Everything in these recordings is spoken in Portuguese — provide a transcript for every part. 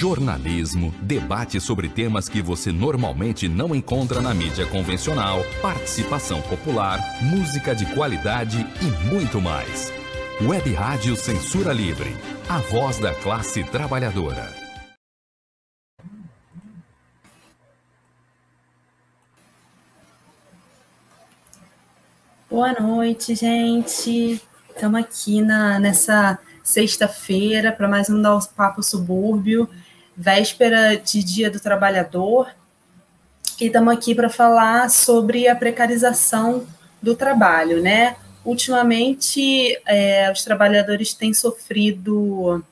jornalismo, debate sobre temas que você normalmente não encontra na mídia convencional, participação popular, música de qualidade e muito mais. Web Rádio Censura Livre, a voz da classe trabalhadora. Boa noite, gente. Estamos aqui na, nessa sexta-feira para mais um Dá Papo Subúrbio, véspera de Dia do Trabalhador. E estamos aqui para falar sobre a precarização do trabalho, né? Ultimamente, é, os trabalhadores têm sofrido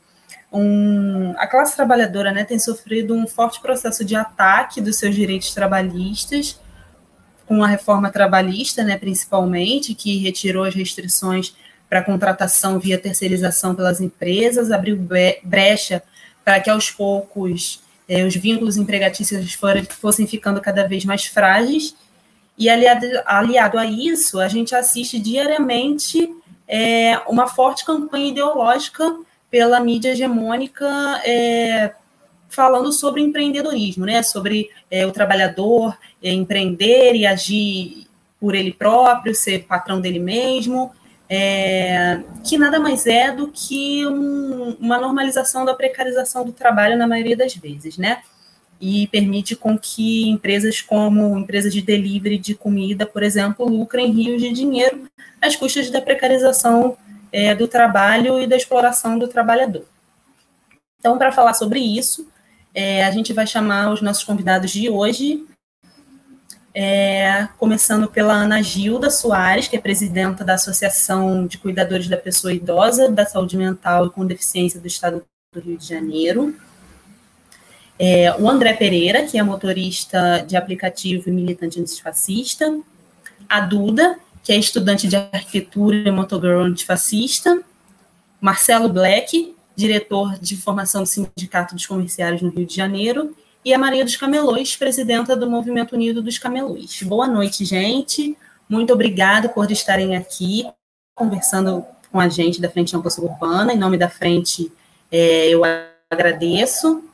um, a classe trabalhadora, né, tem sofrido um forte processo de ataque dos seus direitos trabalhistas, com a reforma trabalhista, né, principalmente, que retirou as restrições para contratação via terceirização pelas empresas, abriu brecha para que aos poucos eh, os vínculos empregatícios fossem ficando cada vez mais frágeis. E aliado, aliado a isso, a gente assiste diariamente é, uma forte campanha ideológica pela mídia hegemônica é, falando sobre empreendedorismo, né? sobre é, o trabalhador empreender e agir por ele próprio, ser patrão dele mesmo, é, que nada mais é do que um, uma normalização da precarização do trabalho na maioria das vezes, né? E permite com que empresas como empresas de delivery de comida, por exemplo, lucrem rios de dinheiro às custas da precarização é, do trabalho e da exploração do trabalhador. Então, para falar sobre isso, é, a gente vai chamar os nossos convidados de hoje, é, começando pela Ana Gilda Soares, que é presidenta da Associação de Cuidadores da Pessoa Idosa, da Saúde Mental e com Deficiência do Estado do Rio de Janeiro. É, o André Pereira, que é motorista de aplicativo e militante antifascista. A Duda, que é estudante de arquitetura e motogirl antifascista. Marcelo Black, diretor de formação do Sindicato dos Comerciários no Rio de Janeiro e a Maria dos Camelões, presidenta do Movimento Unido dos Camelões. Boa noite, gente. Muito obrigada por estarem aqui conversando com a gente da Frente Ampla Suburbana. Em nome da frente, é, eu agradeço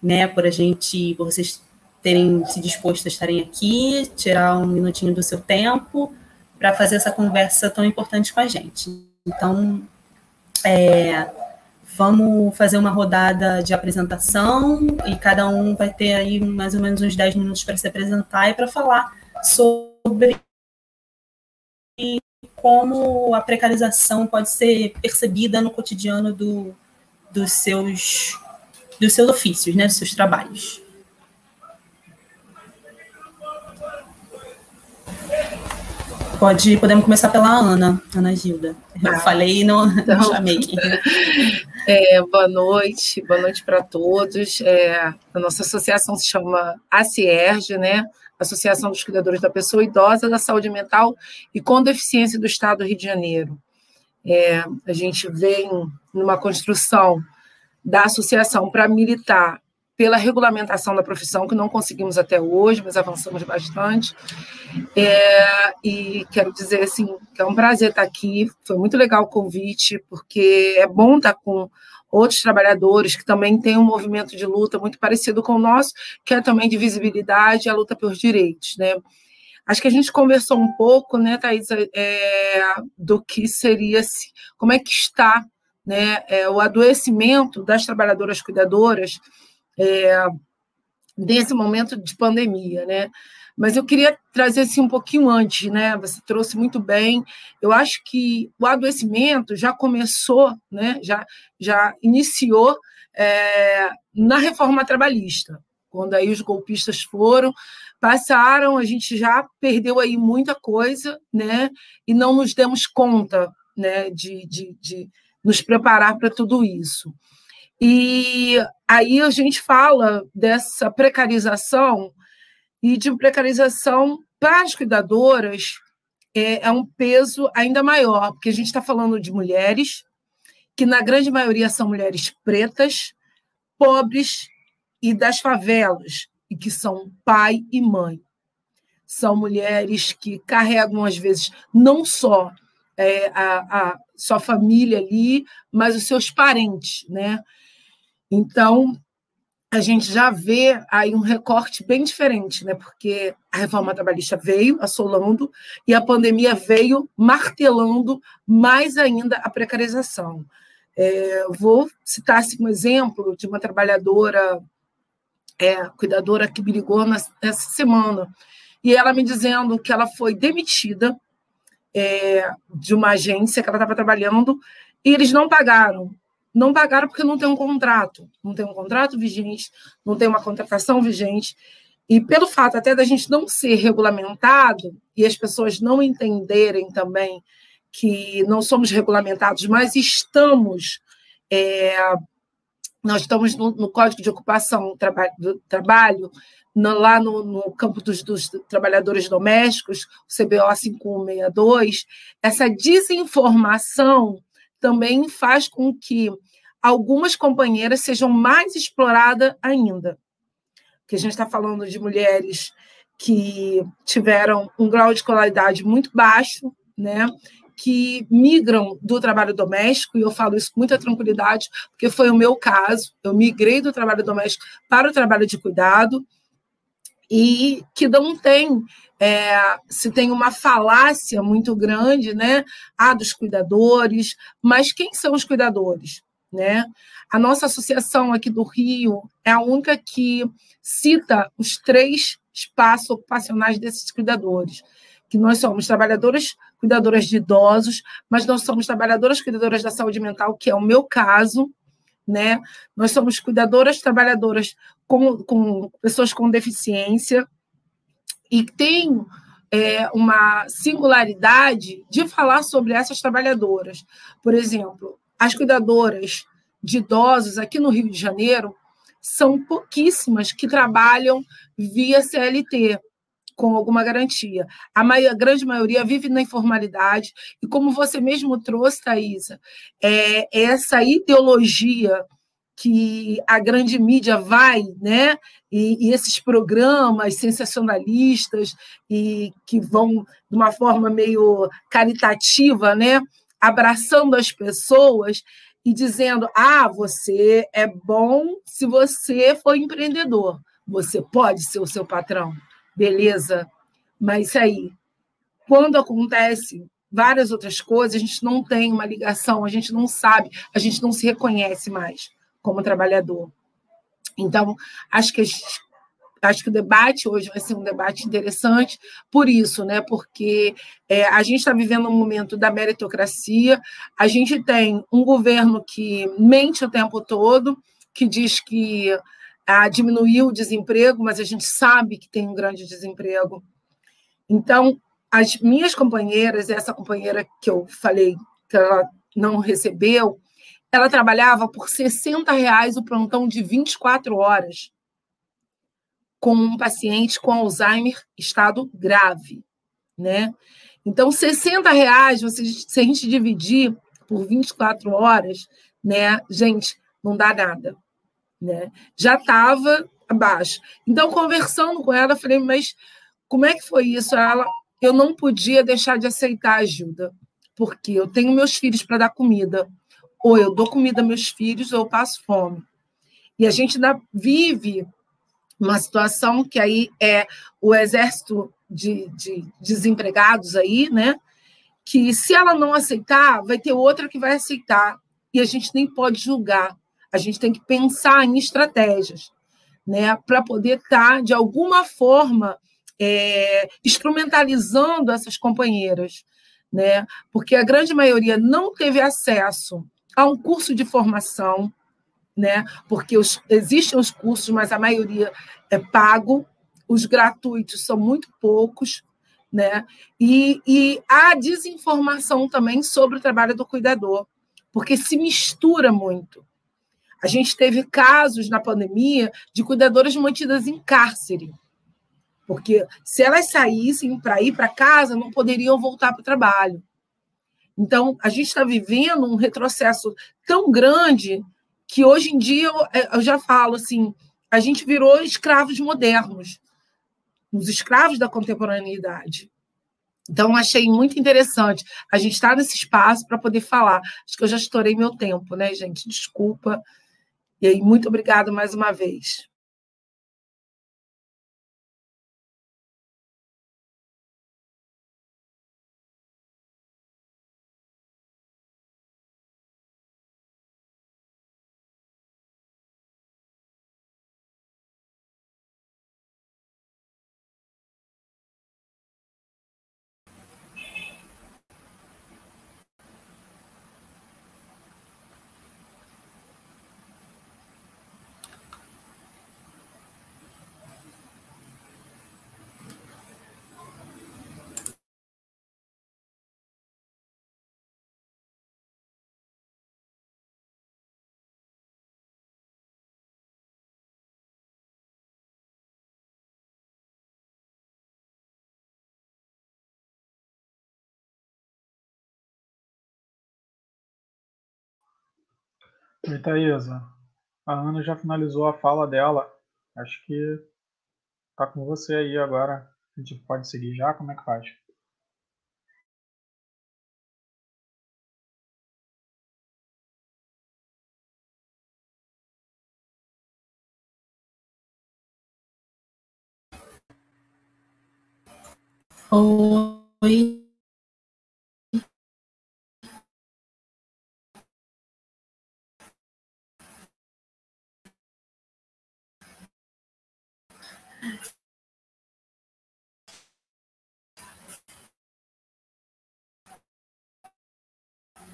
né, por a gente, por vocês terem se disposto a estarem aqui, tirar um minutinho do seu tempo para fazer essa conversa tão importante com a gente. Então, é, Vamos fazer uma rodada de apresentação e cada um vai ter aí mais ou menos uns 10 minutos para se apresentar e para falar sobre como a precarização pode ser percebida no cotidiano do, dos, seus, dos seus ofícios, né, dos seus trabalhos. Pode, podemos começar pela Ana, Ana Gilda. Eu ah, falei e não, então, não chamei. É, boa noite, boa noite para todos. É, a nossa associação se chama ACIERG, né? Associação dos Cuidadores da Pessoa Idosa da Saúde Mental e com Deficiência do Estado do Rio de Janeiro. É, a gente vem numa construção da associação para militar pela regulamentação da profissão, que não conseguimos até hoje, mas avançamos bastante. É, e quero dizer assim, que é um prazer estar aqui, foi muito legal o convite, porque é bom estar com outros trabalhadores que também têm um movimento de luta muito parecido com o nosso, que é também de visibilidade e a luta pelos direitos, né? Acho que a gente conversou um pouco, né, Thaís, é, do que seria, como é que está né, é, o adoecimento das trabalhadoras cuidadoras é, nesse momento de pandemia, né? Mas eu queria trazer assim um pouquinho antes, né? Você trouxe muito bem. Eu acho que o adoecimento já começou, né? Já já iniciou é, na reforma trabalhista, quando aí os golpistas foram, passaram, a gente já perdeu aí muita coisa, né? E não nos demos conta, né? De, de, de nos preparar para tudo isso. E aí a gente fala dessa precarização e de precarização para as cuidadoras é, é um peso ainda maior, porque a gente está falando de mulheres, que na grande maioria são mulheres pretas, pobres e das favelas, e que são pai e mãe. São mulheres que carregam, às vezes, não só é, a, a sua família ali, mas os seus parentes, né? Então, a gente já vê aí um recorte bem diferente, né? Porque a reforma trabalhista veio assolando e a pandemia veio martelando mais ainda a precarização. É, vou citar assim, um exemplo de uma trabalhadora, é, cuidadora que me ligou nessa semana, e ela me dizendo que ela foi demitida é, de uma agência que ela estava trabalhando e eles não pagaram. Não pagaram porque não tem um contrato, não tem um contrato vigente, não tem uma contratação vigente. E pelo fato até da gente não ser regulamentado e as pessoas não entenderem também que não somos regulamentados, mas estamos. É, nós estamos no, no, Código de Ocupação do Trabalho, no, lá no, no, campo dos, dos, trabalhadores domésticos, o CBO 5162, essa desinformação também faz com que algumas companheiras sejam mais exploradas ainda. Porque a gente está falando de mulheres que tiveram um grau de escolaridade muito baixo, né? que migram do trabalho doméstico, e eu falo isso com muita tranquilidade, porque foi o meu caso. Eu migrei do trabalho doméstico para o trabalho de cuidado, e que não tem, é, se tem uma falácia muito grande, né? Ah, dos cuidadores, mas quem são os cuidadores? Né? A nossa associação aqui do Rio é a única que cita os três espaços ocupacionais desses cuidadores que nós somos trabalhadoras cuidadoras de idosos, mas nós somos trabalhadoras cuidadoras da saúde mental, que é o meu caso, né? Nós somos cuidadoras trabalhadoras com, com pessoas com deficiência e tem é, uma singularidade de falar sobre essas trabalhadoras. Por exemplo, as cuidadoras de idosos aqui no Rio de Janeiro são pouquíssimas que trabalham via CLT com alguma garantia. A, a grande maioria vive na informalidade, e como você mesmo trouxe, Thaisa, é essa ideologia que a grande mídia vai, né? E, e, esses programas sensacionalistas e que vão de uma forma meio caritativa, né? Abraçando as pessoas e dizendo: ah, você é bom se você for empreendedor, você pode ser o seu patrão beleza. Mas aí, quando acontece várias outras coisas, a gente não tem uma ligação, a gente não sabe, a gente não se reconhece mais como trabalhador. Então, acho que acho que o debate hoje vai ser um debate interessante por isso, né? Porque é, a gente está vivendo um momento da meritocracia, a gente tem um governo que mente o tempo todo, que diz que a diminuir o desemprego, mas a gente sabe que tem um grande desemprego. Então, as minhas companheiras, essa companheira que eu falei que ela não recebeu, ela trabalhava por 60 reais o plantão de 24 horas com um paciente com Alzheimer estado grave, né? Então, 60 reais, se a gente dividir por 24 horas, né, gente, não dá nada né? Já estava abaixo. Então, conversando com ela, falei, mas como é que foi isso? Ela, eu não podia deixar de aceitar ajuda, porque eu tenho meus filhos para dar comida. Ou eu dou comida aos meus filhos, ou eu passo fome. E a gente ainda vive uma situação que aí é o exército de, de desempregados aí, né? Que se ela não aceitar, vai ter outra que vai aceitar. E a gente nem pode julgar a gente tem que pensar em estratégias, né, para poder estar, tá, de alguma forma, é, instrumentalizando essas companheiras, né, porque a grande maioria não teve acesso a um curso de formação, né, porque os, existem os cursos, mas a maioria é pago, os gratuitos são muito poucos, né? E, e a desinformação também sobre o trabalho do cuidador, porque se mistura muito. A gente teve casos na pandemia de cuidadoras mantidas em cárcere, porque se elas saíssem para ir para casa, não poderiam voltar para o trabalho. Então, a gente está vivendo um retrocesso tão grande que hoje em dia eu, é, eu já falo assim: a gente virou escravos modernos, os escravos da contemporaneidade. Então, achei muito interessante a gente estar tá nesse espaço para poder falar. Acho que eu já estourei meu tempo, né, gente? Desculpa. E aí, muito obrigada mais uma vez. Oi, Thaisa. A Ana já finalizou a fala dela. Acho que tá com você aí agora. A gente pode seguir já? Como é que faz? Oi.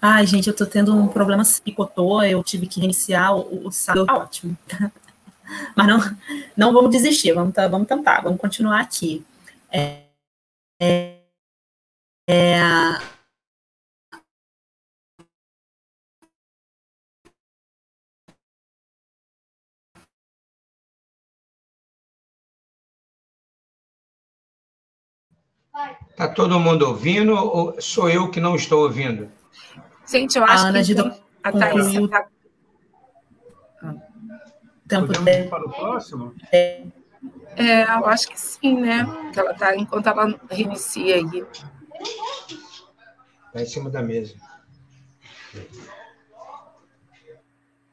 Ai, gente, eu tô tendo um problema, se picotou, eu tive que reiniciar o, o tá ótimo. Mas não, não vamos desistir, vamos, tá, vamos tentar, vamos continuar aqui. É, é, é, Tá todo mundo ouvindo ou sou eu que não estou ouvindo? Gente, eu acho Ana que então, a Thaís está... Tempo Podemos ir para o próximo? É, eu acho que sim, né? Que ela tá, enquanto ela reinicia aí. Está em cima da mesa.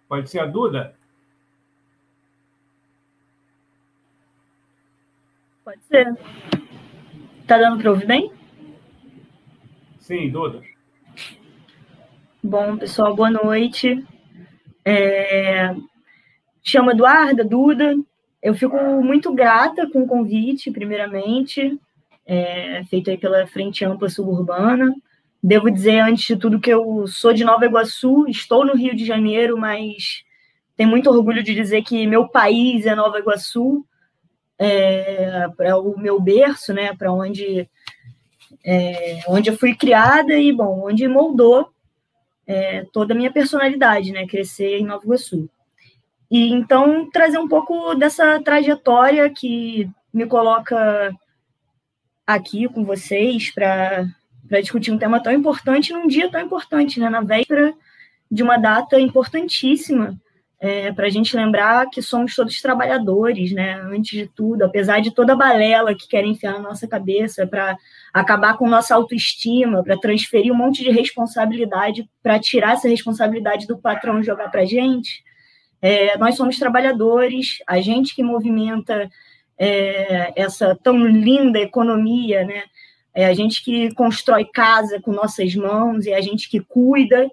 Pode ser a Duda? Pode ser. Tá dando para ouvir bem? Sim, Duda. Bom, pessoal, boa noite. É... Chamo Eduarda Duda. Eu fico muito grata com o convite, primeiramente, é... feito aí pela Frente Ampla Suburbana. Devo dizer, antes de tudo, que eu sou de Nova Iguaçu, estou no Rio de Janeiro, mas tenho muito orgulho de dizer que meu país é Nova Iguaçu, é, para o meu berço, né, para onde, é, onde eu fui criada e, bom, onde moldou é, toda a minha personalidade, né? Crescer em Nova Iguaçu. E então trazer um pouco dessa trajetória que me coloca aqui com vocês para discutir um tema tão importante num dia tão importante, né? Na véspera de uma data importantíssima é, para a gente lembrar que somos todos trabalhadores, né? Antes de tudo, apesar de toda a balela que querem enfiar na nossa cabeça para acabar com nossa autoestima, para transferir um monte de responsabilidade, para tirar essa responsabilidade do patrão e jogar para a gente, é, nós somos trabalhadores, a gente que movimenta é, essa tão linda economia, né? É a gente que constrói casa com nossas mãos e a gente que cuida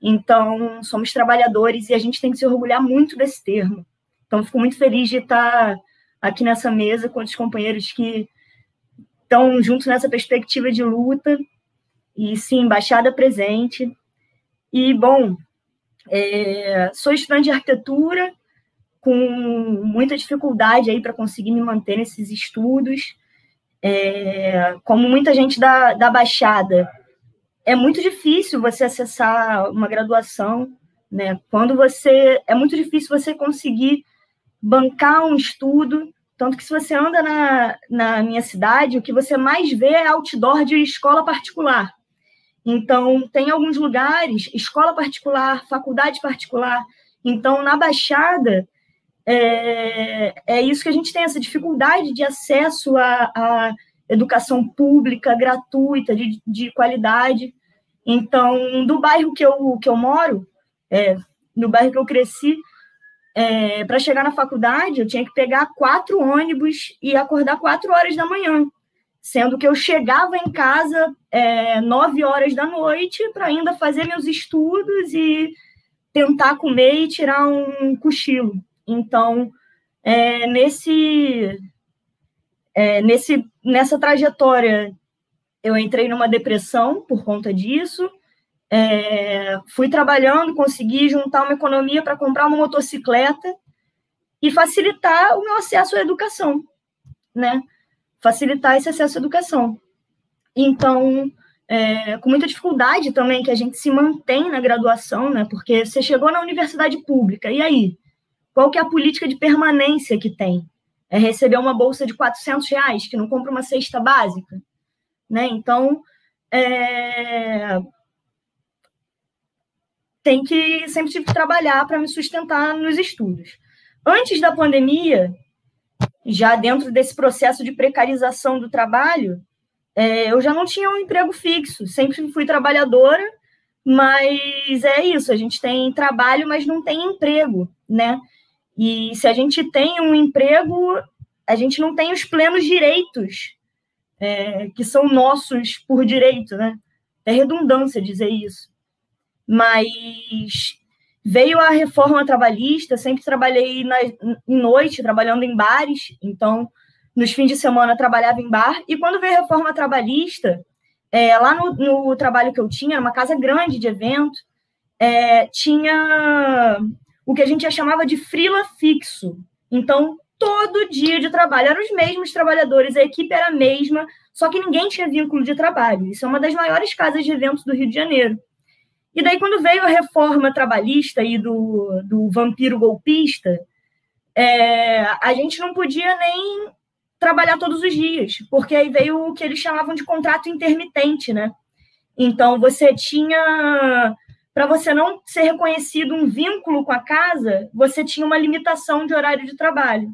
então, somos trabalhadores e a gente tem que se orgulhar muito desse termo. Então, fico muito feliz de estar aqui nessa mesa com os companheiros que estão juntos nessa perspectiva de luta. E sim, embaixada presente. E, bom, é, sou estudante de arquitetura, com muita dificuldade aí para conseguir me manter nesses estudos. É, como muita gente da, da Baixada, é muito difícil você acessar uma graduação, né? Quando você é muito difícil você conseguir bancar um estudo, tanto que se você anda na, na minha cidade, o que você mais vê é outdoor de escola particular. Então, tem alguns lugares, escola particular, faculdade particular. Então, na Baixada, é, é isso que a gente tem, essa dificuldade de acesso à, à educação pública, gratuita, de, de qualidade. Então, do bairro que eu, que eu moro, é, no bairro que eu cresci, é, para chegar na faculdade, eu tinha que pegar quatro ônibus e acordar quatro horas da manhã, sendo que eu chegava em casa é, nove horas da noite para ainda fazer meus estudos e tentar comer e tirar um cochilo. Então, é, nesse, é, nesse, nessa trajetória, eu entrei numa depressão por conta disso. É, fui trabalhando, consegui juntar uma economia para comprar uma motocicleta e facilitar o meu acesso à educação, né? Facilitar esse acesso à educação. Então, é, com muita dificuldade também que a gente se mantém na graduação, né? Porque você chegou na universidade pública, e aí? Qual que é a política de permanência que tem? É receber uma bolsa de 400 reais, que não compra uma cesta básica, né? Então, é, tem que sempre tive que trabalhar para me sustentar nos estudos. Antes da pandemia, já dentro desse processo de precarização do trabalho, é, eu já não tinha um emprego fixo, sempre fui trabalhadora, mas é isso, a gente tem trabalho, mas não tem emprego, né? E se a gente tem um emprego, a gente não tem os plenos direitos é, que são nossos por direito, né? É redundância dizer isso mas veio a reforma trabalhista, sempre trabalhei na, em noite, trabalhando em bares, então nos fins de semana trabalhava em bar, e quando veio a reforma trabalhista, é, lá no, no, trabalho que eu tinha, uma casa grande de evento, é, tinha o que a gente já chamava de frila fixo. Então, todo dia de trabalho, eram os mesmos trabalhadores, a equipe era a mesma, só que ninguém tinha vínculo de trabalho. Isso é uma das maiores casas de eventos do Rio de Janeiro. E daí, quando veio a reforma trabalhista e do, do vampiro golpista, é, a gente não podia nem trabalhar todos os dias, porque aí veio o que eles chamavam de contrato intermitente, né? Então, você tinha. Para você não ser reconhecido um vínculo com a casa, você tinha uma limitação de horário de trabalho.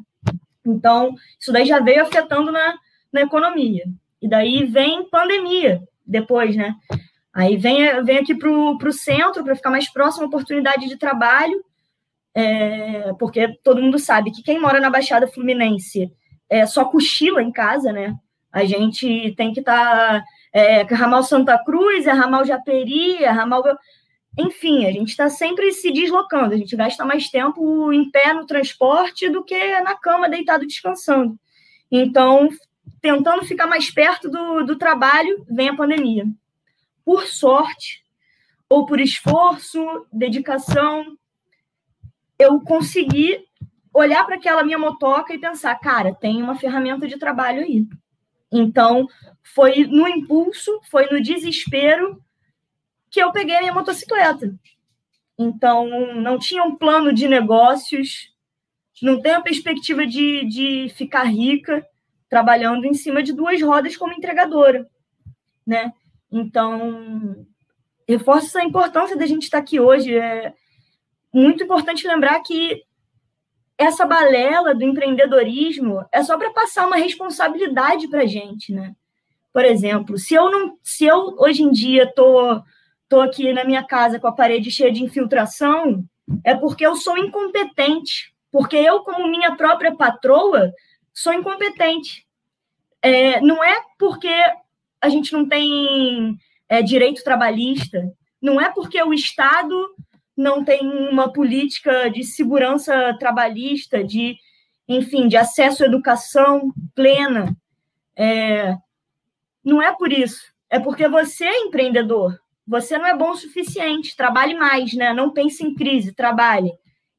Então, isso daí já veio afetando na, na economia. E daí vem pandemia depois, né? Aí vem, vem aqui para o centro para ficar mais próximo à oportunidade de trabalho, é, porque todo mundo sabe que quem mora na Baixada Fluminense é, só cochila em casa, né? A gente tem que estar. Tá, é, ramal Santa Cruz, é ramal Japeri, é ramal. Enfim, a gente está sempre se deslocando, a gente gasta mais tempo em pé no transporte do que na cama deitado descansando. Então, tentando ficar mais perto do, do trabalho, vem a pandemia por sorte ou por esforço, dedicação, eu consegui olhar para aquela minha motoca e pensar, cara, tem uma ferramenta de trabalho aí. Então, foi no impulso, foi no desespero que eu peguei a minha motocicleta. Então, não tinha um plano de negócios, não tenho a perspectiva de, de ficar rica trabalhando em cima de duas rodas como entregadora, né? Então, reforço a importância da gente estar aqui hoje. É muito importante lembrar que essa balela do empreendedorismo é só para passar uma responsabilidade para a gente, né? Por exemplo, se eu não, se eu hoje em dia tô, tô aqui na minha casa com a parede cheia de infiltração, é porque eu sou incompetente, porque eu como minha própria patroa sou incompetente. É, não é porque a gente não tem é, direito trabalhista, não é porque o Estado não tem uma política de segurança trabalhista, de, enfim, de acesso à educação plena. É, não é por isso. É porque você é empreendedor. Você não é bom o suficiente. Trabalhe mais, né? Não pense em crise, trabalhe.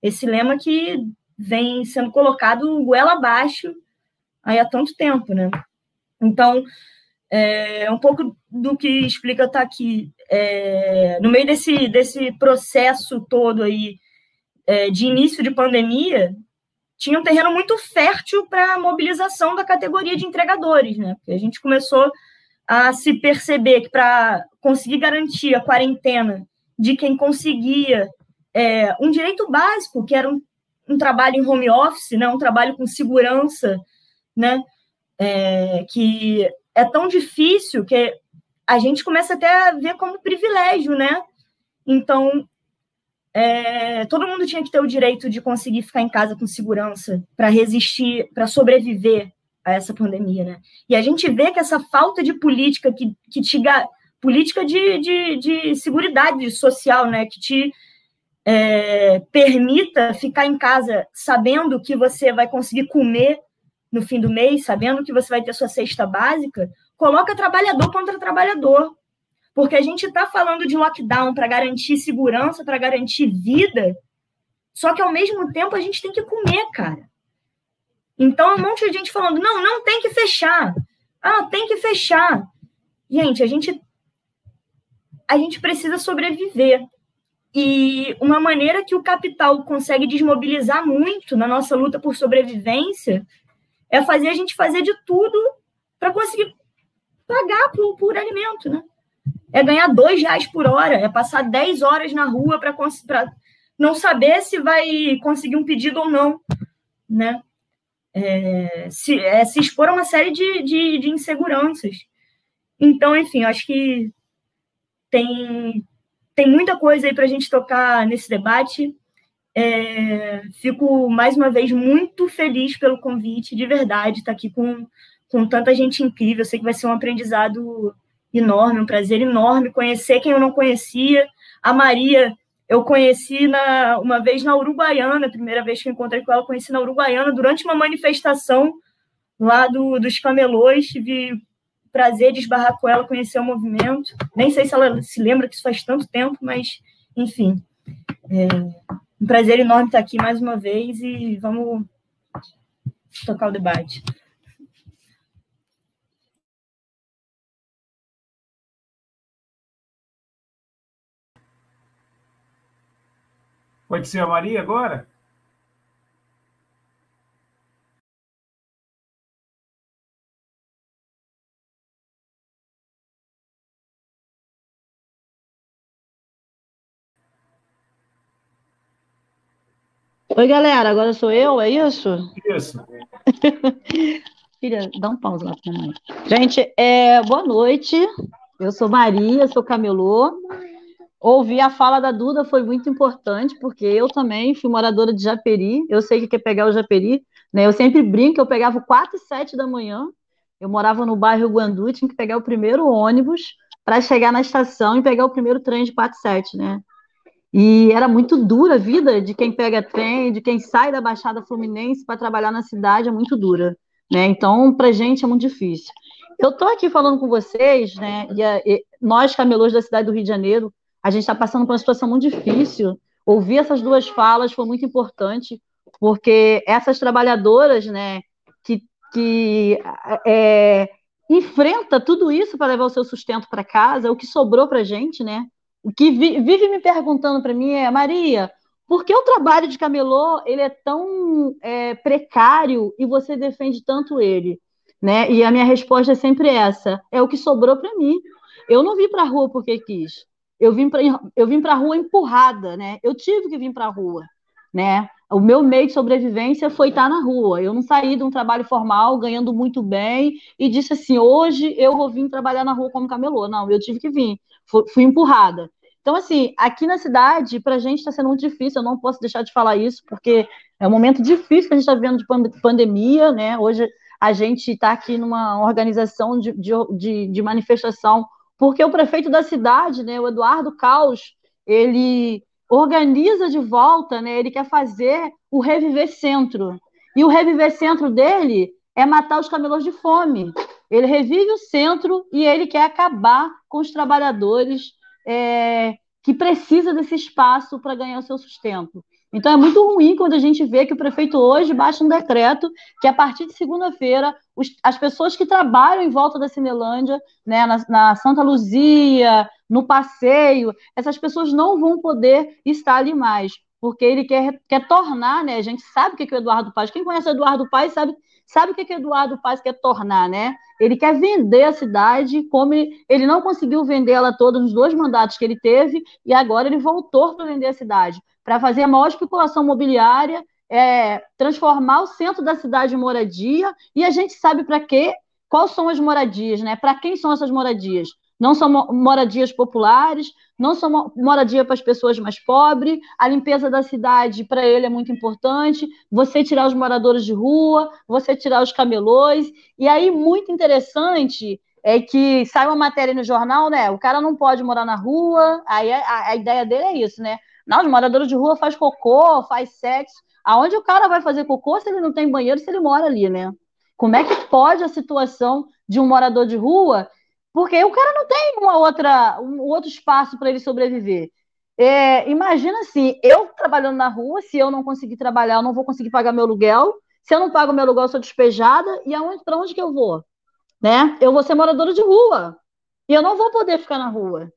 Esse lema que vem sendo colocado goela abaixo aí há tanto tempo, né? Então, é, um pouco do que explica está aqui. É, no meio desse, desse processo todo aí é, de início de pandemia, tinha um terreno muito fértil para a mobilização da categoria de entregadores, né? Porque a gente começou a se perceber que para conseguir garantir a quarentena de quem conseguia é, um direito básico, que era um, um, trabalho em home office, né? um trabalho com segurança, né? É, que é tão difícil que a gente começa até a ver como privilégio, né? Então, é, todo mundo tinha que ter o direito de conseguir ficar em casa com segurança para resistir, para sobreviver a essa pandemia, né? E a gente vê que essa falta de política que, que te política de, de, de seguridade social, né? Que te é, permita ficar em casa sabendo que você vai conseguir comer no fim do mês, sabendo que você vai ter sua cesta básica, coloca trabalhador contra trabalhador. Porque a gente está falando de lockdown para garantir segurança, para garantir vida, só que ao mesmo tempo a gente tem que comer, cara. Então, um monte de gente falando: não, não tem que fechar. Ah, tem que fechar. Gente, a gente a gente precisa sobreviver. E uma maneira que o capital consegue desmobilizar muito na nossa luta por sobrevivência é fazer a gente fazer de tudo para conseguir pagar por, por alimento, né? é ganhar dois reais por hora, é passar dez horas na rua para não saber se vai conseguir um pedido ou não, né? É, se, é, se expor a uma série de, de, de inseguranças. Então, enfim, acho que tem, tem muita coisa aí para a gente tocar nesse debate. É, fico, mais uma vez, muito feliz pelo convite, de verdade, estar tá aqui com, com tanta gente incrível. Eu sei que vai ser um aprendizado enorme, um prazer enorme conhecer quem eu não conhecia. A Maria, eu conheci na, uma vez na Uruguaiana, a primeira vez que eu encontrei com ela, conheci na Uruguaiana, durante uma manifestação lá do, dos camelôs. Tive prazer de esbarrar com ela, conhecer o movimento. Nem sei se ela se lembra que isso faz tanto tempo, mas, enfim. É um prazer enorme estar aqui mais uma vez e vamos tocar o debate. Pode ser a Maria agora? Oi, galera, agora sou eu, é isso? Isso. Filha, dá um pausa lá pra mamãe. Gente, é, boa noite. Eu sou Maria, sou camelô. Ouvir a fala da Duda foi muito importante, porque eu também fui moradora de Japeri, eu sei que quer pegar o Japeri, né? Eu sempre brinco, eu pegava 4 e 7 da manhã, eu morava no bairro Guandu, tinha que pegar o primeiro ônibus para chegar na estação e pegar o primeiro trem de 4 e 7, né? E era muito dura a vida de quem pega trem, de quem sai da Baixada Fluminense para trabalhar na cidade, é muito dura, né? Então, para gente é muito difícil. Eu estou aqui falando com vocês, né? E, e nós, camelôs da cidade do Rio de Janeiro, a gente está passando por uma situação muito difícil. Ouvir essas duas falas foi muito importante, porque essas trabalhadoras, né, que, que é, enfrenta tudo isso para levar o seu sustento para casa, o que sobrou para a gente, né? O que vi, vive me perguntando para mim é, Maria, por que o trabalho de camelô ele é tão é, precário e você defende tanto ele? Né? E a minha resposta é sempre essa: é o que sobrou para mim. Eu não vim para a rua porque quis eu vim para eu vim para a rua empurrada, né? Eu tive que vir para a rua, né? O meu meio de sobrevivência foi estar na rua. Eu não saí de um trabalho formal ganhando muito bem e disse assim: hoje eu vou vir trabalhar na rua como camelô. Não, eu tive que vir. Fui empurrada. Então, assim, aqui na cidade, para a gente está sendo muito difícil. Eu não posso deixar de falar isso, porque é um momento difícil que a gente está vivendo de pandemia, né? Hoje a gente está aqui numa organização de, de, de manifestação porque o prefeito da cidade, né, o Eduardo Caos, ele organiza de volta, né, ele quer fazer o Reviver Centro. E o Reviver Centro dele é matar os camelôs de fome. Ele revive o centro e ele quer acabar com os trabalhadores é, que precisam desse espaço para ganhar o seu sustento. Então é muito ruim quando a gente vê que o prefeito hoje baixa um decreto que a partir de segunda-feira as pessoas que trabalham em volta da Cinelândia, né, na, na, Santa Luzia, no passeio, essas pessoas não vão poder estar ali mais, porque ele quer, quer tornar, né? A gente sabe o que, que o Eduardo Paz, quem conhece o Eduardo Paz sabe, sabe o que, que Eduardo Paz quer tornar, né? Ele quer vender a cidade como ele, ele não conseguiu vender ela toda nos dois mandatos que ele teve, e agora ele voltou para vender a cidade para fazer a maior especulação imobiliária, é, transformar o centro da cidade em moradia, e a gente sabe para quê, quais são as moradias, né? Para quem são essas moradias? Não são moradias populares, não são moradia para as pessoas mais pobres, a limpeza da cidade para ele é muito importante, você tirar os moradores de rua, você tirar os camelôs, e aí muito interessante é que sai uma matéria no jornal, né? O cara não pode morar na rua, aí a, a ideia dele é isso, né? Não, os moradores de rua faz cocô, faz sexo. Aonde o cara vai fazer cocô se ele não tem banheiro, se ele mora ali, né? Como é que pode a situação de um morador de rua porque o cara não tem uma outra, um outro espaço para ele sobreviver. É, imagina assim, eu trabalhando na rua, se eu não conseguir trabalhar, eu não vou conseguir pagar meu aluguel. Se eu não pago meu aluguel, eu sou despejada. E para onde que eu vou? Né? Eu vou ser moradora de rua. E eu não vou poder ficar na rua.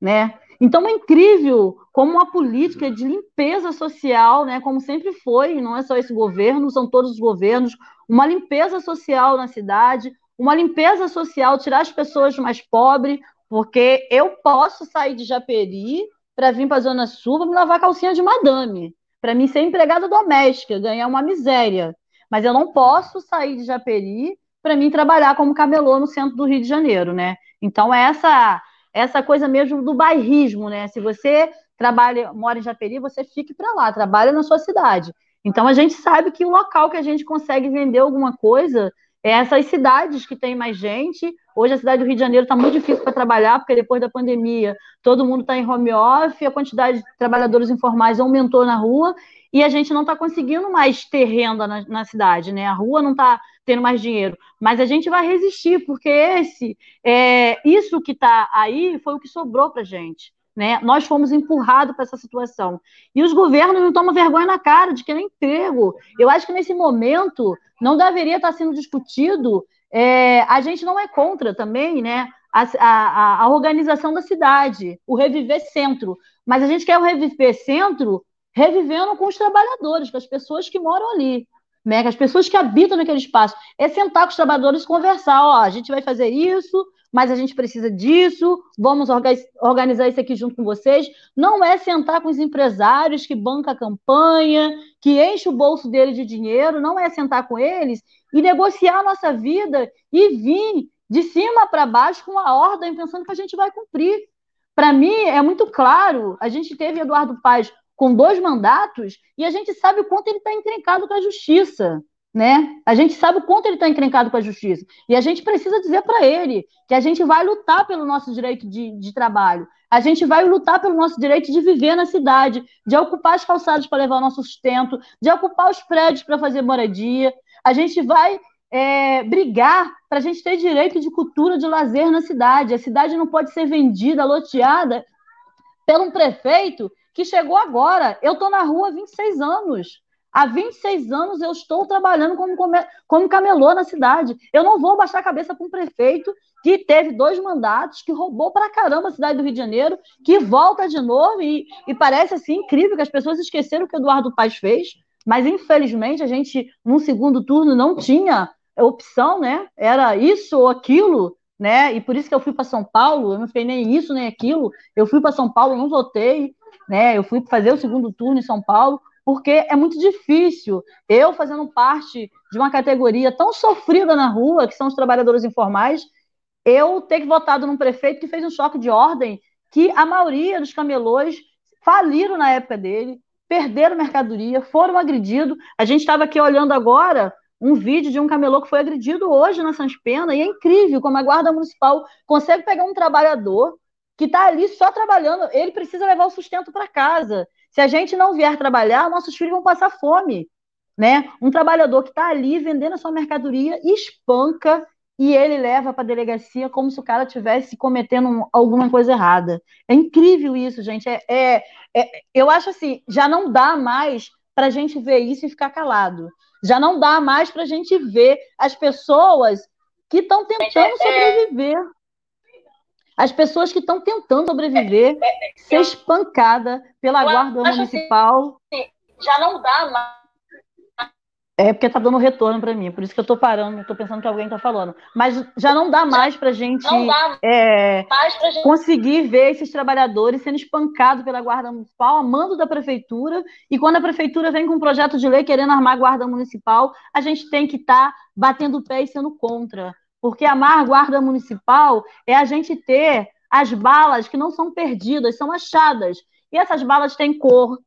Né? Então é incrível como uma política de limpeza social, né, como sempre foi, não é só esse governo, são todos os governos, uma limpeza social na cidade, uma limpeza social, tirar as pessoas mais pobres, porque eu posso sair de Japeri para vir para a Zona Sul para me lavar calcinha de madame, para mim ser empregada doméstica, ganhar uma miséria. Mas eu não posso sair de Japeri para mim trabalhar como camelô no centro do Rio de Janeiro, né? Então é essa essa coisa mesmo do bairrismo, né? Se você trabalha, mora em Japeri, você fique para lá, trabalha na sua cidade. Então a gente sabe que o local que a gente consegue vender alguma coisa essas cidades que tem mais gente. Hoje a cidade do Rio de Janeiro está muito difícil para trabalhar, porque depois da pandemia todo mundo está em home office, a quantidade de trabalhadores informais aumentou na rua e a gente não está conseguindo mais ter renda na, na, cidade, né? A rua não está tendo mais dinheiro, mas a gente vai resistir, porque esse, é, isso que está aí foi o que sobrou para gente. Né? Nós fomos empurrados para essa situação. E os governos não tomam vergonha na cara de que nem emprego. Eu acho que nesse momento não deveria estar sendo discutido. É, a gente não é contra também, né? A, a, a, organização da cidade, o reviver centro. Mas a gente quer o reviver centro revivendo com os trabalhadores, com as pessoas que moram ali, né? com as pessoas que habitam naquele espaço. É sentar com os trabalhadores e conversar, ó, a gente vai fazer isso, mas a gente precisa disso, vamos organizar isso aqui junto com vocês. Não é sentar com os empresários que bancam a campanha, que enche o bolso dele de dinheiro, não é sentar com eles e negociar a nossa vida e vir de cima para baixo com a ordem, pensando que a gente vai cumprir. Para mim, é muito claro, a gente teve Eduardo Paz com dois mandatos e a gente sabe o quanto ele está encrencado com a justiça né? A gente sabe o quanto ele está encrencado com a justiça. E a gente precisa dizer para ele que a gente vai lutar pelo nosso direito de, de trabalho. A gente vai lutar pelo nosso direito de viver na cidade, de ocupar as calçadas para levar o nosso sustento, de ocupar os prédios para fazer moradia. A gente vai é, brigar para a gente ter direito de cultura, de lazer na cidade. A cidade não pode ser vendida, loteada, pelo um prefeito que chegou agora. Eu estou na rua há 26 anos. Há 26 anos eu estou trabalhando como, como camelô na cidade. Eu não vou baixar a cabeça para um prefeito que teve dois mandatos, que roubou para caramba a cidade do Rio de Janeiro, que volta de novo e, e parece assim incrível que as pessoas esqueceram o que Eduardo Paes fez, mas infelizmente a gente, num segundo turno, não tinha opção, né? Era isso ou aquilo, né? E por isso que eu fui para São Paulo, eu não fiquei nem isso nem aquilo. Eu fui para São Paulo, não votei, né? Eu fui fazer o segundo turno em São Paulo porque é muito difícil eu fazendo parte de uma categoria tão sofrida na rua, que são os trabalhadores informais, eu ter que votado num prefeito que fez um choque de ordem que a maioria dos camelôs faliram na época dele, perderam mercadoria, foram agredidos. A gente estava aqui olhando agora um vídeo de um camelô que foi agredido hoje na Sans Pena, e é incrível como a Guarda Municipal consegue pegar um trabalhador que está ali só trabalhando, ele precisa levar o sustento para casa. Se a gente não vier trabalhar, nossos filhos vão passar fome. Né? Um trabalhador que está ali vendendo a sua mercadoria espanca e ele leva para a delegacia como se o cara tivesse cometendo alguma coisa errada. É incrível isso, gente. É, é, é eu acho assim, já não dá mais para a gente ver isso e ficar calado. Já não dá mais para a gente ver as pessoas que estão tentando é, é, sobreviver as pessoas que estão tentando sobreviver, é, é, ser espancada pela guarda assim, municipal. Assim, já não dá mais. É porque está dando retorno para mim, por isso que eu estou parando, estou pensando que alguém está falando. Mas já não dá mais para gente, é, gente conseguir ver esses trabalhadores sendo espancados pela guarda municipal, a mando da prefeitura, e quando a prefeitura vem com um projeto de lei querendo armar a guarda municipal, a gente tem que estar tá batendo o pé e sendo contra Porque amar guarda municipal é a gente ter as balas que não são perdidas, são achadas. E essas balas têm cor,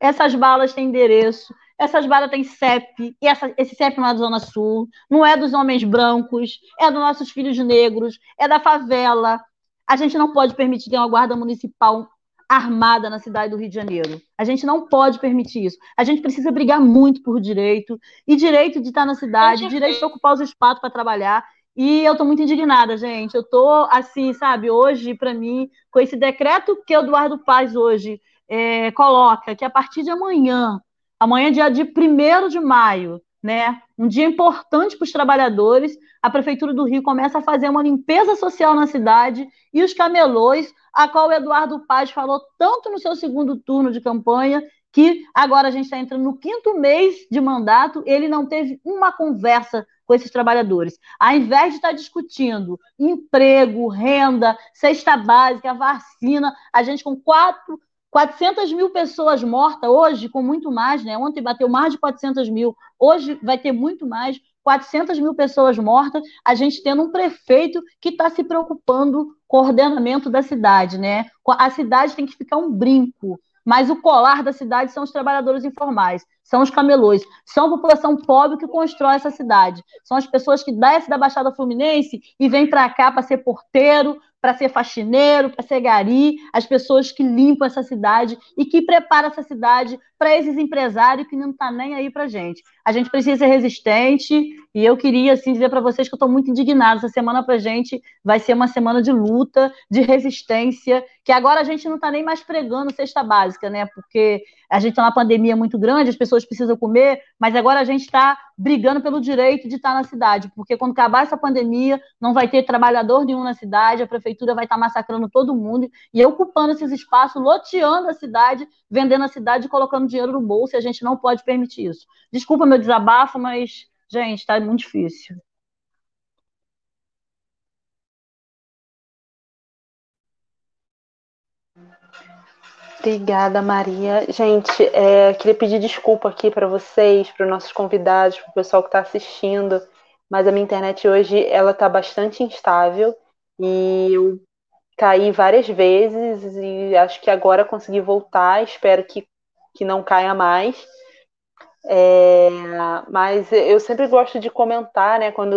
essas balas têm endereço, essas balas têm CEP, e essa, esse CEP não é da Zona Sul, não é dos homens brancos, é dos nossos filhos negros, é da favela. A gente não pode permitir ter uma guarda municipal armada na cidade do Rio de Janeiro. A gente não pode permitir isso. A gente precisa brigar muito por direito, e direito de estar na cidade, direito de ocupar os espaços para trabalhar. E eu estou muito indignada, gente. Eu estou, assim, sabe, hoje, para mim, com esse decreto que Eduardo Paz hoje é, coloca, que a partir de amanhã, amanhã, dia de 1 de maio, né, um dia importante para os trabalhadores, a Prefeitura do Rio começa a fazer uma limpeza social na cidade e os camelôs, a qual o Eduardo Paz falou tanto no seu segundo turno de campanha, que agora a gente está entrando no quinto mês de mandato, ele não teve uma conversa com esses trabalhadores. Ao invés de estar discutindo emprego, renda, cesta básica, vacina, a gente com quatro 400 mil pessoas mortas hoje, com muito mais, né? Ontem bateu mais de 400 mil, hoje vai ter muito mais. 400 mil pessoas mortas, a gente tendo um prefeito que está se preocupando com o ordenamento da cidade, né? A cidade tem que ficar um brinco, mas o colar da cidade são os trabalhadores informais, são os camelôs, são a população pobre que constrói essa cidade, são as pessoas que descem da Baixada Fluminense e vêm para cá para ser porteiro, para ser faxineiro, para ser gari, as pessoas que limpam essa cidade e que preparam essa cidade para esses empresários que não tá nem aí para gente. A gente precisa ser resistente e eu queria assim dizer para vocês que eu estou muito indignada. Essa semana para gente vai ser uma semana de luta, de resistência, que agora a gente não está nem mais pregando cesta básica, né? Porque a gente está numa pandemia muito grande, as pessoas precisam comer, mas agora a gente está brigando pelo direito de estar na cidade, porque quando acabar essa pandemia, não vai ter trabalhador nenhum na cidade, a prefeitura vai estar massacrando todo mundo e ocupando esses espaços, loteando a cidade, vendendo a cidade e colocando dinheiro no bolso, e a gente não pode permitir isso. Desculpa meu desabafo, mas, gente, está muito difícil. Obrigada, Maria. Gente, é, queria pedir desculpa aqui para vocês, para os nossos convidados, para o pessoal que está assistindo, mas a minha internet hoje ela está bastante instável e eu caí várias vezes e acho que agora consegui voltar. Espero que, que não caia mais. É, mas eu sempre gosto de comentar, né, quando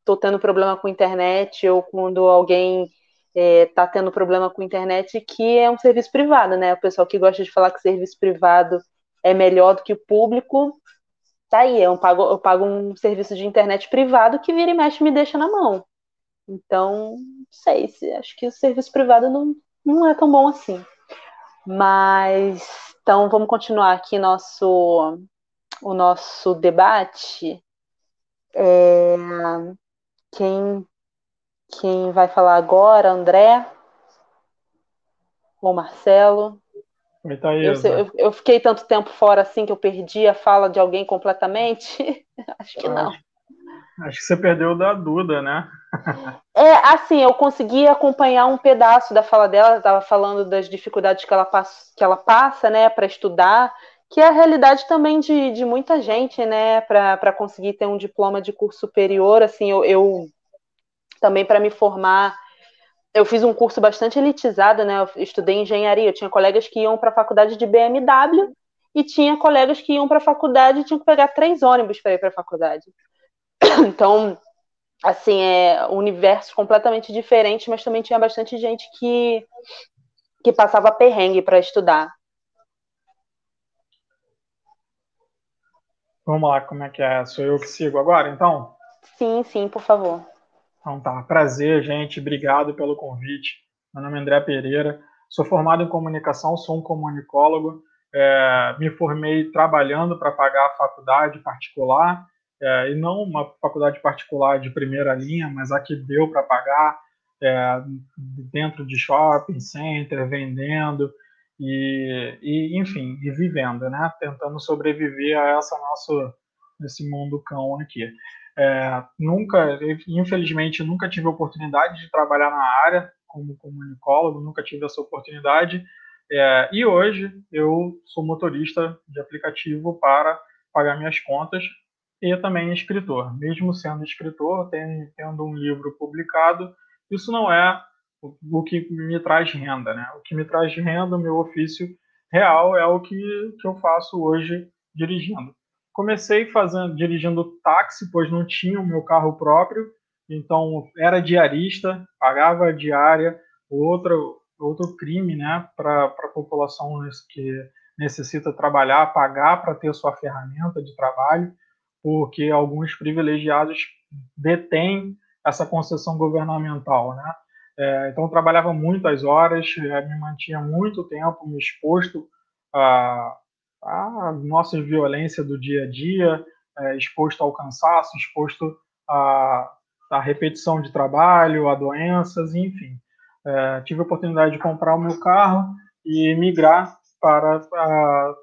estou tendo problema com internet ou quando alguém está é, tá tendo problema com internet, que é um serviço privado, né? O pessoal que gosta de falar que serviço privado é melhor do que o público, tá aí, eu pago, eu pago um serviço de internet privado que vira e mexe me deixa na mão. Então, não sei, se, acho que o serviço privado não, não é tão bom assim. Mas, então, vamos continuar aqui nosso, o nosso debate. É, quem quem vai falar agora, André ou Marcelo? Oi. Eu, eu, eu, fiquei tanto tempo fora assim que eu perdi a fala de alguém completamente? Acho que não. Acho, acho que você perdeu da Duda, né? é, assim, eu consegui acompanhar um pedaço da fala dela, estava falando das dificuldades que ela passa, que ela passa né, para estudar, que é a realidade também de, de muita gente, né, para conseguir ter um diploma de curso superior. Assim, eu, eu também para me formar. Eu fiz um curso bastante elitizado, né? Eu estudei engenharia. Eu tinha colegas que iam para a faculdade de BMW e tinha colegas que iam para a faculdade e tinham que pegar três ônibus para ir para a faculdade. Então, assim, é um universo completamente diferente, mas também tinha bastante gente que, que passava perrengue para estudar. Vamos lá, como é que é? Sou eu que sigo agora, então? Sim, sim, por favor. Então tá, prazer, gente, obrigado pelo convite. Meu nome é André Pereira, sou formado em comunicação, sou um comunicólogo, é, me formei trabalhando para pagar a faculdade particular, é, e não uma faculdade particular de primeira linha, mas a que deu para pagar, é, dentro de shopping center, vendendo, e, e, enfim, e vivendo, né? Tentando sobreviver a essa nosso, esse mundo cão aqui. É, nunca, infelizmente, nunca tive oportunidade de trabalhar na área como comunicólogo, nunca tive essa oportunidade. É, e hoje eu sou motorista de aplicativo para pagar minhas contas. e também escritor. Mesmo sendo escritor, tendo um livro publicado, isso não é o que me traz renda, né? O que me traz renda, o meu ofício real é o que, que eu faço hoje dirigindo. Comecei fazendo dirigindo táxi, pois não tinha o meu carro próprio, então era diarista, pagava a diária, outro outro crime, né, para a população que necessita trabalhar, pagar para ter sua ferramenta de trabalho, porque alguns privilegiados detêm essa concessão governamental, né? É, então, trabalhava muitas horas, é, me mantinha muito tempo me exposto à, à nossa violência do dia a dia, é, exposto ao cansaço, exposto à, repetição de trabalho, a doenças, enfim. É, tive a oportunidade de comprar o meu carro e migrar para, a,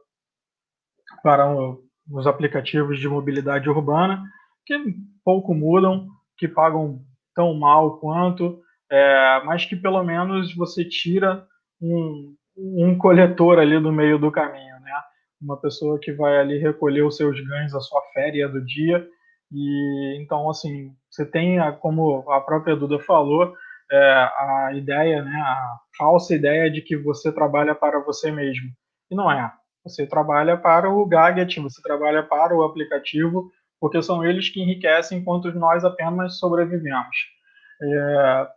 para o, os aplicativos de mobilidade urbana, que pouco mudam, que pagam tão mal quanto, é, mas que pelo menos você tira um, um coletor ali do meio do caminho? Uma pessoa que vai ali recolher os seus ganhos, a sua férias do dia. E então, assim, você tem, a, como a própria Duda falou, é, a ideia, né, a falsa ideia de que você trabalha para você mesmo. E não é. Você trabalha para o gadget, você trabalha para o aplicativo, porque são eles que enriquecem enquanto nós apenas sobrevivemos. É,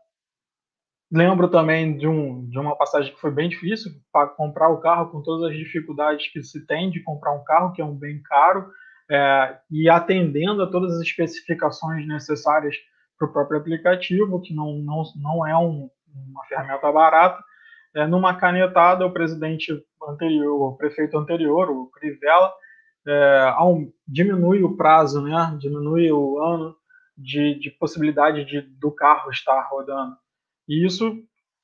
Lembro também de, um, de uma passagem que foi bem difícil para comprar o carro, com todas as dificuldades que se tem de comprar um carro, que é um bem caro, é, e atendendo a todas as especificações necessárias para o próprio aplicativo, que não, não, não é um, uma ferramenta barata. É, numa canetada, o presidente anterior, o prefeito anterior, o Crivella, é, diminui o prazo, né, diminui o ano de, de possibilidade de, do carro estar rodando. E isso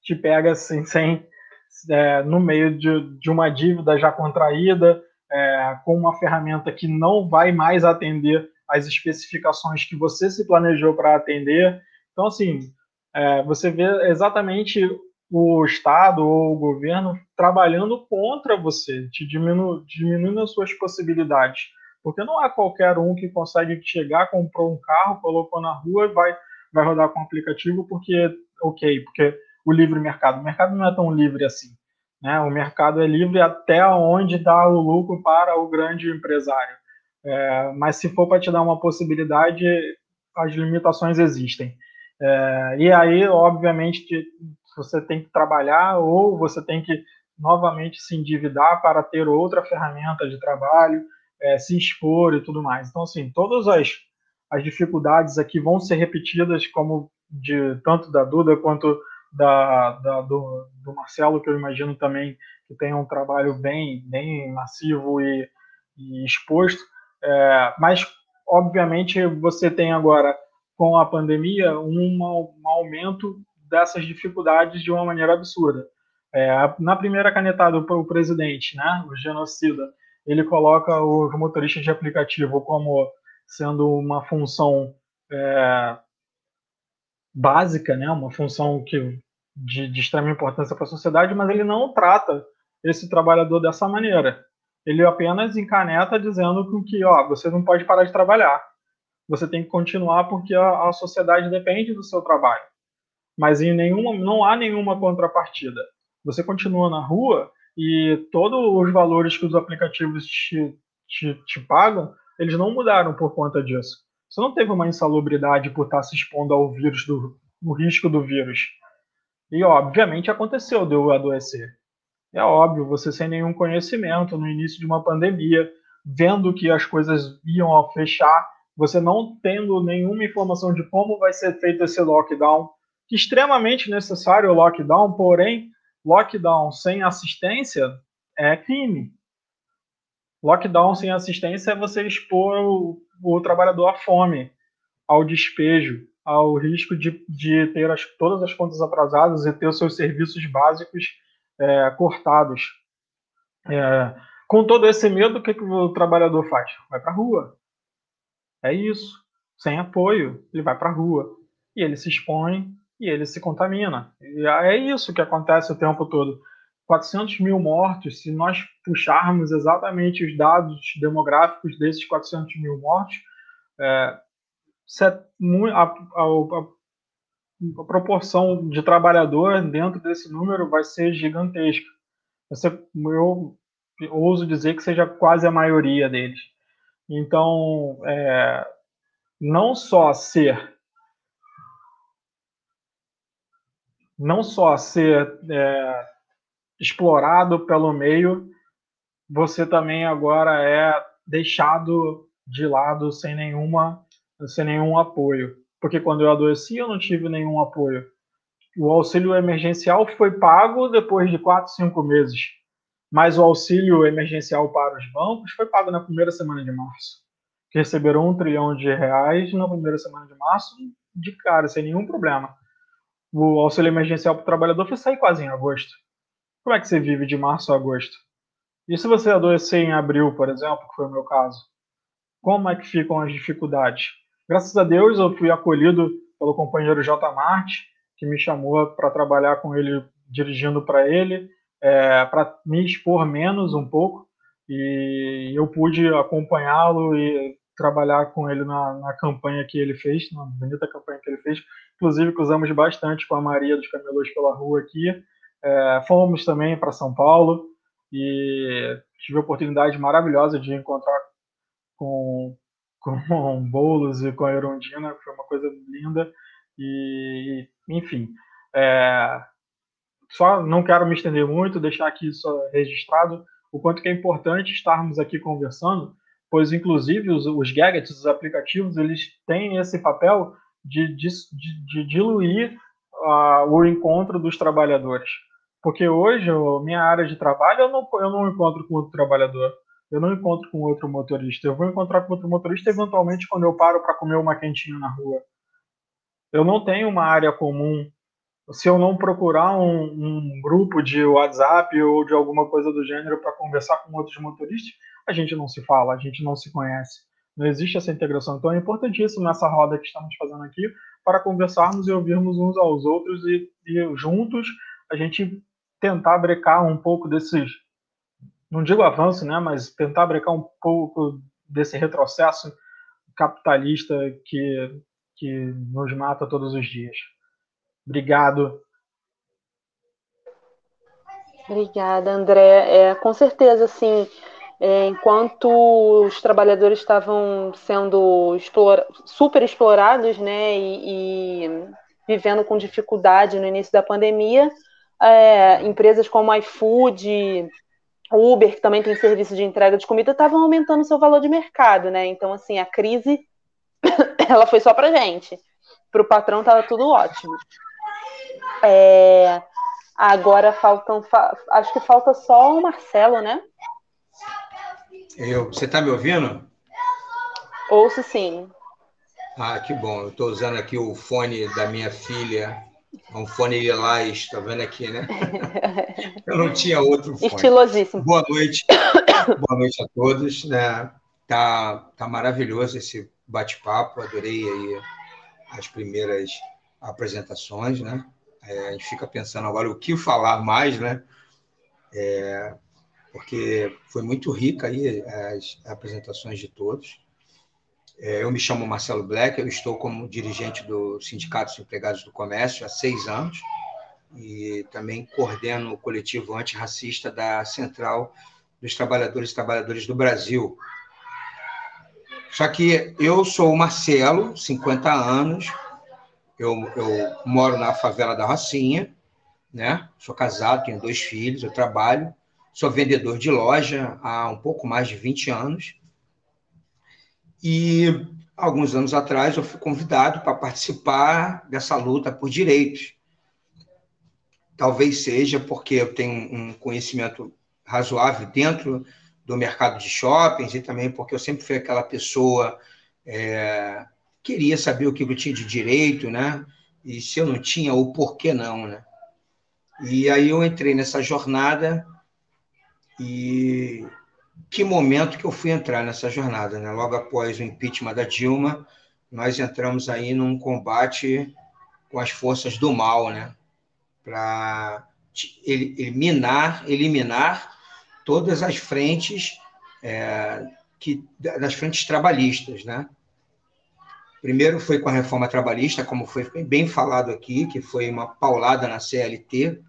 te pega assim, sem, é, no meio de, de, uma dívida já contraída, é, com uma ferramenta que não vai mais atender as especificações que você se planejou para atender. Então, assim, é, você vê exatamente o Estado ou o governo trabalhando contra você, te diminu diminuindo as suas possibilidades. Porque não é qualquer um que consegue chegar, comprou um carro, colocou na rua vai, vai rodar com o aplicativo, porque ok, porque o livre mercado, o mercado não é tão livre assim. Né? O mercado é livre até onde dá o lucro para o grande empresário. É, mas se for para te dar uma possibilidade, as limitações existem. É, e aí, obviamente, você tem que trabalhar ou você tem que novamente se endividar para ter outra ferramenta de trabalho, é, se expor e tudo mais. Então, assim, todas as, as dificuldades aqui vão ser repetidas como de tanto da Duda quanto da, da do, do, Marcelo, que eu imagino também que tem um trabalho bem, bem massivo e, e exposto. É, mas, obviamente, você tem agora, com a pandemia, um, um aumento dessas dificuldades de uma maneira absurda. É, na primeira canetada, o presidente, né, o genocida, ele coloca os motoristas de aplicativo como sendo uma função é, básica, né, uma função que, de, de extrema importância para a sociedade, mas ele não trata esse trabalhador dessa maneira. Ele apenas encaneta dizendo que ó, você não pode parar de trabalhar. Você tem que continuar porque a, a sociedade depende do seu trabalho. Mas em nenhuma, não há nenhuma contrapartida. Você continua na rua e todos os valores que os aplicativos te, te, te pagam, eles não mudaram por conta disso. Você não teve uma insalubridade por estar se expondo ao vírus, do, risco do vírus. E, obviamente, aconteceu de eu adoecer. É óbvio, você sem nenhum conhecimento no início de uma pandemia, vendo que as coisas iam a fechar, você não tendo nenhuma informação de como vai ser feito esse lockdown, que é extremamente necessário o lockdown, porém, lockdown sem assistência é crime. Lockdown sem assistência é você expor o, o trabalhador à fome, ao despejo, ao risco de, de ter as, todas as contas atrasadas e ter os seus serviços básicos é, cortados. É, com todo esse medo, o que, que o trabalhador faz? Vai para a rua. É isso. Sem apoio, ele vai para a rua. E ele se expõe e ele se contamina. E é isso que acontece o tempo todo. 400 mil mortos, se nós puxarmos exatamente os dados demográficos desses 400 mil mortos, é, a, a, a, proporção de trabalhador dentro desse número vai ser gigantesca. Eu ouso dizer que seja quase a maioria deles. Então, é, não só ser não só ser é, explorado pelo meio, você também agora é deixado de lado sem nenhuma sem nenhum apoio. Porque quando eu adoeci, eu não tive nenhum apoio. O auxílio emergencial foi pago depois de quatro, cinco meses. Mas o auxílio emergencial para os bancos foi pago na primeira semana de março. Que receberam um trilhão de reais na primeira semana de março, de cara, sem nenhum problema. O auxílio emergencial para o trabalhador foi sair quase em agosto. Como é que você vive de março a agosto? E se você adoecer em abril, por exemplo, que foi o meu caso? Como é que ficam as dificuldades? Graças a Deus eu fui acolhido pelo companheiro J. Marte, que me chamou para trabalhar com ele, dirigindo para ele, é, para me expor menos um pouco, e eu pude acompanhá-lo e trabalhar com ele na, na, campanha que ele fez, na bonita campanha que ele fez. Inclusive, cruzamos bastante com a Maria dos Camelôs pela rua aqui. É, fomos também para São Paulo e tive a oportunidade maravilhosa de encontrar com, com Boulos e com a Erundina, foi uma coisa linda. E, enfim, é, só não quero me estender muito, deixar aqui só registrado o quanto que é importante estarmos aqui conversando, pois inclusive os, os gadgets, os aplicativos, eles têm esse papel de, de, de, de diluir uh, o encontro dos trabalhadores. Porque hoje, minha área de trabalho, eu não, eu não encontro com outro trabalhador, eu não encontro com outro motorista. Eu vou encontrar com outro motorista eventualmente quando eu paro para comer uma quentinha na rua. Eu não tenho uma área comum se eu não procurar um, um, grupo de WhatsApp ou de alguma coisa do gênero para conversar com outros motoristas, a gente não se fala, a gente não se conhece. Não existe essa integração. Então é importantíssimo nessa roda que estamos fazendo aqui para conversarmos e ouvirmos uns aos outros e, e juntos a gente tentar brecar um pouco desses, não digo avanço, né, mas tentar brecar um pouco desse retrocesso capitalista que, que nos mata todos os dias. Obrigado. Obrigada, André. É, com certeza, sim. É, enquanto os trabalhadores estavam sendo explora super explorados, né, e, e, vivendo com dificuldade no início da pandemia, é, empresas como iFood, Uber, que também tem serviço de entrega de comida, estavam aumentando seu valor de mercado, né? Então, assim, a crise ela foi só para gente. Para o patrão estava tudo ótimo. É, agora faltam. Acho que falta só o Marcelo, né? Eu, você está me ouvindo? Ouço sim. Ah, que bom. Eu estou usando aqui o fone da minha filha. Um fone lilás, está vendo aqui, né? Eu não tinha outro fone. Estilosíssimo. Boa noite. Boa noite a todos. Né? Tá, tá maravilhoso esse bate-papo. Adorei aí as primeiras apresentações, né? É, a gente fica pensando agora o que falar mais, né? É, porque foi muito rica aí as apresentações de todos. É, eu me chamo Marcelo Black, eu estou como dirigente do Sindicato dos Empregados do Comércio há seis anos e também coordeno o coletivo antirracista da Central dos Trabalhadores e Trabalhadoras do Brasil. Só que eu sou o Marcelo, 50 anos, eu, eu moro na favela da Rocinha, né? Sou casado, tenho dois filhos, eu trabalho, sou vendedor de loja há um pouco mais de 20 anos. E alguns anos atrás eu fui convidado para participar dessa luta por direitos. Talvez seja porque eu tenho um conhecimento razoável dentro do mercado de shoppings e também porque eu sempre fui aquela pessoa é, queria saber o que eu tinha de direito, né? E se eu não tinha, o porquê não, né? E aí eu entrei nessa jornada e que momento que eu fui entrar nessa jornada, né? Logo após o impeachment da Dilma, nós entramos aí num combate com as forças do mal, né? Para eliminar, eliminar todas as frentes é, que das frentes trabalhistas, né? Primeiro foi com a reforma trabalhista, como foi bem falado aqui, que foi uma paulada na CLT,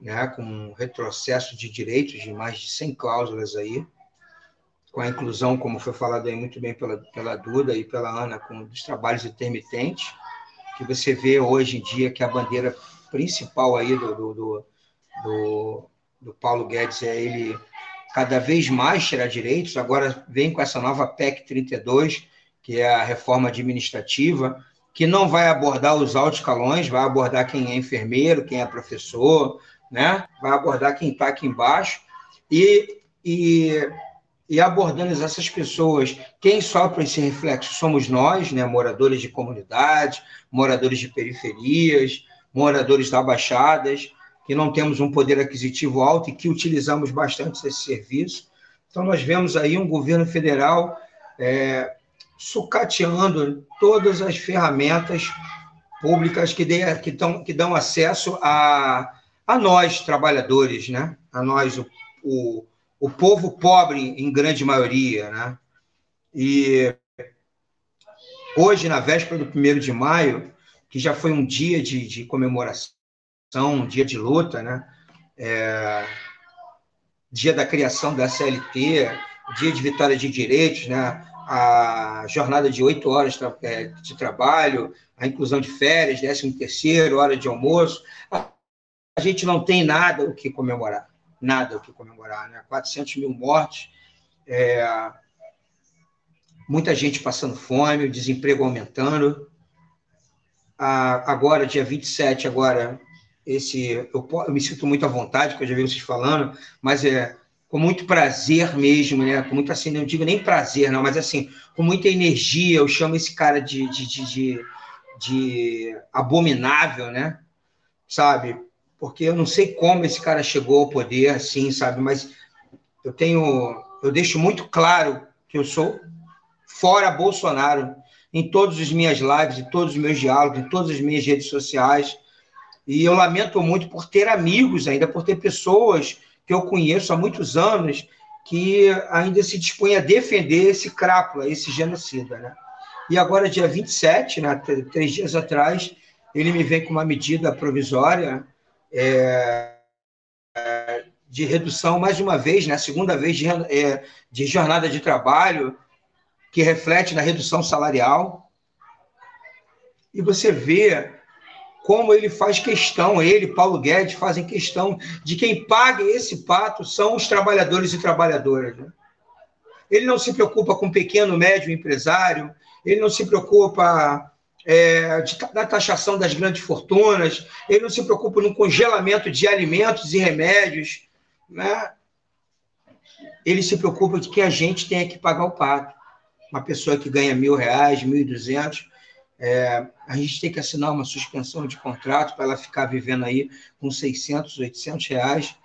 né, com um retrocesso de direitos de mais de 100 cláusulas aí, com a inclusão, como foi falado aí muito bem pela, pela Duda e pela Ana, com os trabalhos intermitentes, que você vê hoje em dia que a bandeira principal aí do, do, do, do, do Paulo Guedes é ele cada vez mais tirar direitos, agora vem com essa nova PEC 32, que é a reforma administrativa, que não vai abordar os altos calões, vai abordar quem é enfermeiro, quem é professor, né? vai abordar quem está aqui embaixo, e, e, e abordando essas pessoas, quem sofre esse reflexo somos nós, né? moradores de comunidade, moradores de periferias, moradores da Baixadas, que não temos um poder aquisitivo alto e que utilizamos bastante esse serviço. Então, nós vemos aí um governo federal é, sucateando todas as ferramentas públicas que, dê, que, tão, que dão acesso a, a nós, trabalhadores, né? a nós, o, o, o povo pobre, em grande maioria. Né? E hoje, na véspera do 1 de maio, que já foi um dia de, de comemoração, um dia de luta, né? É, dia da criação da CLT, dia de vitória de direitos, né? a jornada de oito horas é, de trabalho, a inclusão de férias, décimo terceiro, hora de almoço. A gente não tem nada o que comemorar, nada o que comemorar, né? 400 mil mortes, é, muita gente passando fome, o desemprego aumentando. agora, dia 27, agora, esse, eu, eu, me sinto muito à vontade, porque eu já vi vocês falando, mas é com muito prazer mesmo, né? Com muito assim, não digo nem prazer, não, mas assim, com muita energia, eu chamo esse cara de, de, de, de, de abominável, né? Sabe? Porque eu não sei como esse cara chegou ao poder, assim, sabe? Mas eu tenho, eu deixo muito claro que eu sou fora Bolsonaro em todas as minhas lives, em todos os meus diálogos, em todas as minhas redes sociais. E eu lamento muito por ter amigos ainda, por ter pessoas que eu conheço há muitos anos que ainda se dispõem a defender esse crápula, esse genocida. Né? E agora, dia 27, né, três dias atrás, ele me vem com uma medida provisória é, de redução, mais uma vez, né, segunda vez de, é, de jornada de trabalho, que reflete na redução salarial. E você vê como ele faz questão, ele, Paulo Guedes, fazem questão de quem paga esse pato são os trabalhadores e trabalhadoras. Né? Ele não se preocupa com pequeno, médio empresário, ele não se preocupa é, de, da taxação das grandes fortunas, ele não se preocupa no congelamento de alimentos e remédios. Né? Ele se preocupa de que a gente tenha que pagar o pato. Uma pessoa que ganha mil reais, mil e duzentos, é, a gente tem que assinar uma suspensão de contrato para ela ficar vivendo aí com 600, 800 reais.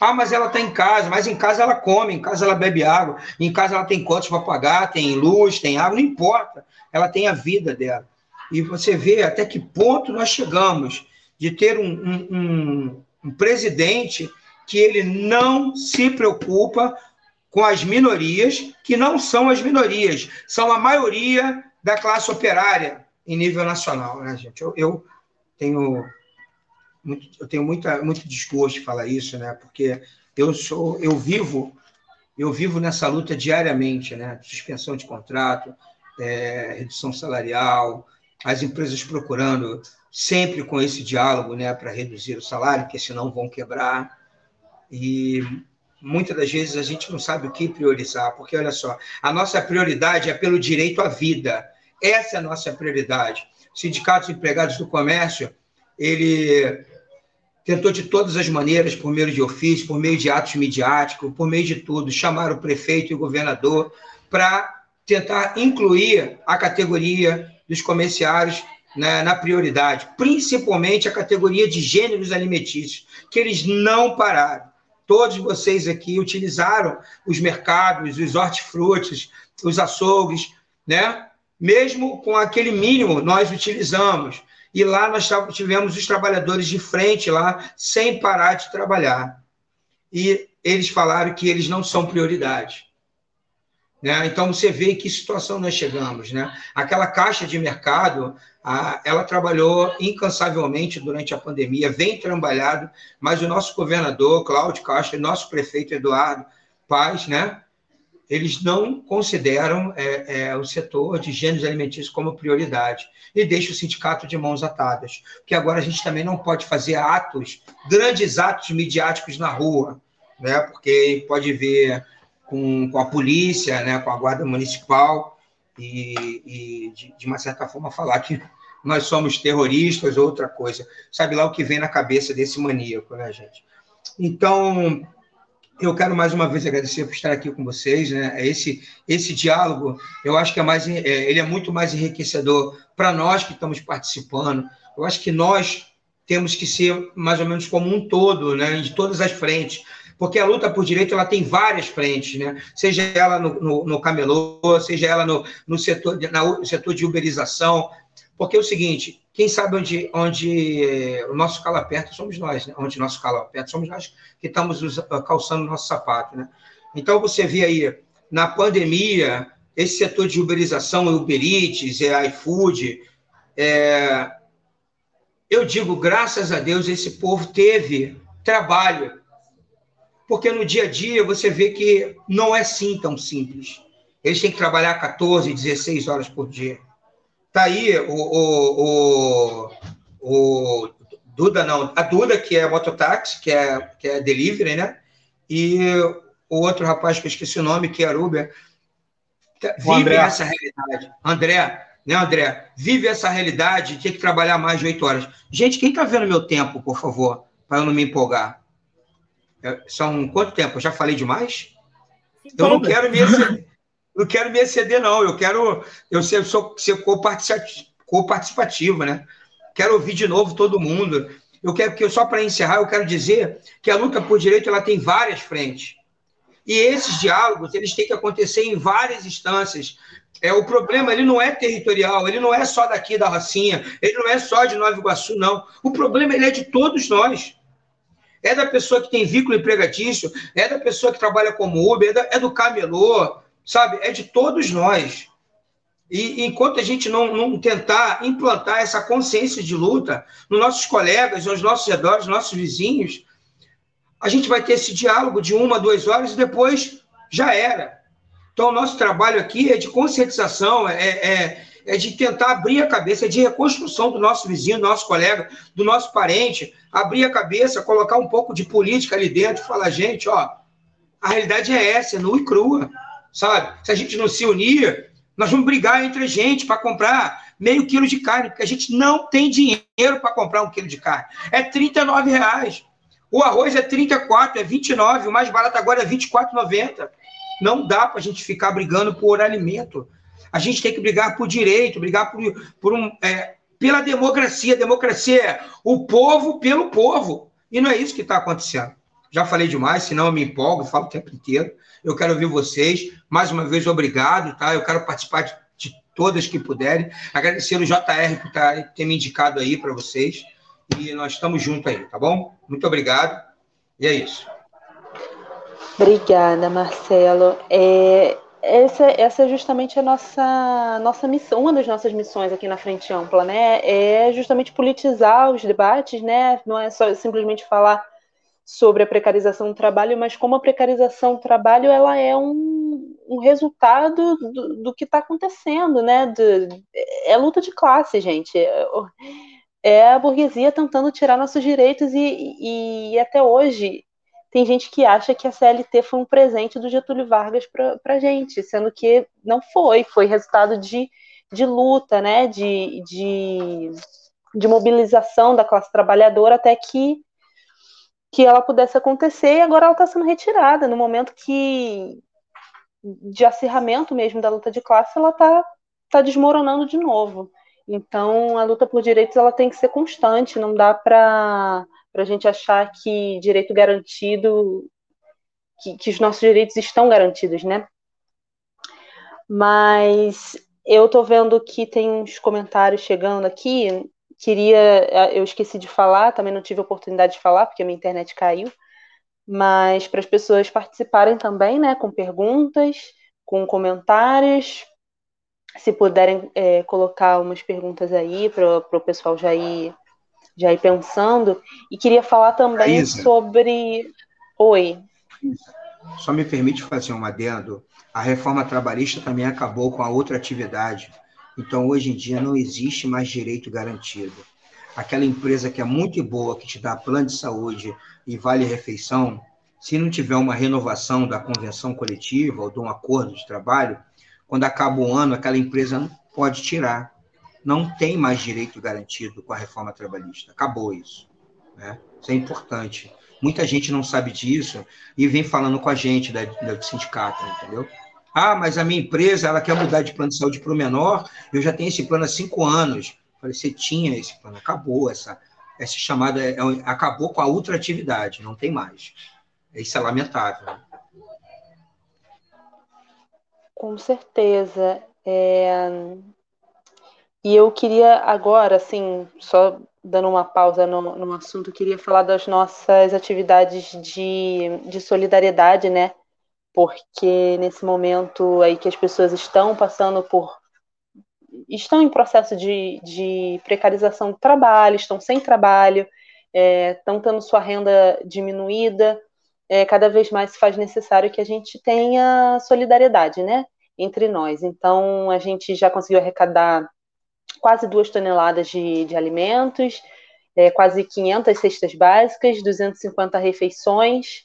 Ah, mas ela está em casa, mas em casa ela come, em casa ela bebe água, em casa ela tem contas para pagar, tem luz, tem água, não importa, ela tem a vida dela. E você vê até que ponto nós chegamos de ter um, um, um, presidente que ele não se preocupa com as minorias, que não são as minorias, são a maioria da classe operária, em nível nacional, né, gente? Eu, eu tenho muito, eu tenho muita, muito desgosto de falar isso, né? Porque eu sou, eu vivo, eu vivo nessa luta diariamente, né? Suspensão de contrato, é, redução salarial, as empresas procurando sempre com esse diálogo, né, para reduzir o salário, porque senão vão quebrar. E muitas das vezes a gente não sabe o que priorizar, porque olha só, a nossa prioridade é pelo direito à vida essa é a nossa prioridade. Sindicatos Empregados do Comércio, ele tentou de todas as maneiras, por meio de ofício, por meio de atos midiáticos, por meio de tudo, chamar o prefeito e o governador para tentar incluir a categoria dos comerciários na, na, prioridade, principalmente a categoria de gêneros alimentícios, que eles não pararam. Todos vocês aqui utilizaram os mercados, os hortifrutis, os açougues, né? mesmo com aquele mínimo, nós utilizamos. E lá nós tivemos os trabalhadores de frente lá, sem parar de trabalhar. E eles falaram que eles não são prioridade. Né? Então, você vê em que situação nós chegamos. Né? Aquela caixa de mercado, a, ela trabalhou incansavelmente durante a pandemia, vem trabalhado, mas o nosso governador, Cláudio Castro, e nosso prefeito Eduardo Paz, né? eles não consideram é, é, o setor de gêneros alimentícios como prioridade e deixa o sindicato de mãos atadas, porque agora a gente também não pode fazer atos, grandes atos midiáticos na rua, né? porque pode ver com, com a polícia, né? com a guarda municipal e, e de, de uma certa forma falar que nós somos terroristas ou outra coisa. Sabe lá o que vem na cabeça desse maníaco, né, gente? Então, eu quero mais uma vez agradecer por estar aqui com vocês, né? Esse esse diálogo, eu acho que é mais é, ele é muito mais enriquecedor para nós que estamos participando. Eu acho que nós temos que ser mais ou menos como um todo, né? De todas as frentes, porque a luta por direito ela tem várias frentes, né? Seja ela no, no, no camelô, seja ela no, no setor na, setor de uberização, porque é o seguinte, quem sabe onde, onde eh, o nosso calo aperta somos nós, né? onde nosso calo aperta somos nós que estamos calçando o nosso sapato. Né? Então, você vê aí, na pandemia, esse setor de uberização, Uber Eats, é, iFood, é, eu digo, graças a Deus, esse povo teve trabalho, porque no dia a dia você vê que não é assim tão simples. Eles têm que trabalhar 14, 16 horas por dia. Tá aí o, o, o, o Duda, não, a Duda, que é mototáxi, que é, que é delivery, né? E o outro rapaz que eu esqueci o nome, que é Uber, tá, vive essa realidade. André, né, André? Vive essa realidade de ter que trabalhar mais de oito horas. Gente, quem está vendo meu tempo, por favor, para eu não me empolgar? É, são quanto tempo? Eu já falei demais? Eu não quero me exceder não quero me exceder, não. Eu quero. Eu ser, sou, ser co-participativo, né? Quero ouvir de novo todo mundo. Eu quero que, só para encerrar, eu quero dizer que a luta por direito ela tem várias frentes. E esses diálogos eles têm que acontecer em várias instâncias. É, o problema ele não é territorial, ele não é só daqui da Rocinha, ele não é só de Nova Iguaçu, não. O problema ele é de todos nós. É da pessoa que tem vínculo empregatício, é da pessoa que trabalha como Uber, é, da, é do camelô, sabe? É de todos nós. E enquanto a gente não, não, tentar implantar essa consciência de luta nos nossos colegas, nos nossos redores, nos nossos vizinhos, a gente vai ter esse diálogo de uma, duas horas e depois já era. Então, o nosso trabalho aqui é de conscientização, é, é, é de tentar abrir a cabeça, é de reconstrução do nosso vizinho, do nosso colega, do nosso parente, abrir a cabeça, colocar um pouco de política ali dentro, falar, gente, ó, a realidade é essa, é nua e crua sabe? Se a gente não se unir, nós vamos brigar entre a gente para comprar meio quilo de carne, porque a gente não tem dinheiro para comprar um quilo de carne. É 39 reais. O arroz é 34, é 29, o mais barato agora é 24,90. Não dá para a gente ficar brigando por alimento. A gente tem que brigar por direito, brigar por, por um, é, pela democracia. Democracia é o povo pelo povo. E não é isso que está acontecendo. Já falei demais, senão eu me empolgo, falo o tempo inteiro. Eu quero ouvir vocês. Mais uma vez, obrigado, tá? Eu quero participar de, de todas que puderem. Agradecer o JR por tá, ter me indicado aí para vocês. E nós estamos juntos aí, tá bom? Muito obrigado. E é isso. Obrigada, Marcelo. É, essa, essa é justamente a nossa, nossa missão, uma das nossas missões aqui na Frente Ampla, né? É justamente politizar os debates, né? Não é só simplesmente falar sobre a precarização do trabalho, mas como a precarização do trabalho ela é um, um resultado do, do que está acontecendo, né? De, é luta de classe, gente. É, é a burguesia tentando tirar nossos direitos e, e, e, até hoje tem gente que acha que a CLT foi um presente do Getúlio Vargas para a gente, sendo que não foi, foi resultado de, de luta, né? De, de, de mobilização da classe trabalhadora até que que ela pudesse acontecer e agora ela está sendo retirada no momento que de acirramento mesmo da luta de classe ela está tá desmoronando de novo. Então a luta por direitos ela tem que ser constante, não dá para a gente achar que direito garantido, que, que os nossos direitos estão garantidos, né? Mas eu estou vendo que tem uns comentários chegando aqui queria, eu esqueci de falar, também não tive oportunidade de falar, porque a minha internet caiu, mas para as pessoas participarem também, né, com perguntas, com comentários. Se puderem é, colocar umas perguntas aí para o pessoal já ir, já ir pensando. E queria falar também Isa, sobre. Oi. Só me permite fazer um adendo. A reforma trabalhista também acabou com a outra atividade. Então, hoje em dia, não existe mais direito garantido. Aquela empresa que é muito boa, que te dá plano de saúde e vale refeição, se não tiver uma renovação da convenção coletiva ou de um acordo de trabalho, quando acaba o ano, aquela empresa pode tirar. Não tem mais direito garantido com a reforma trabalhista. Acabou isso. Né? Isso é importante. Muita gente não sabe disso e vem falando com a gente da, do sindicato, entendeu? Ah, mas a minha empresa ela quer mudar de plano de saúde para o menor, eu já tenho esse plano há cinco anos. falei, você tinha esse plano, acabou essa, essa chamada, é, acabou com a ultratividade, não tem mais. Isso é lamentável. Com certeza. É... E eu queria agora, assim, só dando uma pausa no, no assunto, queria falar das nossas atividades de, de solidariedade, né? Porque nesse momento aí que as pessoas estão passando por. estão em processo de, de precarização do trabalho, estão sem trabalho, é, estão tendo sua renda diminuída, é, cada vez mais se faz necessário que a gente tenha solidariedade, né, entre nós. Então, a gente já conseguiu arrecadar quase duas toneladas de, de alimentos, é, quase 500 cestas básicas, 250 refeições,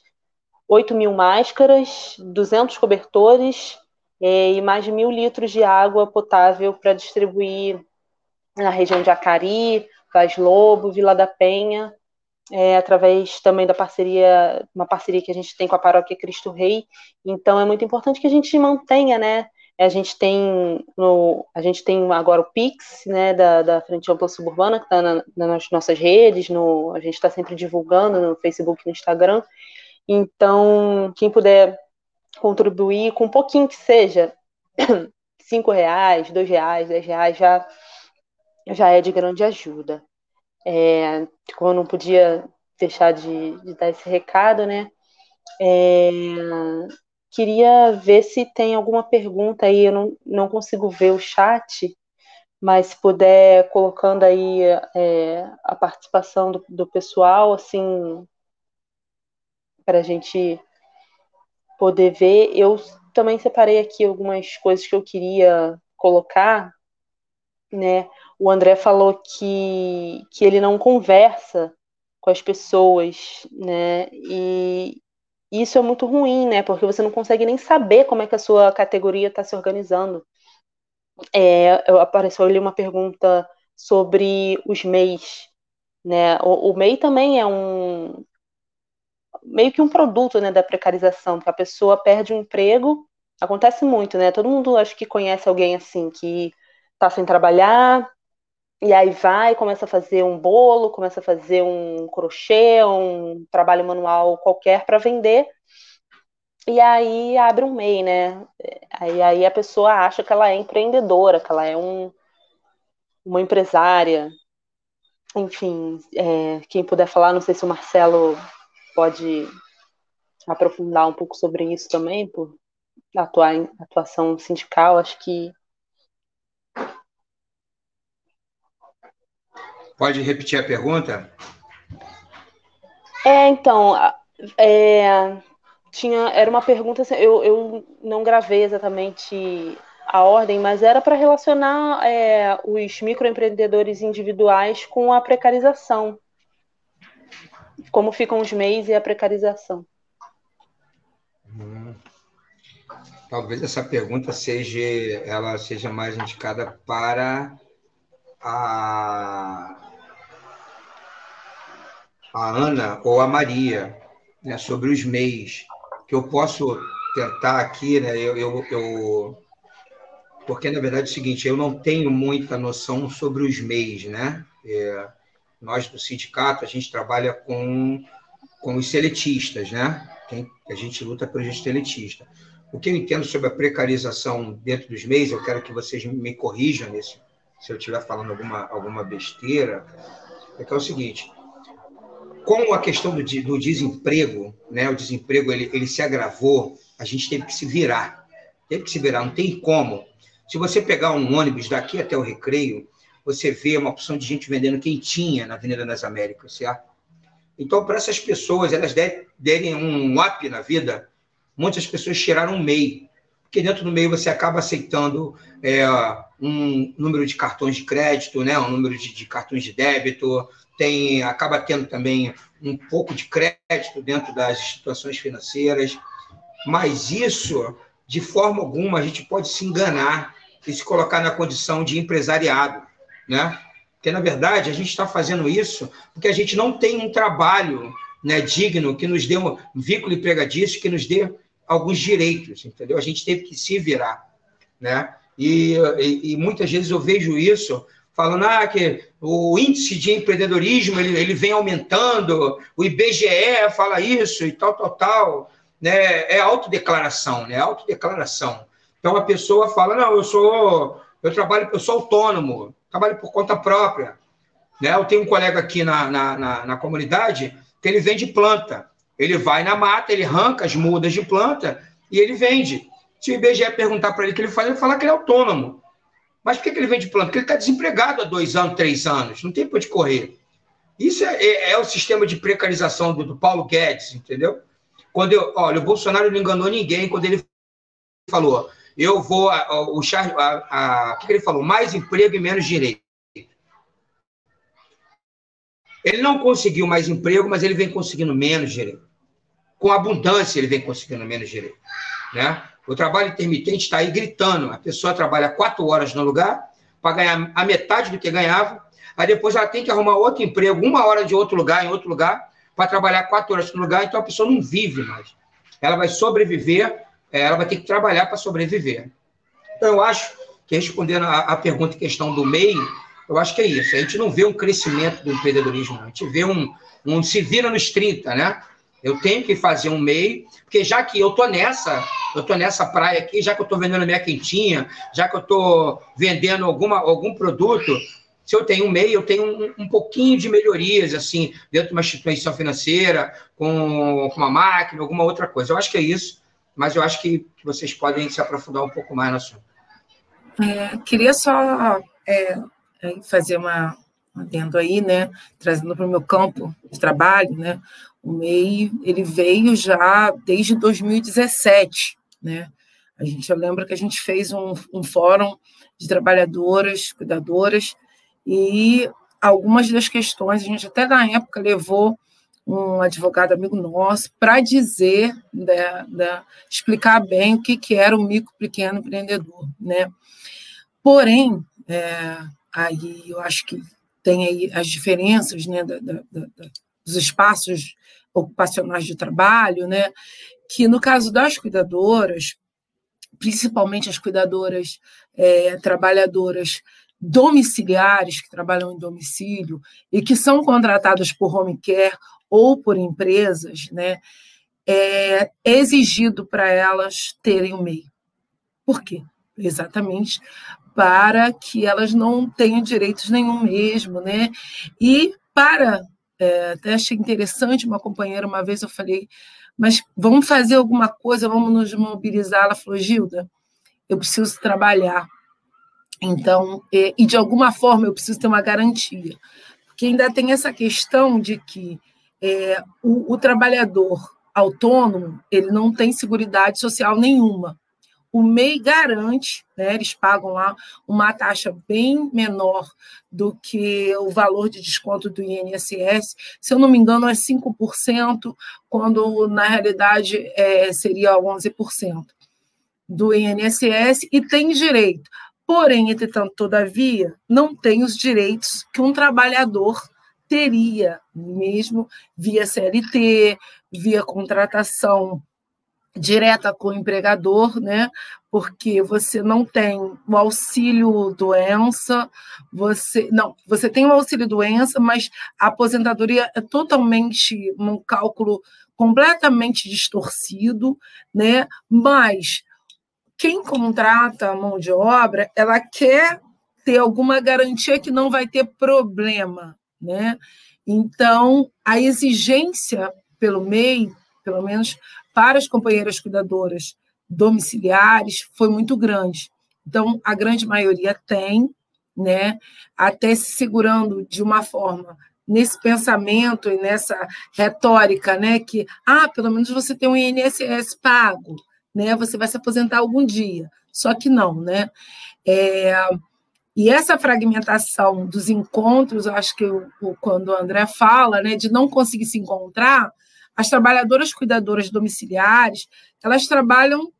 8 mil máscaras, 200 cobertores é, e mais de mil litros de água potável para distribuir na região de Acari, Vaz Lobo, Vila da Penha, é, através também da parceria, uma parceria que a gente tem com a Paróquia Cristo Rei. Então é muito importante que a gente mantenha, né? A gente tem no, a gente tem agora o Pix, né, da, da Frente Ampla Suburbana, que está na, nas nossas redes, no, a gente está sempre divulgando no Facebook e no Instagram. Então, quem puder contribuir com um pouquinho que seja, cinco reais, dois reais, dez reais, já, já é de grande ajuda. É, como eu não podia deixar de, de dar esse recado, né? É, queria ver se tem alguma pergunta aí, eu não, não consigo ver o chat, mas se puder colocando aí é, a participação do, do pessoal, assim, para a gente poder ver. Eu também separei aqui algumas coisas que eu queria colocar, né? o André falou que, que ele não conversa com as pessoas, né? E isso é muito ruim, né? Porque você não consegue nem saber como é que a sua categoria está se organizando. É, apareceu ali uma pergunta sobre os MEIs, né? O, o MEI também é um meio que um produto, né, da precarização, porque a pessoa perde o um emprego, acontece muito, né? Todo mundo acho que conhece alguém assim que está sem trabalhar, e aí vai, começa a fazer um bolo, começa a fazer um crochê, um trabalho manual qualquer para vender. E aí abre um MEI, né? Aí, aí a pessoa acha que ela é empreendedora, que ela é um, uma empresária. Enfim, é, quem puder falar, não sei se o Marcelo pode aprofundar um pouco sobre isso também, por atuar em atuação sindical, acho que Pode repetir a pergunta? É, então, é, tinha, era uma pergunta, assim, eu, eu não gravei exatamente a ordem, mas era para relacionar é, os microempreendedores individuais com a precarização. Como ficam os MEIs e a precarização. Hum. Talvez essa pergunta seja, ela seja mais indicada para a a Ana ou a Maria, né, sobre os MEIs, que eu posso tentar aqui, né, eu, eu, eu, porque na verdade é o seguinte, eu não tenho muita noção sobre os MEIs, né? É, nós do sindicato a gente trabalha com com os seletistas, né? Quem, a gente luta pelo gente seletista. O que eu entendo sobre a precarização dentro dos MEIs, eu quero que vocês me corrijam nesse, se eu estiver falando alguma, alguma besteira, é que é o seguinte: com a questão do, do desemprego, né, o desemprego ele, ele se agravou, a gente teve que se virar. teve que se virar, não tem como. Se você pegar um ônibus daqui até o Recreio, você vê uma opção de gente vendendo quentinha na Avenida das Américas, certo? Então, para essas pessoas, elas derem um up na vida, muitas pessoas tiraram um MEI, porque dentro do meio você acaba aceitando é, um número de cartões de crédito, né, um número de, de, cartões de débito, tem acaba tendo também um pouco de crédito dentro das instituições financeiras, mas isso, de forma alguma, a gente pode se enganar e se colocar na condição de empresariado, né? Porque, na verdade, a gente está fazendo isso porque a gente não tem um trabalho né, digno que nos dê um vínculo empregadício, que nos dê alguns direitos, entendeu? A gente teve que se virar, né? E, e, e muitas vezes eu vejo isso falando ah, que o índice de empreendedorismo ele, ele vem aumentando, o IBGE fala isso e tal, tal, tal. Né? É autodeclaração, né? Autodeclaração. Então a pessoa fala, não, eu sou, eu trabalho, eu sou autônomo, trabalho por conta própria. Né? Eu tenho um colega aqui na, na, na, na comunidade que ele vende planta. Ele vai na mata, ele arranca as mudas de planta e ele vende. Se o IBGE perguntar para ele o que ele faz, ele fala que ele é autônomo. Mas por que, ele vende planta? Porque ele está desempregado há dois anos, três anos, não tem para onde correr. Isso é, é, é, o sistema de precarização do, do, Paulo Guedes, entendeu? Quando eu, olha, o Bolsonaro não enganou ninguém quando ele falou, eu vou, a, a, o que ele falou? Mais emprego e menos direito. Ele não conseguiu mais emprego, mas ele vem conseguindo menos direito. Com abundância, ele vem conseguindo menos direito. Né? O trabalho intermitente está aí gritando. A pessoa trabalha quatro horas no lugar para ganhar a metade do que ganhava. Aí depois ela tem que arrumar outro emprego, uma hora de outro lugar, em outro lugar, para trabalhar quatro horas no lugar. Então a pessoa não vive mais. Ela vai sobreviver, é, ela vai ter que trabalhar para sobreviver. Então eu acho que respondendo a, pergunta questão do MEI, eu acho que é isso. A gente não vê um crescimento do empreendedorismo, a gente vê um, um se vira nos 30, né? Eu tenho que fazer um MEI, porque já que eu tô nessa, eu tô nessa praia aqui, já que eu tô vendendo minha quentinha, já que eu tô vendendo alguma, algum produto, se eu tenho um MEI, eu tenho um, um pouquinho de melhorias, assim, dentro de uma instituição financeira, com, com uma máquina, alguma outra coisa. Eu acho que é isso, mas eu acho que vocês podem se aprofundar um pouco mais no assunto. É, queria só é, fazer uma adendo aí, né, trazendo para o meu campo de trabalho, né, o MEI ele veio já desde 2017, né? A gente eu lembro que a gente fez um, um fórum de trabalhadoras, cuidadoras e algumas das questões a gente até na época levou um advogado amigo nosso para dizer, né, né, explicar bem o que, que era o micro pequeno empreendedor, né? Porém, é, aí eu acho que tem aí as diferenças, né, da, da, da, dos espaços ocupacionais de trabalho, né? Que no caso das cuidadoras, principalmente as cuidadoras é, trabalhadoras domiciliares que trabalham em domicílio e que são contratadas por home care ou por empresas, né? É exigido para elas terem o MEI. Por quê? Exatamente para que elas não tenham direitos nenhum mesmo, né? E para é, até achei interessante, uma companheira, uma vez eu falei, mas vamos fazer alguma coisa, vamos nos mobilizar. Ela falou, Gilda, eu preciso trabalhar. Então, e, e de alguma forma eu preciso ter uma garantia. Porque ainda tem essa questão de que é, o, o trabalhador autônomo ele não tem seguridade social nenhuma o MEI garante, né, eles pagam lá uma taxa bem menor do que o valor de desconto do INSS, se eu não me engano, é 5%, quando na realidade é, seria 11% do INSS, e tem direito. Porém, entretanto, todavia, não tem os direitos que um trabalhador teria, mesmo via CLT, via contratação direta com o empregador, né? Porque você não tem o auxílio doença, você não, você tem o auxílio doença, mas a aposentadoria é totalmente um cálculo completamente distorcido, né? Mas quem contrata a mão de obra, ela quer ter alguma garantia que não vai ter problema, né? Então, a exigência pelo MEI, pelo menos para as companheiras cuidadoras domiciliares foi muito grande. Então, a grande maioria tem, né, até se segurando de uma forma nesse pensamento e nessa retórica, né, que ah, pelo menos você tem um INSS pago, né, você vai se aposentar algum dia. Só que não, né? É, e essa fragmentação dos encontros, acho que eu, quando o André fala, né, de não conseguir se encontrar, as trabalhadoras cuidadoras domiciliares, elas trabalham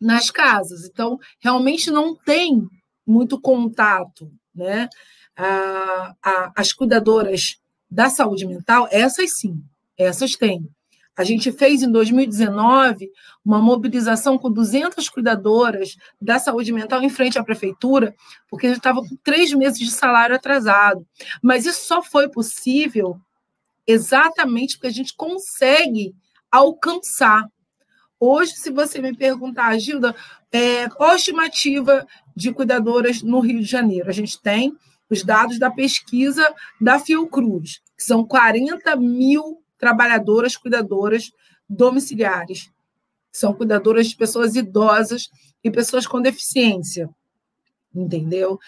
nas casas, então realmente não tem muito contato, né? A, as cuidadoras da saúde mental, essas sim, essas têm. A gente fez em 2019 uma mobilização com 200 cuidadoras da saúde mental em frente à prefeitura, porque a gente estava com três meses de salário atrasado. Mas isso só foi possível exatamente porque a gente consegue alcançar. Hoje, se você me perguntar, Gilda, é, qual a estimativa de cuidadoras no Rio de Janeiro? A gente tem os dados da pesquisa da Fiocruz, que são 40 mil trabalhadoras cuidadoras domiciliares. São cuidadoras de pessoas idosas e pessoas com deficiência. Entendeu?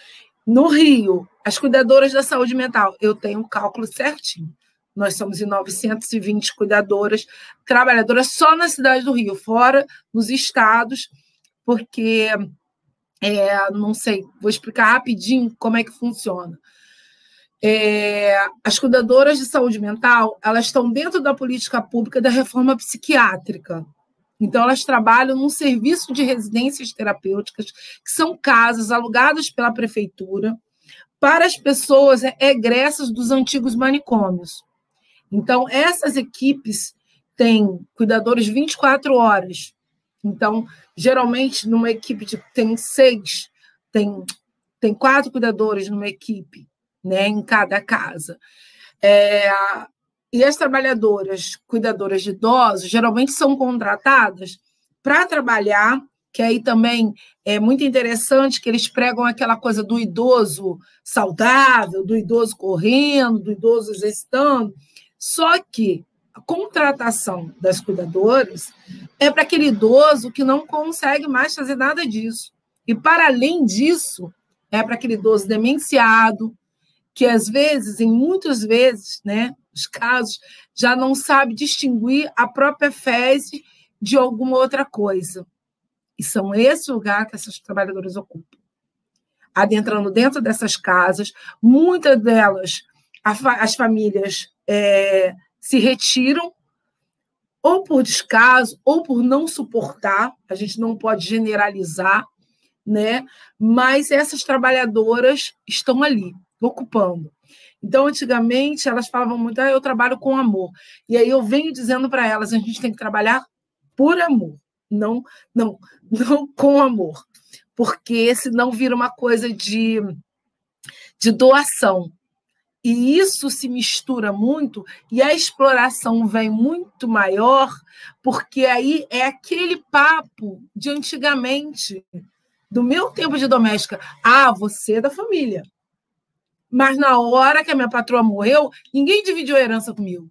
No Rio, as cuidadoras da saúde mental, eu tenho um cálculo certinho. Nós somos em 920 cuidadoras, trabalhadoras só na cidade do Rio, fora nos estados, porque, é, não sei, vou explicar rapidinho como é que funciona. É, as cuidadoras de saúde mental, elas estão dentro da política pública da reforma psiquiátrica. Então, elas trabalham num serviço de residências terapêuticas, que são casas alugadas pela prefeitura para as pessoas egressas dos antigos manicômios. Então, essas equipes têm cuidadores 24 horas. Então, geralmente, numa equipe de, tem seis, tem, tem quatro cuidadores numa equipe, né, em cada casa. É, e as trabalhadoras, cuidadoras de idosos, geralmente são contratadas para trabalhar, que aí também é muito interessante que eles pregam aquela coisa do idoso saudável, do idoso correndo, do idoso exercitando. Só que a contratação das cuidadoras é para aquele idoso que não consegue mais fazer nada disso. E, para além disso, é para aquele idoso demenciado, que às vezes, em muitas vezes, né, os casos, já não sabe distinguir a própria fezes de alguma outra coisa. E são esse lugar que essas trabalhadoras ocupam. Adentrando dentro dessas casas, muitas delas, as famílias é, se retiram, ou por descaso, ou por não suportar, a gente não pode generalizar, né? mas essas trabalhadoras estão ali, ocupando. Então, antigamente, elas falavam muito, ah, eu trabalho com amor. E aí eu venho dizendo para elas, a gente tem que trabalhar por amor, não, não, não com amor. Porque senão vira uma coisa de, de doação. E isso se mistura muito e a exploração vem muito maior, porque aí é aquele papo de antigamente, do meu tempo de doméstica. Ah, você é da família. Mas na hora que a minha patroa morreu, ninguém dividiu a herança comigo.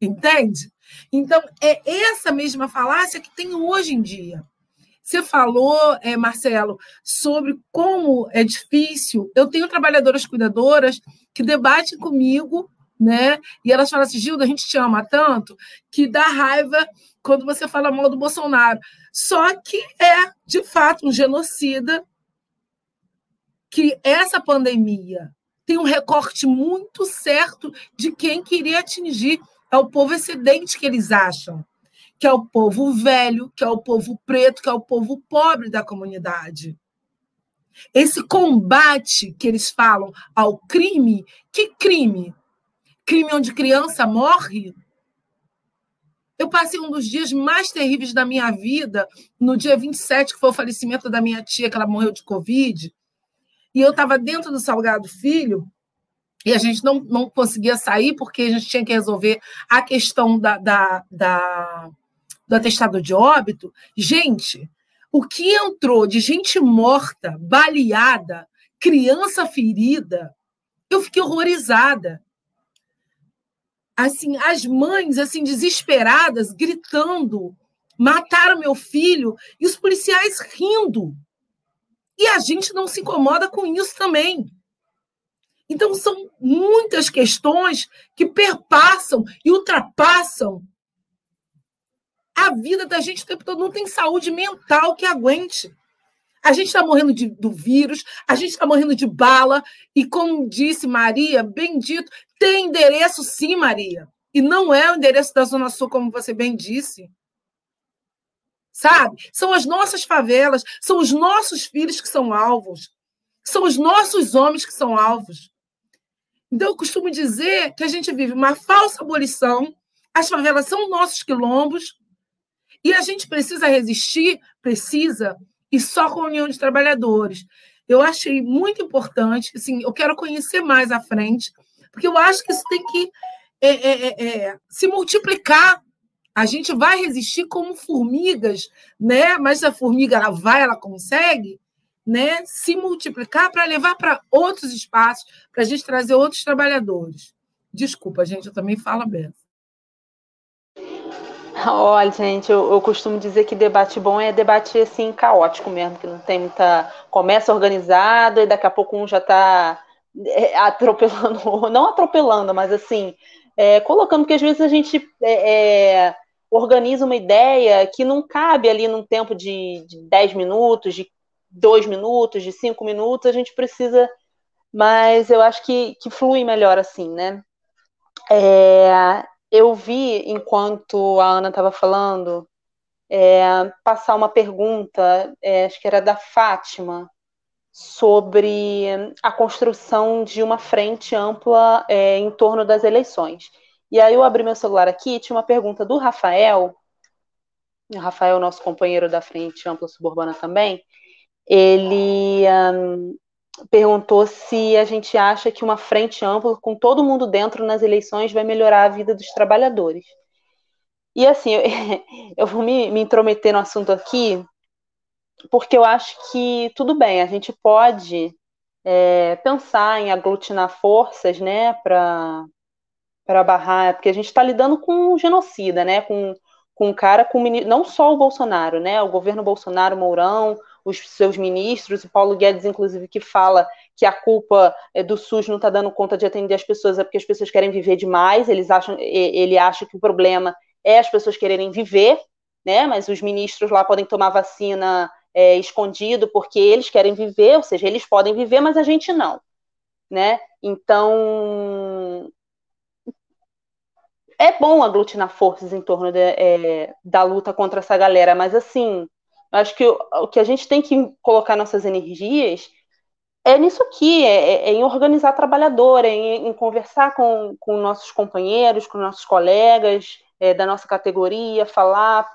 Entende? Então, é essa mesma falácia que tem hoje em dia. Você falou, é, Marcelo, sobre como é difícil. Eu tenho trabalhadoras cuidadoras que debatem comigo, né? E elas falam assim: Gilda, a gente te ama tanto que dá raiva quando você fala mal do Bolsonaro. Só que é, de fato, um genocida que essa pandemia tem um recorte muito certo de quem queria atingir. É o povo excedente que eles acham que é o povo velho, que é o povo preto, que é o povo pobre da comunidade. Esse combate que eles falam ao crime, que crime? Crime onde criança morre? Eu passei um dos dias mais terríveis da minha vida, no dia 27, que foi o falecimento da minha tia, que ela morreu de Covid. E eu estava dentro do Salgado Filho, e a gente não, não conseguia sair, porque a gente tinha que resolver a questão da, da, da do atestado de óbito, gente, o que entrou de gente morta, baleada, criança ferida, eu fiquei horrorizada. Assim, as mães assim desesperadas, gritando Mataram meu filho e os policiais rindo. E a gente não se incomoda com isso também. Então, são muitas questões que perpassam e ultrapassam a vida da gente o tempo todo. Não tem saúde mental que aguente. A gente está morrendo de, do vírus, a gente está morrendo de bala, e como disse Maria, bendito, tem endereço sim, Maria. E não é o endereço da Zona Sul, como você bem disse. Sabe? São as nossas favelas, são os nossos filhos que são alvos, são os nossos homens que são alvos. Então, eu costumo dizer que a gente vive uma falsa abolição, as favelas são nossos quilombos, e a gente precisa resistir, precisa, e só com a União de Trabalhadores. Eu achei muito importante, assim, eu quero conhecer mais à frente, porque eu acho que isso tem que é, é, é, é, se multiplicar. A gente vai resistir como formigas, né? Mas a formiga ela vai, ela consegue, né? Se multiplicar para levar para outros espaços, para a gente trazer outros trabalhadores. Desculpa, gente, eu também falo bem. Olha, gente, eu, eu, costumo dizer que debate bom é debate assim caótico mesmo, que não tem muita. Começa organizado e daqui a pouco um já está é, atropelando, não atropelando, mas assim, é, colocando, porque às vezes a gente é, é organiza uma ideia que não cabe ali num tempo de, de 10 minutos, de 2 minutos, de 5 minutos, a gente precisa, mas eu acho que, que flui melhor assim, né? É, eu vi, enquanto a Ana estava falando, é, passar uma pergunta, é, acho que era da Fátima, sobre a construção de uma frente ampla é, em torno das eleições. E aí eu abri meu celular aqui, tinha uma pergunta do Rafael, o Rafael, nosso companheiro da Frente Ampla Suburbana também, ele perguntou se a gente acha que uma frente ampla, com todo mundo dentro nas eleições, vai melhorar a vida dos trabalhadores. E assim, eu, eu vou me, me intrometer no assunto aqui, porque eu acho que tudo bem, a gente pode é, pensar em aglutinar forças, né, para para barrar, porque a gente está lidando com um genocida, né, com, com um cara, com não só o Bolsonaro, né, o governo Bolsonaro, Mourão, os seus ministros, o Paulo Guedes, inclusive, que fala que a culpa é do SUS não está dando conta de atender as pessoas, é porque as pessoas querem viver demais, eles acham, ele acha que o problema é as pessoas quererem viver, né? Mas os ministros lá podem tomar vacina é, escondido porque eles querem viver, ou seja, eles podem viver, mas a gente não, né? Então é bom aglutinar forças em torno de, é, da luta contra essa galera, mas assim Acho que o, que a gente tem que colocar nossas energias é nisso aqui, é, é, é em organizar trabalhador, é em, em, conversar com, com nossos companheiros, com nossos colegas é, da nossa categoria, falar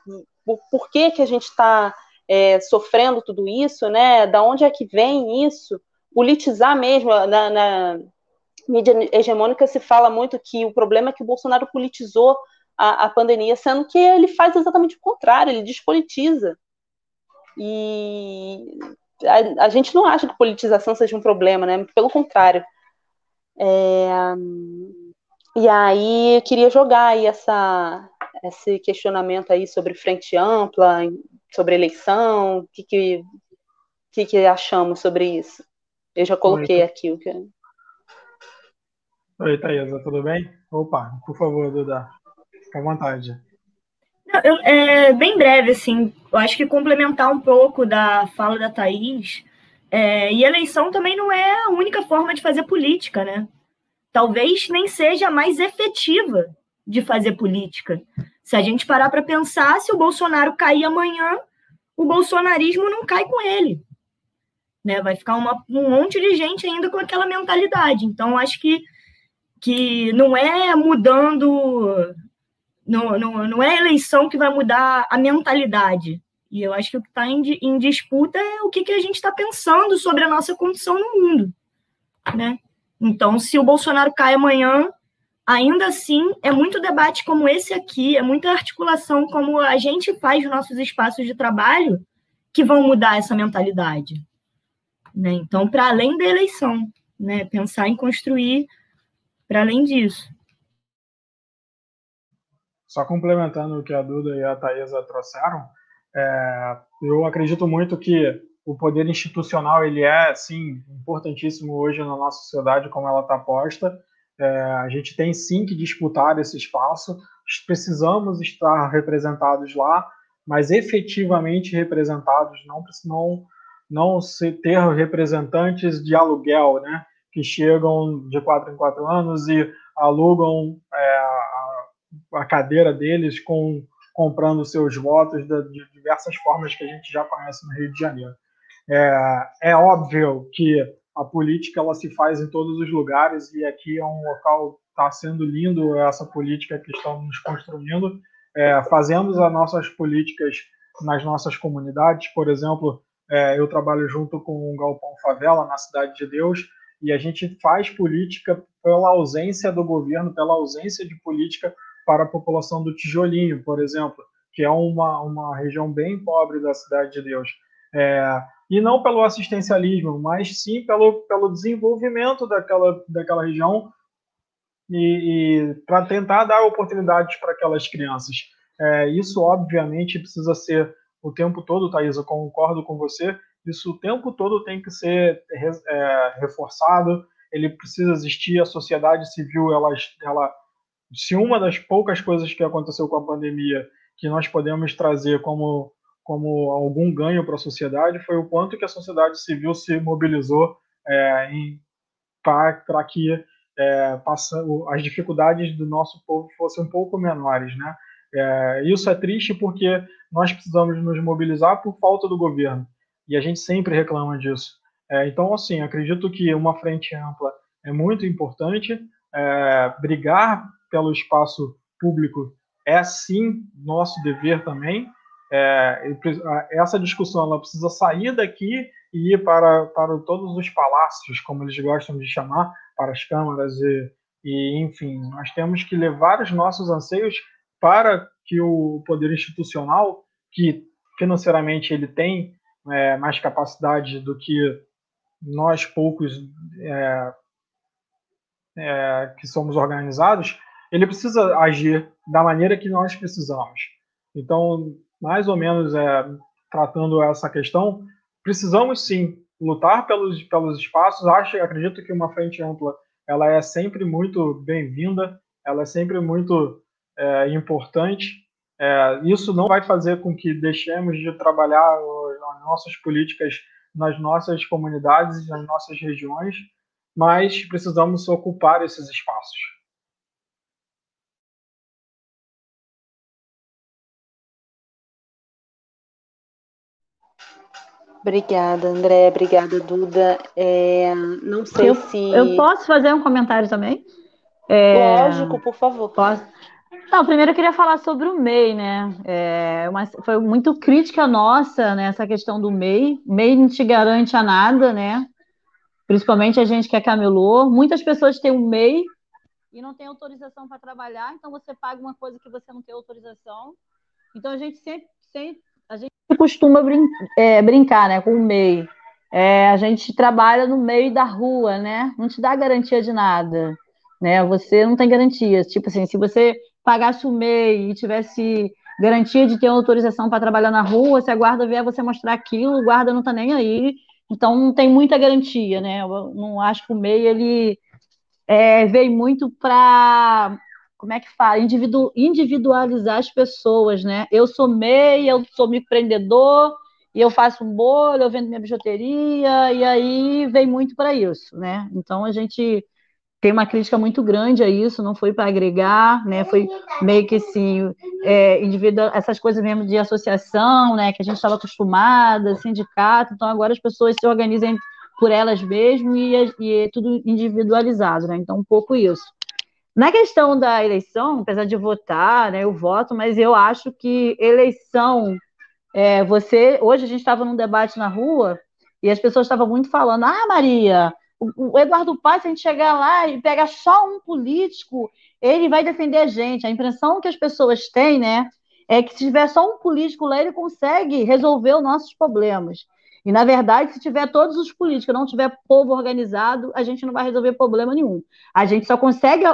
por, por que, que a gente está é, sofrendo tudo isso, né? Da onde é que vem isso? Politizar mesmo, na, na mídia hegemônica se fala muito que o problema é que o Bolsonaro politizou a, a pandemia, sendo que ele faz exatamente o contrário, ele despolitiza. E a, a, gente não acha que politização seja um problema, né? Pelo contrário. É, e aí eu queria jogar aí essa, esse questionamento aí sobre frente ampla, sobre eleição, o que, que, que, que achamos sobre isso? Eu já coloquei Oi, aqui o que. Oi, Thaisa, tudo bem? Opa, por favor, Duda, fica à vontade. Eu, é, bem breve, assim, eu acho que complementar um pouco da fala da Thaís, é, e eleição também não é a única forma de fazer política, né? Talvez nem seja a mais efetiva de fazer política. Se a gente parar para pensar, se o Bolsonaro cair amanhã, o bolsonarismo não cai com ele. Né? Vai ficar uma, um monte de gente ainda com aquela mentalidade. Então, acho que, que não é mudando não, não, não é a eleição que vai mudar a mentalidade. E eu acho que o que está em, em, disputa é o que, que a gente está pensando sobre a nossa condição no mundo. Né? Então, se o Bolsonaro cai amanhã, ainda assim, é muito debate como esse aqui, é muita articulação como a gente faz nos nossos espaços de trabalho que vão mudar essa mentalidade. Né? Então, para além da eleição, né? pensar em construir para além disso. Só complementando o que a Duda e a Thaisa trouxeram, é, eu acredito muito que o poder institucional ele é sim importantíssimo hoje na nossa sociedade como ela está posta. É, a gente tem sim que disputar esse espaço, precisamos estar representados lá, mas efetivamente representados, não não não se ter representantes de aluguel, né, que chegam de quatro em quatro anos e alugam é, a, cadeira deles com comprando seus votos de, diversas formas que a gente já conhece no Rio de Janeiro. É, é óbvio que a política ela se faz em todos os lugares e aqui é um local está sendo lindo essa política que estamos construindo. É, fazemos as nossas políticas nas nossas comunidades, por exemplo, é, eu trabalho junto com o Galpão Favela na Cidade de Deus e a gente faz política pela ausência do governo, pela ausência de política para a população do Tijolinho, por exemplo, que é uma, uma região bem pobre da Cidade de Deus. É, e não pelo assistencialismo, mas sim pelo, pelo desenvolvimento daquela, daquela região e, e para tentar dar oportunidades para aquelas crianças. É, isso, obviamente, precisa ser o tempo todo, Thaís, eu concordo com você, isso o tempo todo tem que ser é, reforçado, ele precisa existir, a sociedade civil, ela, ela se uma das poucas coisas que aconteceu com a pandemia que nós podemos trazer como, como algum ganho para a sociedade foi o quanto que a sociedade civil se mobilizou é, para que é, passa, as dificuldades do nosso povo fossem um pouco menores, né? É, isso é triste porque nós precisamos nos mobilizar por falta do governo e a gente sempre reclama disso. É, então, assim, acredito que uma frente ampla é muito importante. É, brigar pelo espaço público é sim nosso dever também. É, essa discussão ela precisa sair daqui e ir para, para todos os palácios, como eles gostam de chamar, para as câmaras e, e enfim, nós temos que levar os nossos anseios para que o poder institucional, que financeiramente ele tem é, mais capacidade do que nós poucos é, é, que somos organizados, ele precisa agir da maneira que nós precisamos. Então, mais ou menos é, tratando essa questão, precisamos sim lutar pelos, pelos espaços. Acho, acredito que uma frente ampla ela é sempre muito bem-vinda, ela é sempre muito é, importante. É, isso não vai fazer com que deixemos de trabalhar as nossas políticas nas nossas comunidades, nas nossas regiões, mas precisamos ocupar esses espaços. Obrigada, André. Obrigada, Duda. É, não sei eu, se. Eu posso fazer um comentário também? É, Lógico, por favor. Posso? Não, primeiro eu queria falar sobre o MEI, né? É uma, foi muito crítica nossa né, questão do MEI. MEI não te garante a nada, né? Principalmente a gente que é camelô. Muitas pessoas têm um MEI e não tem autorização para trabalhar, então você paga uma coisa que você não tem autorização. Então a gente sempre, sempre a gente costuma brin é, brincar né, com o MEI. É, a gente trabalha no meio da rua, né? Não te dá garantia de nada, né? Você não tem garantia. Tipo assim, se você pagasse o MEI e tivesse garantia de ter autorização para trabalhar na rua, se a guarda vier você mostrar aquilo, o guarda não está nem aí. Então não tem muita garantia, né? Eu não acho que o MEI ele é, veio muito para como é que fala? Individu individualizar as pessoas, né? Eu sou MEI, eu sou microempreendedor, e eu faço um bolo, eu vendo minha bijuteria, e aí vem muito para isso, né? Então a gente tem uma crítica muito grande a isso, não foi para agregar, né? Foi meio que assim, é, essas coisas mesmo de associação, né? Que a gente estava acostumada, sindicato, então agora as pessoas se organizam por elas mesmas e, e é tudo individualizado, né? Então um pouco isso. Na questão da eleição, apesar de votar, né, eu voto, mas eu acho que eleição, é, você, hoje a gente estava num debate na rua e as pessoas estavam muito falando, ah, Maria, o, o Eduardo Paes, se a gente chegar lá e pegar só um político, ele vai defender a gente. A impressão que as pessoas têm, né, é que se tiver só um político lá, ele consegue resolver os nossos problemas. E, na verdade, se tiver todos os políticos, não tiver povo organizado, a gente não vai resolver problema nenhum. A gente só consegue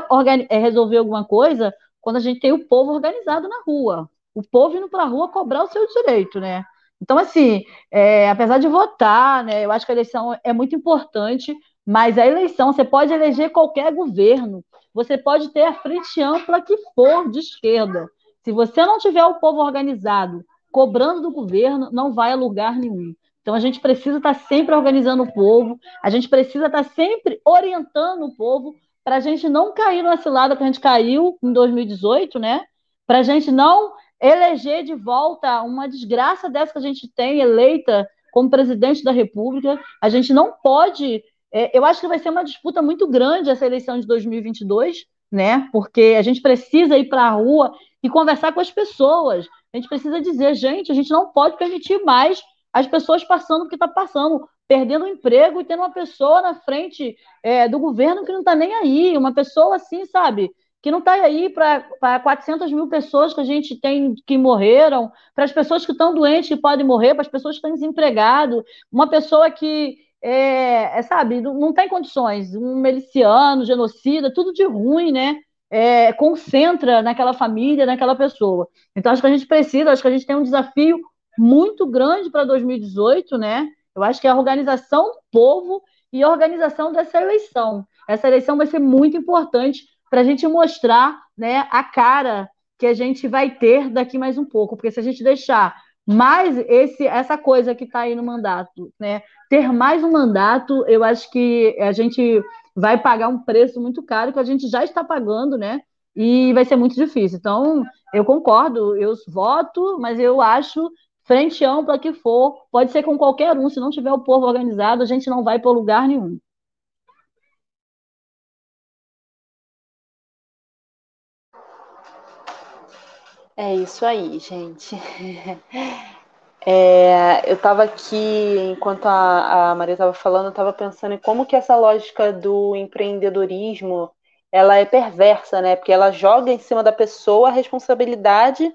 é, resolver alguma coisa quando a gente tem o povo organizado na rua, o povo indo para a rua cobrar o seu direito, né? Então, assim, é, apesar de votar, né, eu acho que a eleição é muito importante, mas a eleição, você pode eleger qualquer governo, você pode ter a frente ampla que for de esquerda. Se você não tiver o povo organizado, cobrando do governo, não vai a lugar nenhum. Então a gente precisa estar sempre organizando o povo, a gente precisa estar sempre orientando o povo para a gente não cair numa cilada que a gente caiu em 2018, né? Para a gente não eleger de volta uma desgraça dessa que a gente tem eleita como presidente da República. A gente não pode. É, eu acho que vai ser uma disputa muito grande essa eleição de 2022, né? Porque a gente precisa ir para a rua e conversar com as pessoas. A gente precisa dizer, gente, a gente não pode permitir mais as pessoas passando o que está passando, perdendo o emprego e tendo uma pessoa na frente é, do governo que não está nem aí, uma pessoa assim, sabe, que não está aí para 400 mil pessoas que a gente tem que morreram, para as pessoas que estão doentes que podem morrer, para as pessoas que estão desempregadas, uma pessoa que é, é, sabe, não tem condições, um miliciano, genocida, tudo de ruim, né? É, concentra naquela família, naquela pessoa. Então, acho que a gente precisa, acho que a gente tem um desafio muito grande para 2018, né? Eu acho que é a organização do povo e a organização dessa eleição. Essa eleição vai ser muito importante para a gente mostrar né, a cara que a gente vai ter daqui mais um pouco, porque se a gente deixar mais esse, essa coisa que está aí no mandato, né, ter mais um mandato, eu acho que a gente vai pagar um preço muito caro que a gente já está pagando, né? E vai ser muito difícil. Então, eu concordo, eu voto, mas eu acho frente ampla que for, pode ser com qualquer um, se não tiver o povo organizado, a gente não vai para lugar nenhum. É isso aí, gente. É, eu estava aqui, enquanto a, a Maria estava falando, eu estava pensando em como que essa lógica do empreendedorismo ela é perversa, né? Porque ela joga em cima da pessoa a responsabilidade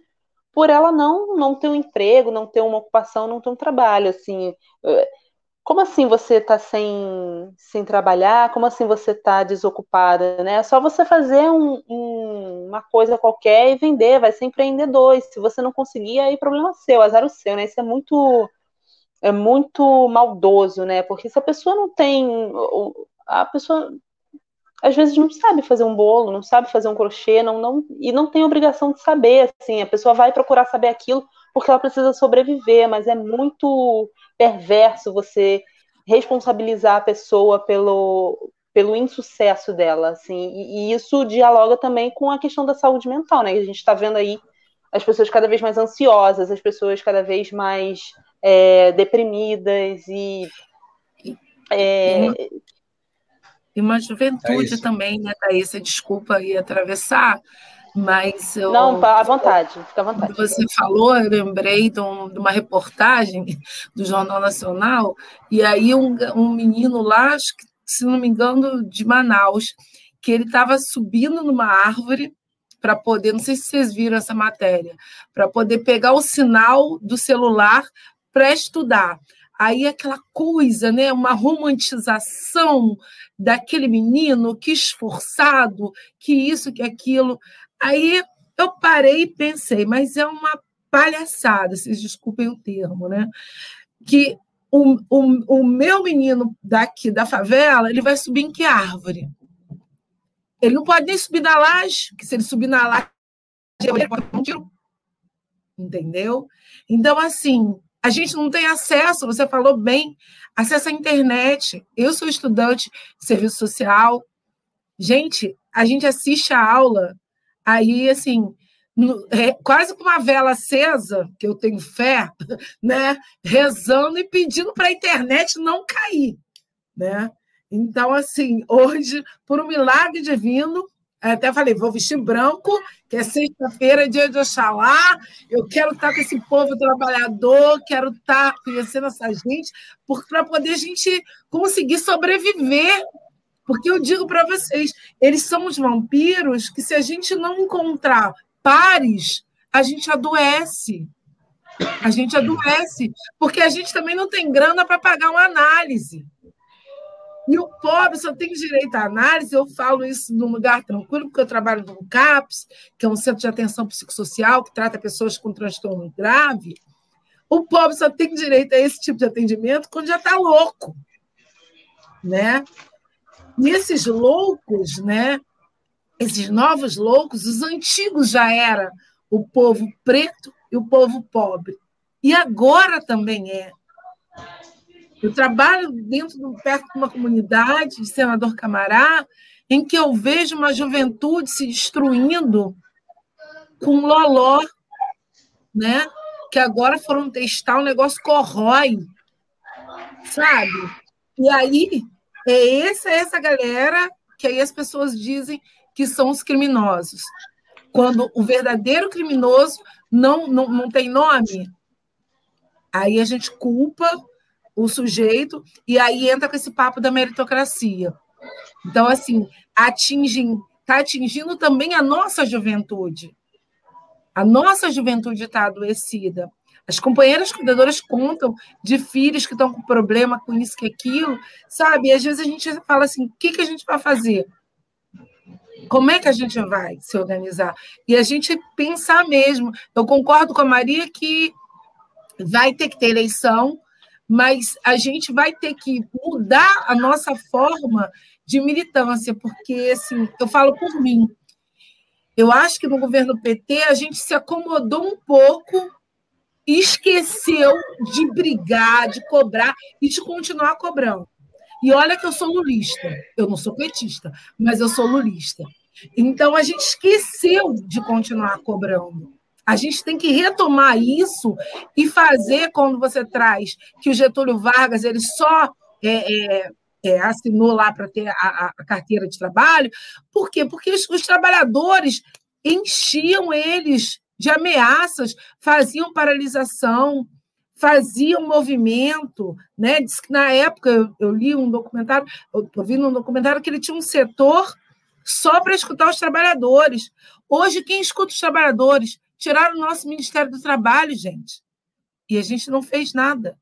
por ela não não ter um emprego, não ter uma ocupação, não ter um trabalho, assim. Como assim você está sem, sem trabalhar? Como assim você está desocupada? Né? É só você fazer um, um, uma coisa qualquer e vender, vai ser empreendedor. E se você não conseguir, aí problema seu, azar o seu, né? Isso é muito é muito maldoso, né? Porque se a pessoa não tem a pessoa às vezes não sabe fazer um bolo, não sabe fazer um crochê, não, não, e não tem obrigação de saber, assim, a pessoa vai procurar saber aquilo porque ela precisa sobreviver, mas é muito perverso você responsabilizar a pessoa pelo, pelo insucesso dela, assim, e, e isso dialoga também com a questão da saúde mental, né, a gente está vendo aí as pessoas cada vez mais ansiosas, as pessoas cada vez mais é, deprimidas e é, e uma juventude é também, né, Thaís? Desculpa aí atravessar, mas eu. Não, à vontade, fica à vontade. Você falou, eu lembrei de, um, de, uma reportagem do Jornal Nacional, e aí um, um menino lá, se não me engano, de Manaus, que ele estava subindo numa árvore para poder, não sei se vocês viram essa matéria, para poder pegar o sinal do celular para estudar. Aí aquela coisa, né, uma romantização daquele menino, que esforçado, que isso, que aquilo. Aí eu parei e pensei, mas é uma palhaçada, vocês desculpem o termo, né? Que o, o, o meu menino daqui da favela, ele vai subir em que árvore? Ele não pode nem subir na laje, que se ele subir na laje, ele pode um tiro. Entendeu? Então, assim, a gente não tem acesso, você falou bem, acesso à internet. Eu sou estudante de serviço social. Gente, a gente assiste a aula, aí, assim, no, é, quase com uma vela acesa, que eu tenho fé, né? Rezando e pedindo para a internet não cair, né? Então, assim, hoje, por um milagre divino, até falei, vou vestir branco, que é sexta-feira, dia de Oxalá, eu quero estar com esse povo trabalhador, quero estar conhecendo essa gente, para poder a gente conseguir sobreviver. Porque eu digo para vocês, eles são os vampiros que, se a gente não encontrar pares, a gente adoece. A gente adoece, porque a gente também não tem grana para pagar uma análise. E o pobre só tem direito à análise, eu falo isso num lugar tranquilo, porque eu trabalho no CAPS, que é um centro de atenção psicossocial que trata pessoas com transtorno grave. O pobre só tem direito a esse tipo de atendimento quando já está louco. Né? E esses loucos, né? esses novos loucos, os antigos já era o povo preto e o povo pobre. E agora também é. Eu trabalho dentro do, perto de uma comunidade de Senador Camará, em que eu vejo uma juventude se destruindo com loló, né? Que agora foram testar, o negócio corrói, sabe? E aí, é essa, essa galera que aí as pessoas dizem que são os criminosos. Quando o verdadeiro criminoso não, não, não tem nome, aí a gente culpa o sujeito, e aí entra com esse papo da meritocracia. Então, assim, atingem, está atingindo também a nossa juventude. A nossa juventude está adoecida. As companheiras cuidadoras contam de filhos que estão com problema com isso, que aquilo, sabe? E às vezes a gente fala assim: o que, que a gente vai fazer? Como é que a gente vai se organizar? E a gente pensar mesmo. Eu concordo com a Maria que vai ter que ter eleição, mas a gente vai ter que mudar a nossa forma de militância, porque assim, eu falo por mim. Eu acho que no governo PT a gente se acomodou um pouco e esqueceu de brigar, de cobrar e de continuar cobrando. E olha que eu sou lulista, eu não sou petista, mas eu sou lulista. Então a gente esqueceu de continuar cobrando. A gente tem que retomar isso e fazer quando você traz que o Getúlio Vargas ele só é, é, é, assinou lá para ter a, a, carteira de trabalho. Por quê? Porque os, os trabalhadores enchiam eles de ameaças, faziam paralisação, faziam movimento, né? Diz que na época eu, eu li um documentário, eu vi num documentário que ele tinha um setor só para escutar os trabalhadores. Hoje, quem escuta os trabalhadores? Tiraram o nosso Ministério do Trabalho, gente. E a gente não fez nada.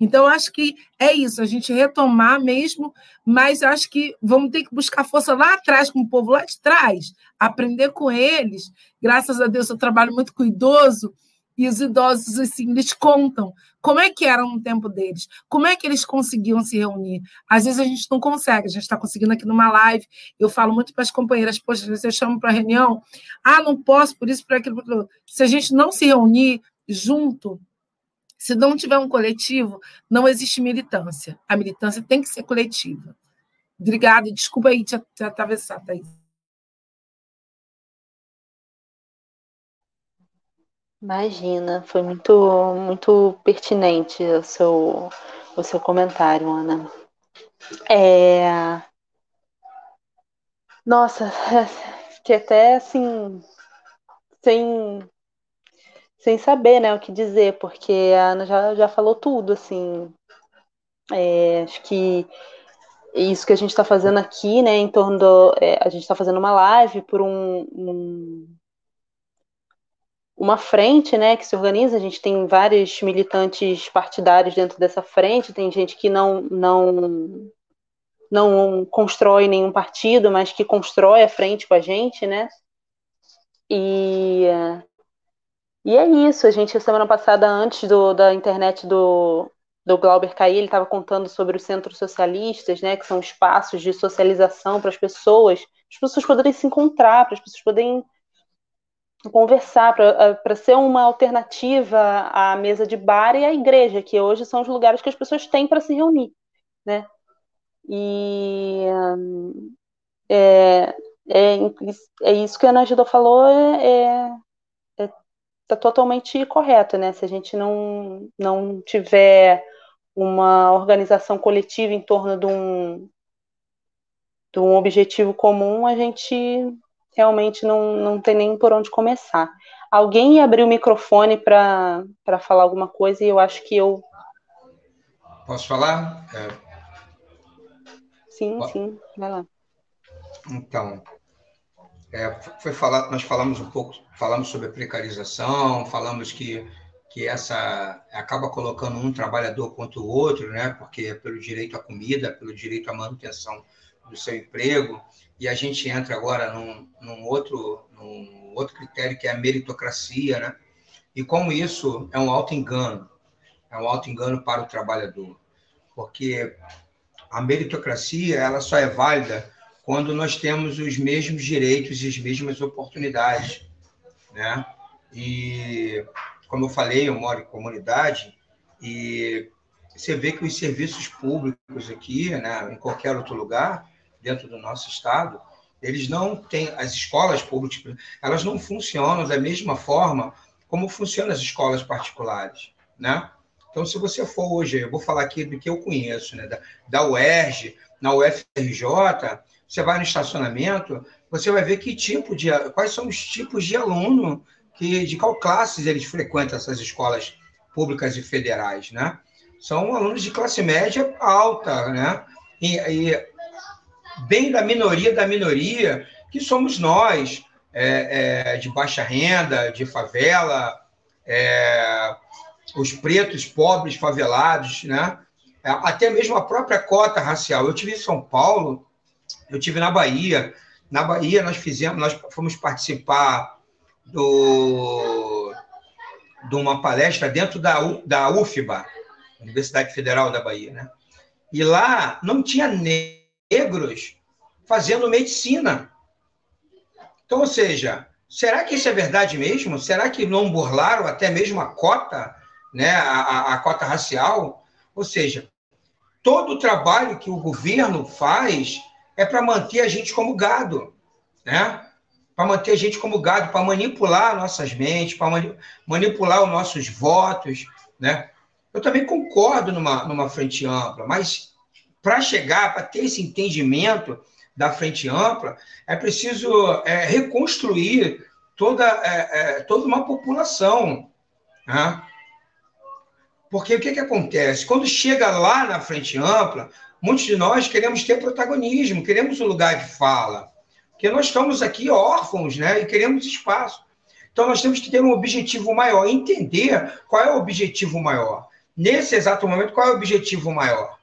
Então, acho que é isso, a gente retomar mesmo, mas acho que vamos ter que buscar força lá atrás, com o povo lá de trás, aprender com eles. Graças a Deus, eu trabalho muito cuidoso, e os idosos, assim, eles contam como é que era no tempo deles, como é que eles conseguiam se reunir. Às vezes a gente não consegue, a gente está conseguindo aqui numa live, eu falo muito para as companheiras, poxa, você chama para reunião, ah, não posso, por isso, por aquilo, por. Se a gente não se reunir junto, se não tiver um coletivo, não existe militância. A militância tem que ser coletiva. Obrigada, desculpa aí te atravessar, Thaís. Imagina, foi muito, muito pertinente o seu, o seu comentário, Ana. É... Nossa, que até assim, sem, sem saber né, o que dizer, porque a Ana já, já falou tudo, assim. É, acho que isso que a gente está fazendo aqui, né, em torno do. É, a gente está fazendo uma live por um, um uma frente, né, que se organiza. A gente tem vários militantes partidários dentro dessa frente. Tem gente que não não não constrói nenhum partido, mas que constrói a frente com a gente, né? E e é isso. A gente semana passada, antes do, da internet do do Glauber cair, ele estava contando sobre os centros socialistas, né, que são espaços de socialização para as pessoas, as pessoas poderem se encontrar, para as pessoas poderem conversar, para ser uma alternativa à mesa de bar e à igreja, que hoje são os lugares que as pessoas têm para se reunir, né? E é, é, é isso que a Ana Gida falou, é, é, tá totalmente correto, né? Se a gente não, não tiver uma organização coletiva em torno de um, de um objetivo comum, a gente realmente não, não tem nem por onde começar. Alguém abriu o microfone para falar alguma coisa e eu acho que eu. Posso falar? É... Sim, Pode? sim, vai lá. Então, é, foi falar, nós falamos um pouco, falamos sobre a precarização, falamos que que essa acaba colocando um trabalhador contra o outro, né? Porque é pelo direito à comida, pelo direito à manutenção do seu emprego, e a gente entra agora num, num outro, num outro critério que é a meritocracia, né? E como isso é um alto engano, é um alto engano para o trabalhador, porque a meritocracia ela só é válida quando nós temos os mesmos direitos e as mesmas oportunidades, né? E como eu falei, eu moro em comunidade e você vê que os serviços públicos aqui, né, em qualquer outro lugar, dentro do nosso estado, eles não têm, as escolas públicas, elas não funcionam da mesma forma como funcionam as escolas particulares, né? Então, se você for hoje, eu vou falar aqui do que eu conheço, né, da, da UERJ, na UFRJ, você vai no estacionamento, você vai ver que tipo de, quais são os tipos de aluno que de qual classes eles frequentam essas escolas públicas e federais, né? São alunos de classe média alta, né? E, e bem da minoria da minoria, que somos nós, é, é, de baixa renda, de favela, é, os pretos, pobres, favelados, né? É, até mesmo a própria cota racial. Eu tive em São Paulo, eu tive na Bahia. Na Bahia nós fizemos, nós fomos participar do, de uma palestra dentro da, da UFBA, Universidade Federal da Bahia, né? E lá não tinha negros fazendo medicina. Então, ou seja, será que isso é verdade mesmo? Será que não burlaram até mesmo a cota, né, a, a, cota racial? Ou seja, todo o trabalho que o governo faz é para manter a gente como gado, né? para manter a gente como gado, para manipular nossas mentes, para mani manipular os nossos votos, né? Eu também concordo numa, numa frente ampla, mas para chegar, para ter esse entendimento da frente ampla, é preciso é, reconstruir toda, é, é, toda uma população. Né? Porque o que, que acontece? Quando chega lá na frente ampla, muitos de nós queremos ter protagonismo, queremos um lugar de fala. Porque nós estamos aqui órfãos, né? E queremos espaço. Então nós temos que ter um objetivo maior, entender qual é o objetivo maior. Nesse exato momento, qual é o objetivo maior?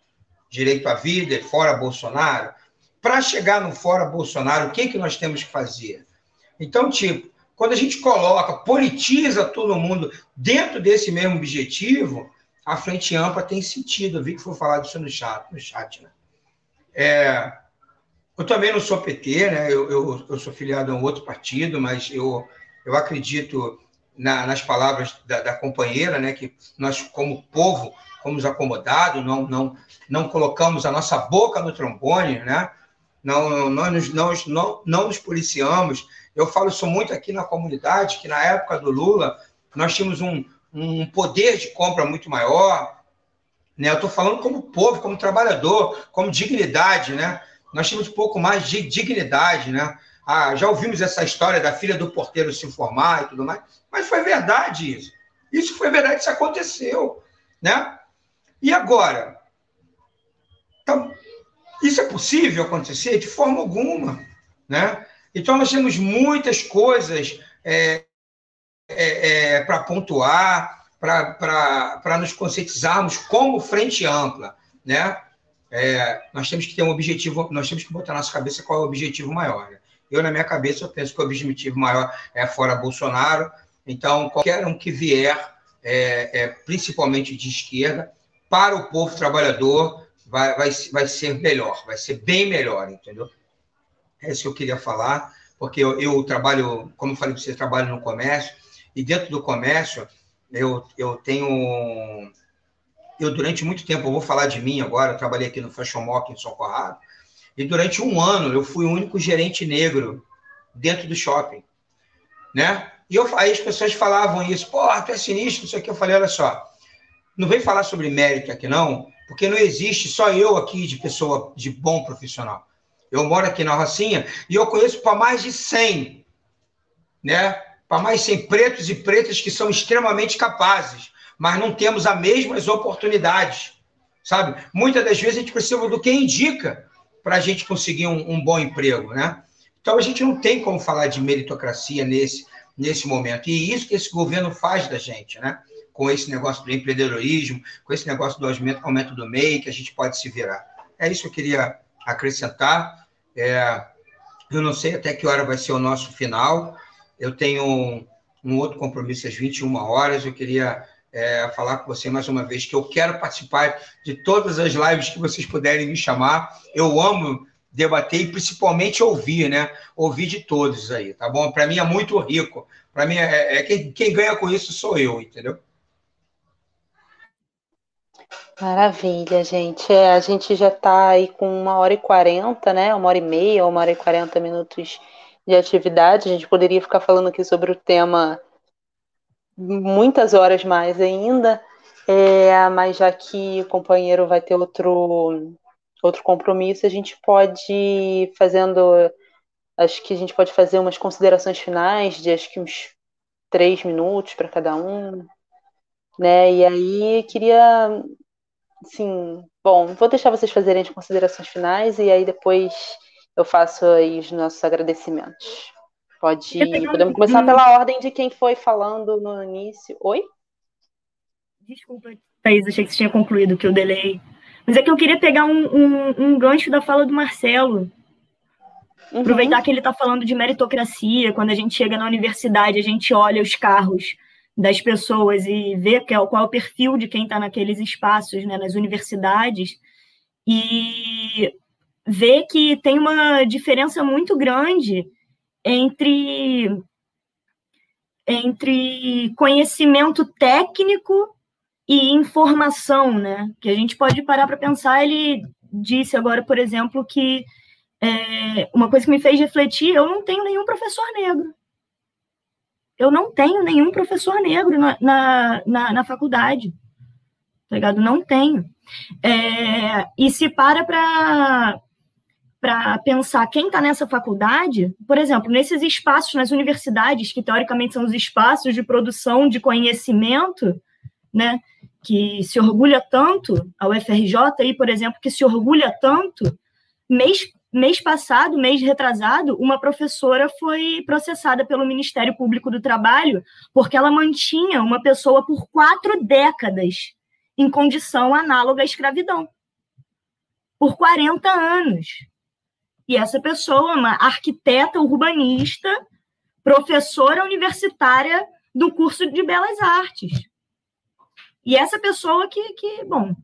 Direito à vida, fora Bolsonaro? Para chegar no fora Bolsonaro, o que, que nós temos que fazer? Então, tipo, quando a gente coloca, politiza todo mundo dentro desse mesmo objetivo, a frente ampla tem sentido. Eu vi que foi falado isso no chat, no chat né? É, eu também não sou PT, né? eu, eu, eu sou filiado a um outro partido, mas eu, eu acredito na, nas palavras da, da, companheira, né? que nós, como povo, fomos acomodados, não, não, não colocamos a nossa boca no trombone, né? não, não, nós, nós não, não nos policiamos. Eu falo isso muito aqui na comunidade, que na época do Lula, nós tínhamos um, um poder de compra muito maior. Né? Eu estou falando como povo, como trabalhador, como dignidade, né? nós tínhamos um pouco mais de dignidade, né? Ah, já ouvimos essa história da filha do porteiro se formar e tudo mais, mas foi verdade isso. Isso foi verdade, isso aconteceu, né? E agora? Então, isso é possível acontecer? De forma alguma, né? Então, nós temos muitas coisas é, é, é, para pontuar, para nos conscientizarmos como frente ampla, né? é, nós temos que ter um objetivo, nós temos que botar na nossa cabeça qual é o objetivo maior. Né? Eu, na minha cabeça, eu penso que o objetivo maior é fora Bolsonaro, então qualquer um que vier, é, é, principalmente de esquerda, para o povo trabalhador, vai, vai, vai ser melhor, vai ser bem melhor, entendeu? É isso que eu queria falar, porque eu, eu trabalho, como eu falei para você, trabalho no comércio, e dentro do comércio, eu, eu tenho eu durante muito tempo, eu vou falar de mim agora, eu trabalhei aqui no Fashion Mock em Socorrado, e durante um ano eu fui o único gerente negro dentro do shopping, né? E eu, aí as pessoas falavam isso, pô, tu é sinistro, isso aqui. Eu falei, olha só, não vem falar sobre mérito aqui não, porque não existe só eu aqui de pessoa, de bom profissional. Eu moro aqui na Rocinha e eu conheço para mais de 100, né? Para mais de 100 pretos e pretas que são extremamente capazes, mas não temos as mesmas oportunidades, sabe? Muitas das vezes a gente precisa do que indica para a gente conseguir um, um, bom emprego, né? Então a gente não tem como falar de meritocracia nesse, nesse momento. E isso que esse governo faz da gente, né? Com esse negócio do empreendedorismo, com esse negócio do aumento do MEI, que a gente pode se virar. É isso que eu queria acrescentar. É, eu não sei até que hora vai ser o nosso final. Eu tenho um, um outro compromisso às 21 horas. Eu queria é, falar com você mais uma vez que eu quero participar de todas as lives que vocês puderem me chamar. Eu amo debater e principalmente ouvir, né? Ouvir de todos aí, tá bom? Para mim é muito rico. Para mim é, é quem, quem ganha com isso sou eu, entendeu? Maravilha, gente. É, a gente já está aí com uma hora e quarenta, né? Uma hora e meia, uma hora e quarenta minutos de atividade. A gente poderia ficar falando aqui sobre o tema muitas horas mais ainda, é, mas já que o companheiro vai ter outro, outro compromisso, a gente pode fazendo. Acho que a gente pode fazer umas considerações finais de acho que uns três minutos para cada um. Né? E aí queria Sim, bom, vou deixar vocês fazerem as considerações finais e aí depois eu faço aí os nossos agradecimentos. Pode, podemos começar pela ordem de quem foi falando no início. Oi? Desculpa, Thaís, achei que você tinha concluído que eu delay. Mas é que eu queria pegar um, um, um gancho da fala do Marcelo. Uhum. Aproveitar que ele está falando de meritocracia, quando a gente chega na universidade, a gente olha os carros das pessoas e ver qual, é qual é o perfil de quem está naqueles espaços, né, nas universidades, e ver que tem uma diferença muito grande entre, entre conhecimento técnico e informação, né? Que a gente pode parar para pensar. Ele disse agora, por exemplo, que é, uma coisa que me fez refletir: eu não tenho nenhum professor negro eu não tenho nenhum professor negro na, na, na, na faculdade. Tá ligado? Não tenho. É, e se para para pensar quem está nessa faculdade, por exemplo, nesses espaços nas universidades, que teoricamente são os espaços de produção de conhecimento, né, que se orgulha tanto, a UFRJ aí, por exemplo, que se orgulha tanto, mês mês passado, mês retrasado, uma professora foi processada pelo Ministério Público do Trabalho porque ela mantinha uma pessoa por quatro décadas em condição análoga à escravidão. Por 40 anos. E essa pessoa, uma arquiteta urbanista, professora universitária do curso de Belas Artes. E essa pessoa que, que bom.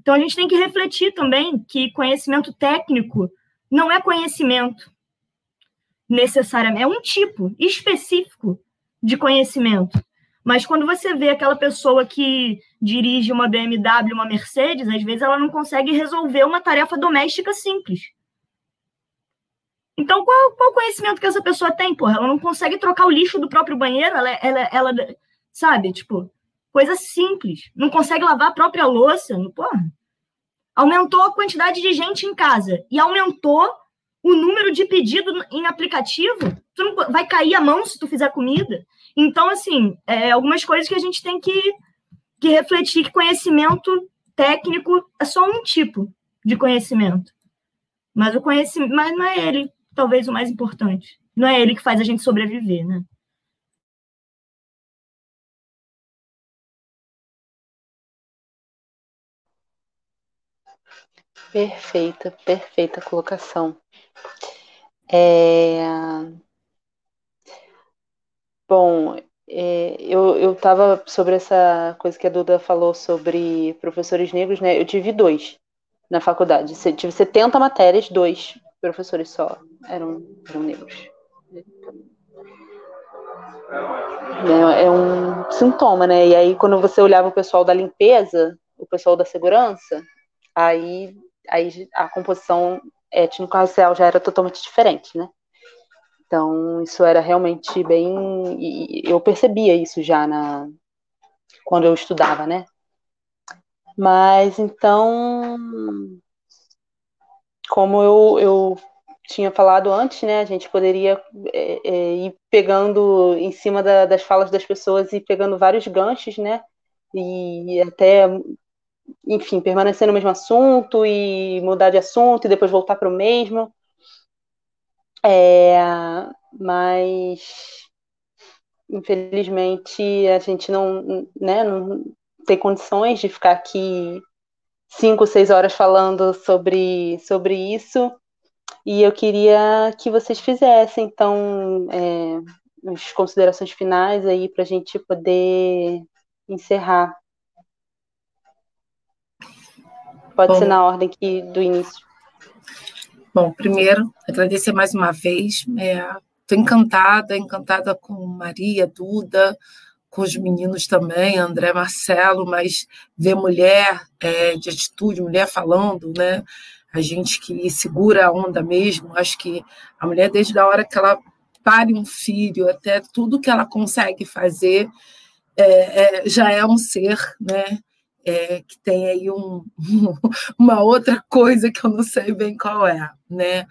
Então a gente tem que refletir também que conhecimento técnico não é conhecimento necessariamente, é um tipo específico de conhecimento. Mas quando você vê aquela pessoa que dirige uma BMW, uma Mercedes, às vezes ela não consegue resolver uma tarefa doméstica simples. Então, qual, qual conhecimento que essa pessoa tem? Porra, ela não consegue trocar o lixo do próprio banheiro, ela, ela, ela sabe, tipo, coisa simples. Não consegue lavar a própria louça, porra aumentou a quantidade de gente em casa e aumentou o número de pedido em aplicativo, tu não vai cair a mão se tu fizer comida. Então, assim, é, algumas coisas que a gente tem que, que refletir que conhecimento técnico é só um tipo de conhecimento. Mas o conhecimento, mas não é ele, talvez o mais importante. Não é ele que faz a gente sobreviver, né? Perfeita, perfeita colocação. É... Bom, é, eu estava sobre essa coisa que a Duda falou sobre professores negros, né? Eu tive dois na faculdade. Tive 70 matérias, dois professores só eram, eram negros. É, é um sintoma, né? E aí, quando você olhava o pessoal da limpeza, o pessoal da segurança, aí aí a composição étnico-racial já era totalmente diferente, né? Então, isso era realmente bem. E eu percebia isso já na, quando eu estudava, né? Mas então, como eu, eu tinha falado antes, né? A gente poderia é, é, ir pegando em cima da, das falas das pessoas e pegando vários ganchos, né? E até enfim, permanecer no mesmo assunto e mudar de assunto e depois voltar para o mesmo. É, mas, infelizmente a gente não, né, não tem condições de ficar aqui cinco, seis horas falando sobre, sobre isso. E eu queria que vocês fizessem, então, é, as considerações finais aí para a gente poder encerrar. Pode Bom, ser na ordem aqui do início. Bom, primeiro, agradecer mais uma vez. Estou é, encantada, encantada com Maria, Duda, com os meninos também, André Marcelo, mas ver mulher é, de atitude, mulher falando, né? A gente que segura a onda mesmo. Acho que a mulher, desde a hora que ela pare um filho, até tudo que ela consegue fazer, é, é, já é um ser, né? É, que tem aí um, uma outra coisa que eu não sei bem qual é, né?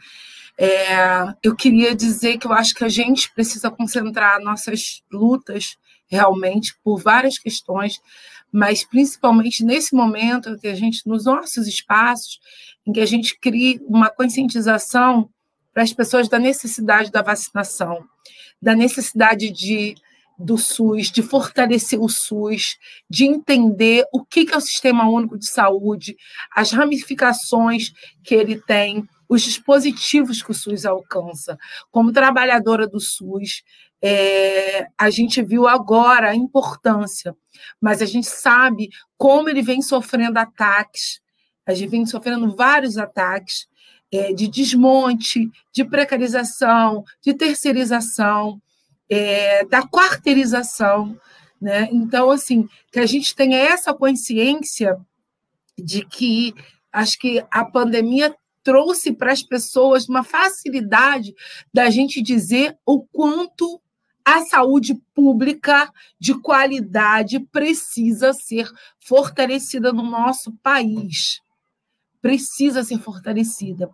É, eu queria dizer que eu acho que a gente precisa concentrar nossas lutas realmente por várias questões, mas principalmente nesse momento que a gente, nos nossos espaços, em que a gente cria uma conscientização para as pessoas da necessidade da vacinação, da necessidade de do SUS, de fortalecer o SUS, de entender o que é o Sistema Único de Saúde, as ramificações que ele tem, os dispositivos que o SUS alcança. Como trabalhadora do SUS, é, a gente viu agora a importância, mas a gente sabe como ele vem sofrendo ataques, a gente vem sofrendo vários ataques é, de desmonte, de precarização, de terceirização, é, da quarteirização. Né? Então, assim, que a gente tenha essa consciência de que acho que a pandemia trouxe para as pessoas uma facilidade da gente dizer o quanto a saúde pública de qualidade precisa ser fortalecida no nosso país. Precisa ser fortalecida.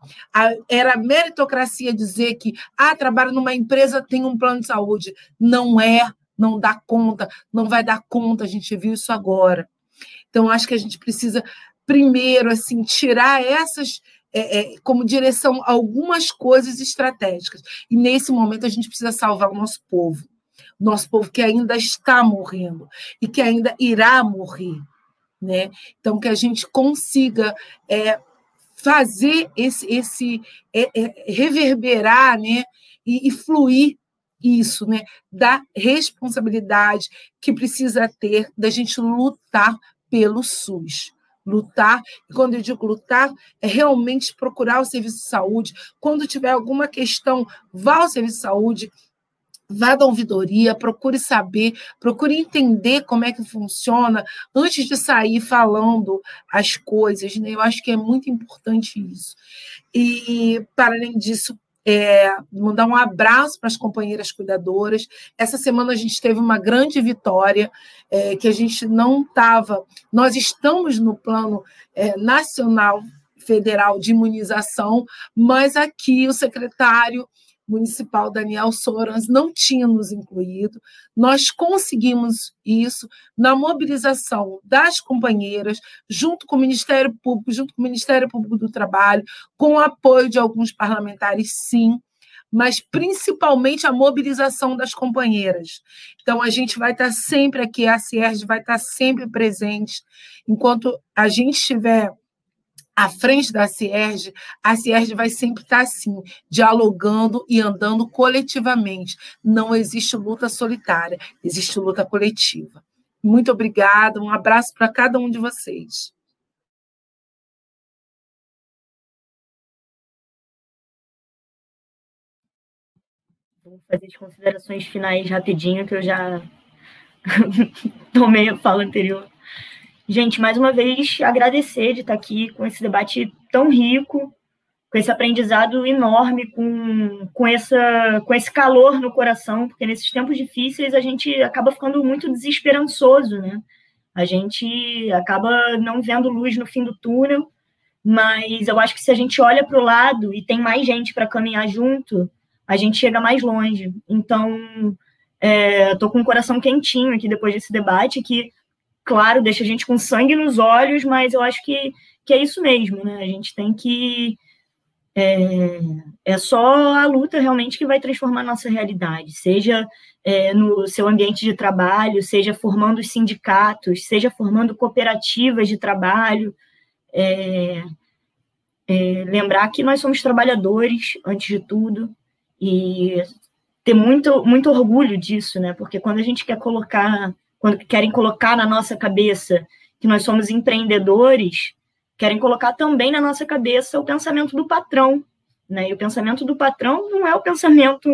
Era meritocracia dizer que ah, trabalho numa empresa, tem um plano de saúde. Não é, não dá conta, não vai dar conta, a gente viu isso agora. Então, acho que a gente precisa, primeiro, assim, tirar essas é, é, como direção algumas coisas estratégicas. E nesse momento a gente precisa salvar o nosso povo, nosso povo que ainda está morrendo e que ainda irá morrer. Né? Então, que a gente consiga é, fazer esse, esse é, é, reverberar né? e, e fluir isso, né? da responsabilidade que precisa ter da gente lutar pelo SUS lutar. Quando eu digo lutar, é realmente procurar o serviço de saúde. Quando tiver alguma questão, vá ao serviço de saúde, vá da ouvidoria, procure saber, procure entender como é que funciona antes de sair falando as coisas. Né? Eu acho que é muito importante isso. E, para além disso, é, mandar um abraço para as companheiras cuidadoras. Essa semana a gente teve uma grande vitória, é, que a gente não estava. Nós estamos no plano é, nacional federal de imunização, mas aqui o secretário municipal Daniel Sorans não tinha nos incluído. Nós conseguimos isso na mobilização das companheiras, junto com o Ministério Público, junto com o Ministério Público do Trabalho, com o apoio de alguns parlamentares, sim, mas principalmente a mobilização das companheiras. Então, a gente vai estar sempre aqui, a Cierge vai estar sempre presente, enquanto a gente estiver à frente da Cierge, a Cierge vai sempre estar assim, dialogando e andando coletivamente. Não existe luta solitária, existe luta coletiva. Muito obrigada, um abraço para cada um de vocês. Vou fazer as considerações finais rapidinho, que eu já tomei a fala anterior. Gente, mais uma vez, agradecer de estar aqui com esse debate tão rico, com esse aprendizado enorme, com, com, essa, com esse calor no coração, porque nesses tempos difíceis a gente acaba ficando muito desesperançoso, né? A gente acaba não vendo luz no fim do túnel, mas eu acho que se a gente olha para o lado e tem mais gente para caminhar junto, a gente chega mais longe. Então, estou é, com o coração quentinho aqui depois desse debate, que claro, deixa a gente com sangue nos olhos, mas eu acho que, que é isso mesmo, né? A gente tem que é, é só a luta realmente que vai transformar a nossa realidade, seja é, no seu ambiente de trabalho, seja formando sindicatos, seja formando cooperativas de trabalho. É, é, lembrar que nós somos trabalhadores, antes de tudo, e ter muito, muito orgulho disso, né? Porque quando a gente quer colocar, quando querem colocar na nossa cabeça que nós somos empreendedores, querem colocar também na nossa cabeça o pensamento do patrão, né? E o pensamento do patrão não é o pensamento,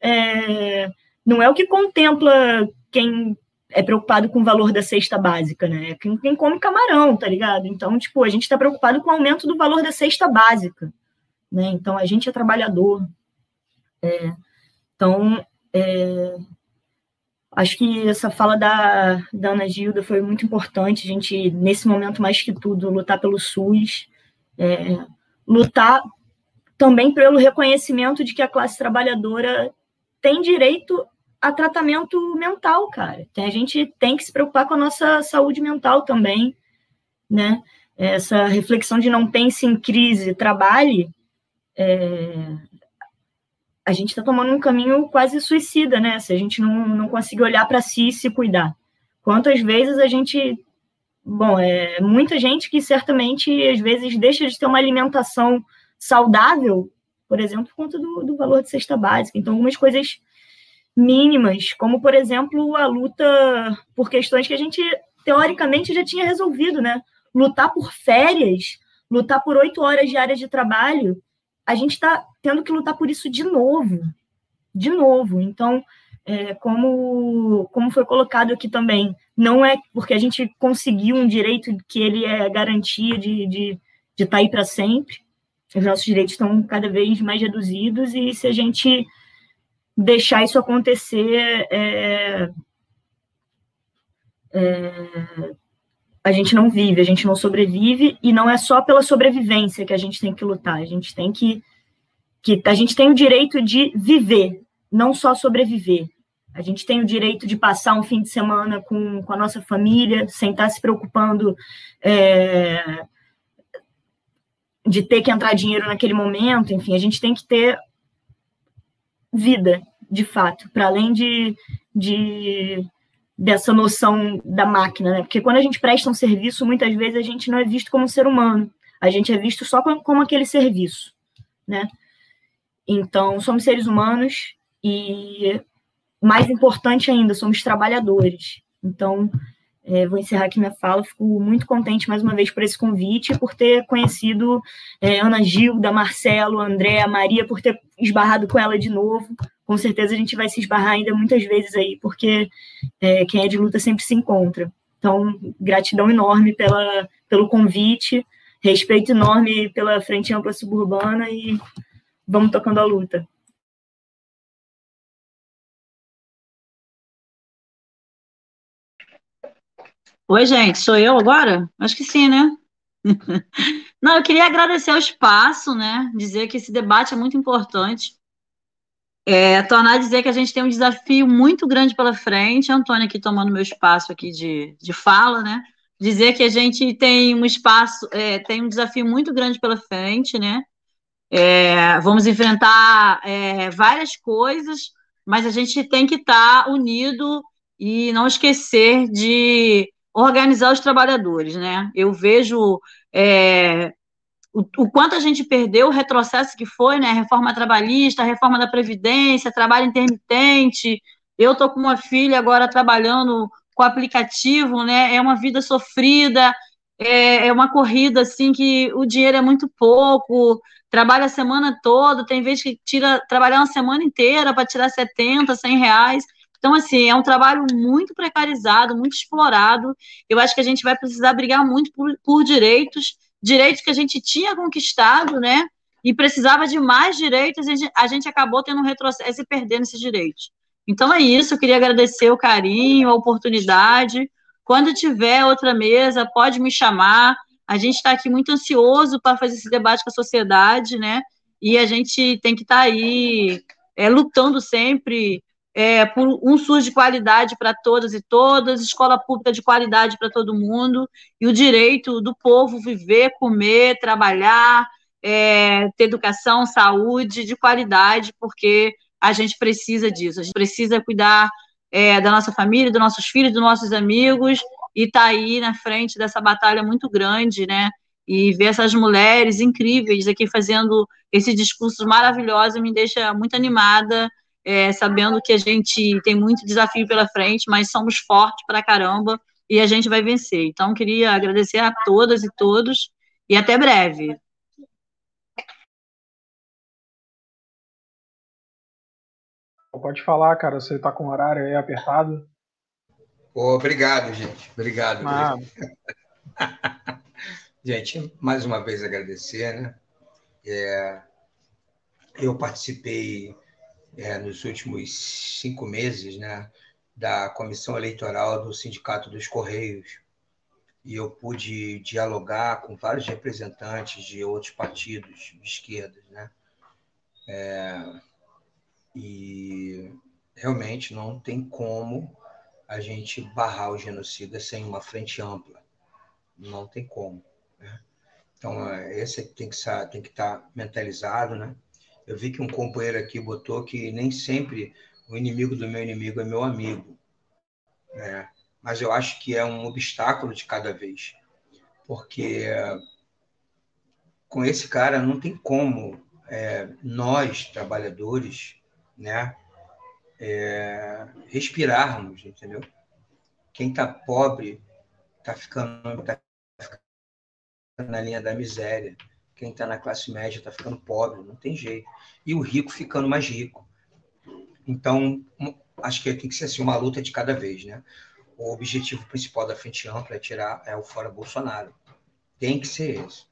é, não é o que contempla quem é preocupado com o valor da cesta básica, né? É quem, quem come camarão, tá ligado? Então, tipo, a gente está preocupado com o aumento do valor da cesta básica, né? Então, a gente é trabalhador. É, então, é, acho que essa fala da, da Ana Gilda foi muito importante. A gente, nesse momento, mais que tudo, lutar pelo SUS, é, lutar também pelo reconhecimento de que a classe trabalhadora tem direito a tratamento mental, cara. A gente tem que se preocupar com a nossa saúde mental também, né? Essa reflexão de não pense em crise, trabalhe, é, a gente está tomando um caminho quase suicida, né? Se a gente não, não conseguir olhar para si e se cuidar. Quantas vezes a gente. Bom, é muita gente que certamente, às vezes, deixa de ter uma alimentação saudável, por exemplo, por conta do, do valor de cesta básica. Então, algumas coisas mínimas, como, por exemplo, a luta por questões que a gente, teoricamente, já tinha resolvido, né? Lutar por férias, lutar por oito horas diárias de trabalho, a gente está tendo que lutar por isso de novo, de novo. Então, é, como, como foi colocado aqui também, não é porque a gente conseguiu um direito que ele é garantia de estar de, de tá aí para sempre, os nossos direitos estão cada vez mais reduzidos, e se a gente deixar isso acontecer, é, é, a gente não vive, a gente não sobrevive, e não é só pela sobrevivência que a gente tem que lutar, a gente tem que, que a gente tem o direito de viver, não só sobreviver. A gente tem o direito de passar um fim de semana com, com a nossa família, sem estar se preocupando é, de ter que entrar dinheiro naquele momento, enfim, a gente tem que ter vida, de fato, para além de, de dessa noção da máquina, né? Porque quando a gente presta um serviço, muitas vezes a gente não é visto como um ser humano, a gente é visto só como, como aquele serviço, né? Então, somos seres humanos e, mais importante ainda, somos trabalhadores. Então, é, vou encerrar aqui minha fala. Fico muito contente mais uma vez por esse convite por ter conhecido é, Ana Gilda, Marcelo, André, Maria, por ter esbarrado com ela de novo. Com certeza a gente vai se esbarrar ainda muitas vezes aí, porque é, quem é de luta sempre se encontra. Então, gratidão enorme pela, pelo convite, respeito enorme pela Frente Ampla Suburbana e vamos tocando a luta. Oi, gente, sou eu agora? Acho que sim, né? Não, eu queria agradecer o espaço, né? Dizer que esse debate é muito importante. É, tornar a dizer que a gente tem um desafio muito grande pela frente. Antônio aqui tomando meu espaço aqui de, de fala, né? Dizer que a gente tem um espaço, é, tem um desafio muito grande pela frente, né? É, vamos enfrentar é, várias coisas, mas a gente tem que estar tá unido e não esquecer de organizar os trabalhadores, né? Eu vejo é, o, o, quanto a gente perdeu, o retrocesso que foi, né? Reforma trabalhista, reforma da Previdência, trabalho intermitente. Eu estou com uma filha agora trabalhando com aplicativo, né? É uma vida sofrida, é, é uma corrida assim que o dinheiro é muito pouco, trabalha a semana toda, tem vezes que tira trabalhar uma semana inteira para tirar 70, 100 reais. Então, assim, é um trabalho muito precarizado, muito explorado. Eu acho que a gente vai precisar brigar muito por, por direitos, direitos que a gente tinha conquistado, né? E precisava de mais direitos, a gente, a gente acabou tendo um retrocesso e perdendo esses direitos. Então é isso, eu queria agradecer o carinho, a oportunidade. Quando tiver outra mesa, pode me chamar. A gente está aqui muito ansioso para fazer esse debate com a sociedade, né? E a gente tem que estar tá aí é, lutando sempre é, por um SUS de qualidade para todas e todas, escola pública de qualidade para todo mundo, e o direito do povo viver, comer, trabalhar, é, ter educação, saúde de qualidade, porque a gente precisa disso. A gente precisa cuidar é, da nossa família, dos nossos filhos, dos nossos amigos, e estar tá aí na frente dessa batalha muito grande, né? E ver essas mulheres incríveis aqui fazendo esses discursos maravilhosos me deixa muito animada, é, sabendo que a gente tem muito desafio pela frente, mas somos fortes pra caramba e a gente vai vencer. Então, queria agradecer a todas e todos e até breve. Pode falar, cara, você está com o horário aí apertado. Obrigado, gente. Obrigado. Ah. gente, mais uma vez agradecer, né? É, eu participei é, nos últimos cinco meses, né, da comissão eleitoral do Sindicato dos Correios e eu pude dialogar com vários representantes de outros partidos de esquerda, né? É, e realmente não tem como a gente barrar o genocida sem uma frente ampla. Não tem como. Né? Então, é, esse tem que, tem que estar mentalizado. Né? Eu vi que um companheiro aqui botou que nem sempre o inimigo do meu inimigo é meu amigo. Né? Mas eu acho que é um obstáculo de cada vez. Porque com esse cara não tem como é, nós, trabalhadores, né? É, respirarmos, entendeu? Quem está pobre está ficando, tá ficando na linha da miséria. Quem está na classe média está ficando pobre, não tem jeito. E o rico ficando mais rico. Então, acho que tem que ser assim, uma luta de cada vez, né? O objetivo principal da Frente Ampla é tirar é o fora Bolsonaro. Tem que ser esse.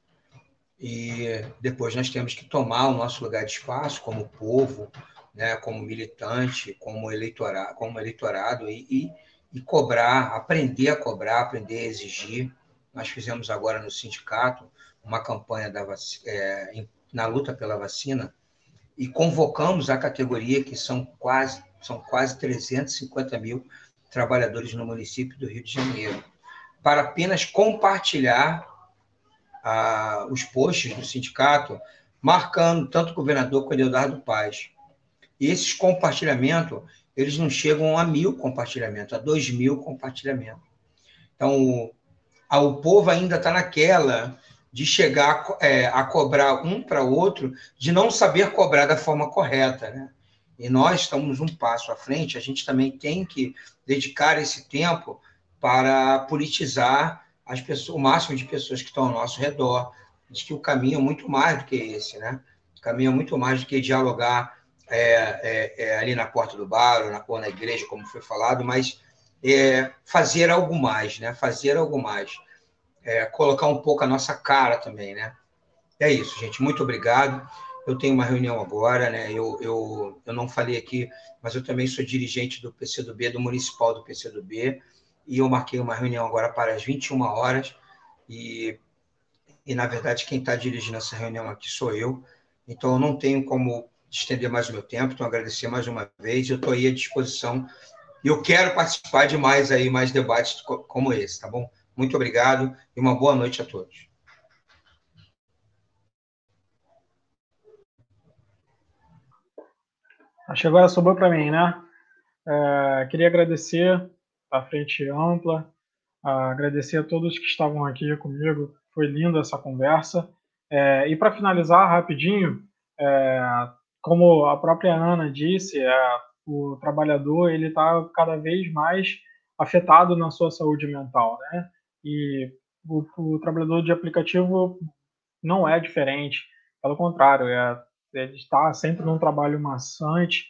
E depois nós temos que tomar o nosso lugar de espaço como povo, né, como militante, como eleitorado, como eleitorado e, e, e, cobrar, aprender a cobrar, aprender a exigir. Nós fizemos agora no sindicato uma campanha é, na luta pela vacina e convocamos a categoria que são quase são quase 350 mil trabalhadores no município do Rio de Janeiro para apenas compartilhar ah, os posts do sindicato marcando tanto o governador quanto o Eduardo Paz e esses compartilhamentos, eles não chegam a mil compartilhamentos, a dois mil compartilhamentos. Então, a, o povo ainda está naquela de chegar é, a cobrar um para outro, de não saber cobrar da forma correta. Né? E nós estamos um passo à frente, a gente também tem que dedicar esse tempo para politizar as pessoas, o máximo de pessoas que estão ao nosso redor. Diz que o caminho é muito mais do que esse, né? O caminho é muito mais do que dialogar é, é, é, ali na porta do bar ou na, ou na igreja, como foi falado, mas é, fazer algo mais, né? Fazer algo mais. É, colocar um pouco a nossa cara também, né? É isso, gente. Muito obrigado. Eu tenho uma reunião agora, né? Eu, eu, eu não falei aqui, mas eu também sou dirigente do PCdoB, do Municipal do PCdoB, e eu marquei uma reunião agora para as 21 horas, e, e na verdade quem está dirigindo essa reunião aqui sou eu, então eu não tenho como estender mais o meu tempo, então agradecer mais uma vez. Eu estou aí à disposição. E eu quero participar de mais aí, mais debates como esse, tá bom? Muito obrigado e uma boa noite a todos. Acho que agora sobrou para mim, né? É, queria agradecer a Frente Ampla, agradecer a todos que estavam aqui comigo. Foi linda essa conversa. É, e para finalizar rapidinho, é, como a própria Ana disse, é, o trabalhador ele está cada vez mais afetado na sua saúde mental, né? E o, o, trabalhador de aplicativo não é diferente, pelo contrário, é, ele está sempre num trabalho maçante,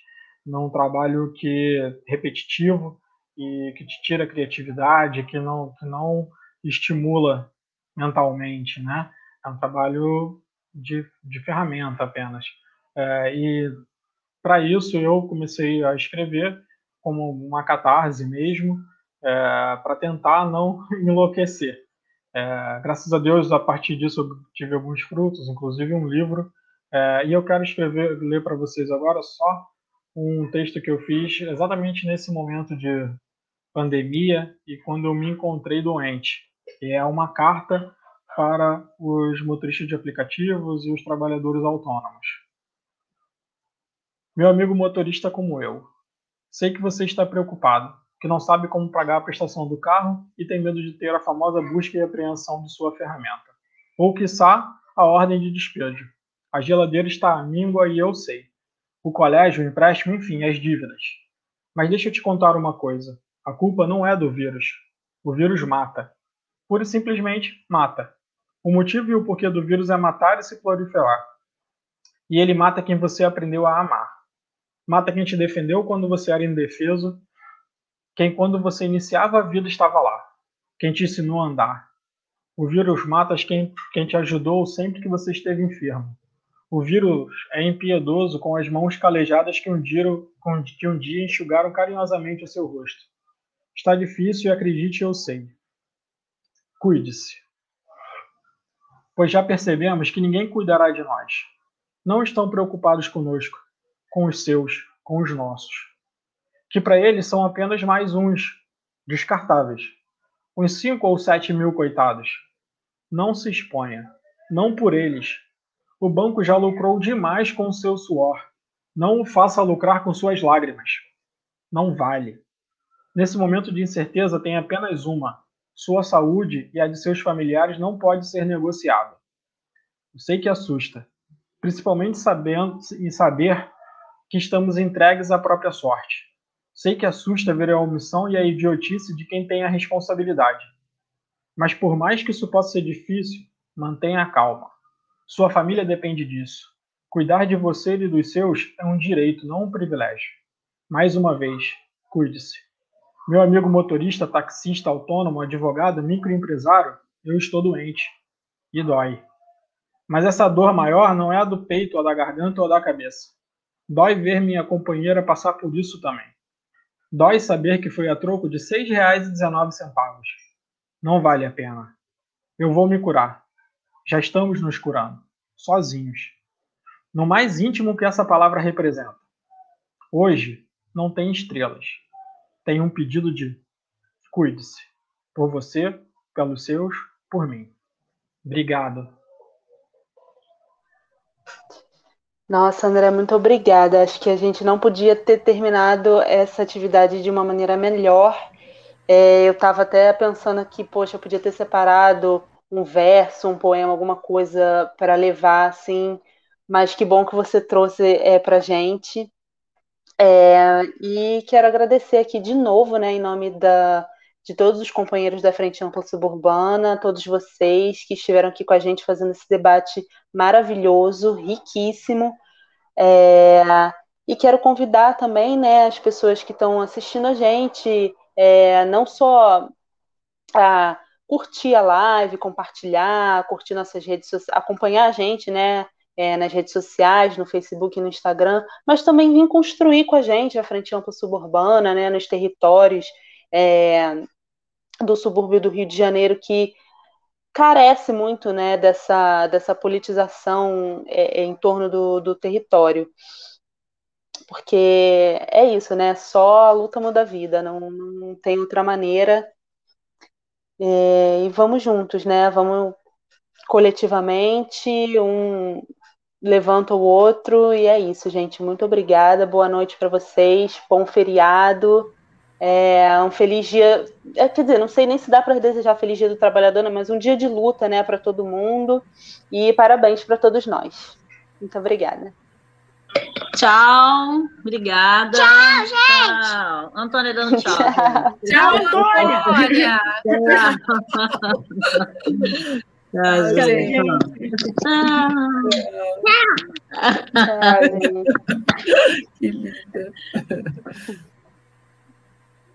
num trabalho que repetitivo e que te tira criatividade, que não que não estimula mentalmente, né? É um trabalho de, de ferramenta apenas. É, e para isso eu comecei a escrever como uma catarse mesmo, é, para tentar não enlouquecer. É, graças a Deus, a partir disso eu tive alguns frutos, inclusive um livro, é, e eu quero escrever, ler para vocês agora só um texto que eu fiz exatamente nesse momento de pandemia e quando eu me encontrei doente. E é uma carta para os motoristas de aplicativos e os trabalhadores autônomos. Meu amigo motorista como eu, sei que você está preocupado, que não sabe como pagar a prestação do carro e tem medo de ter a famosa busca e apreensão de sua ferramenta. Ou, quiçá, a ordem de despejo. A geladeira está míngua e eu sei. O colégio, o empréstimo, enfim, as dívidas. Mas deixa eu te contar uma coisa. A culpa não é do vírus. O vírus mata. Pura e simplesmente mata. O motivo e o porquê do vírus é matar e se proliferar. E ele mata quem você aprendeu a amar. Mata quem te defendeu quando você era indefeso. Quem, quando você iniciava a vida, estava lá. Quem te ensinou a andar. O vírus mata quem, quem te ajudou sempre que você esteve enfermo. O vírus é impiedoso com as mãos calejadas que um dia, que um dia enxugaram carinhosamente o seu rosto. Está difícil e acredite, eu sei. Cuide-se. Pois já percebemos que ninguém cuidará de nós. Não estão preocupados conosco, com os seus, com os nossos. Que para eles são apenas mais uns, descartáveis. Uns cinco ou sete mil coitados. Não se exponha. Não por eles. O banco já lucrou demais com seu suor. Não o faça lucrar com suas lágrimas. Não vale. Nesse momento de incerteza tem apenas uma: sua saúde e a de seus familiares não pode ser negociada. Eu sei que assusta, principalmente sabendo e saber que estamos entregues à própria sorte. Sei que assusta ver a omissão e a idiotice de quem tem a responsabilidade. Mas por mais que isso possa ser difícil, mantenha a calma. Sua família depende disso. Cuidar de você e dos seus é um direito, não um privilégio. Mais uma vez, cuide-se. Meu amigo motorista, taxista, autônomo, advogado, microempresário, eu estou doente. E dói. Mas essa dor maior não é a do peito, ou da garganta ou da cabeça. Dói ver minha companheira passar por isso também. Dói saber que foi a troco de R$ 6,19. Não vale a pena. Eu vou me curar. Já estamos nos curando. Sozinhos. No mais íntimo que essa palavra representa. Hoje não tem estrelas tem um pedido de cuide-se. Por você, pelos seus, por mim. Obrigado. Nossa, André, muito obrigada. Acho que a gente não podia ter terminado essa atividade de uma maneira melhor. É, eu estava até pensando aqui, poxa, eu podia ter separado um verso, um poema, alguma coisa para levar, assim. Mas que bom que você trouxe é, para gente. É, e quero agradecer aqui de novo, né, em nome da, de todos os companheiros da Frente Ampla Suburbana, todos vocês que estiveram aqui com a gente fazendo esse debate maravilhoso, riquíssimo. É, e quero convidar também né, as pessoas que estão assistindo a gente, é, não só a curtir a live, compartilhar, curtir nossas redes sociais, acompanhar a gente, né? é, nas redes sociais, no Facebook e no Instagram, mas também vir construir com a gente a Frente Ampla Suburbana, né, nos territórios é, do subúrbio do Rio de Janeiro, que carece muito né, dessa, dessa politização é, em torno do, do território. Porque é isso, né? Só a luta muda a vida, não, não tem outra maneira. É, e vamos juntos, né? Vamos coletivamente, um, levanta o outro e é isso, gente. Muito obrigada. Boa noite para vocês. Bom feriado. É, um feliz dia. É, quer dizer, não sei nem se dá para desejar feliz dia do trabalhador, né, mas um dia de luta, né, para todo mundo. E parabéns para todos nós. Muito obrigada. Tchau, obrigada. Tchau, gente. Tchau. Antônia dando tchau. Tchau, Antônia. Tchau. Ah, gente. Que linda.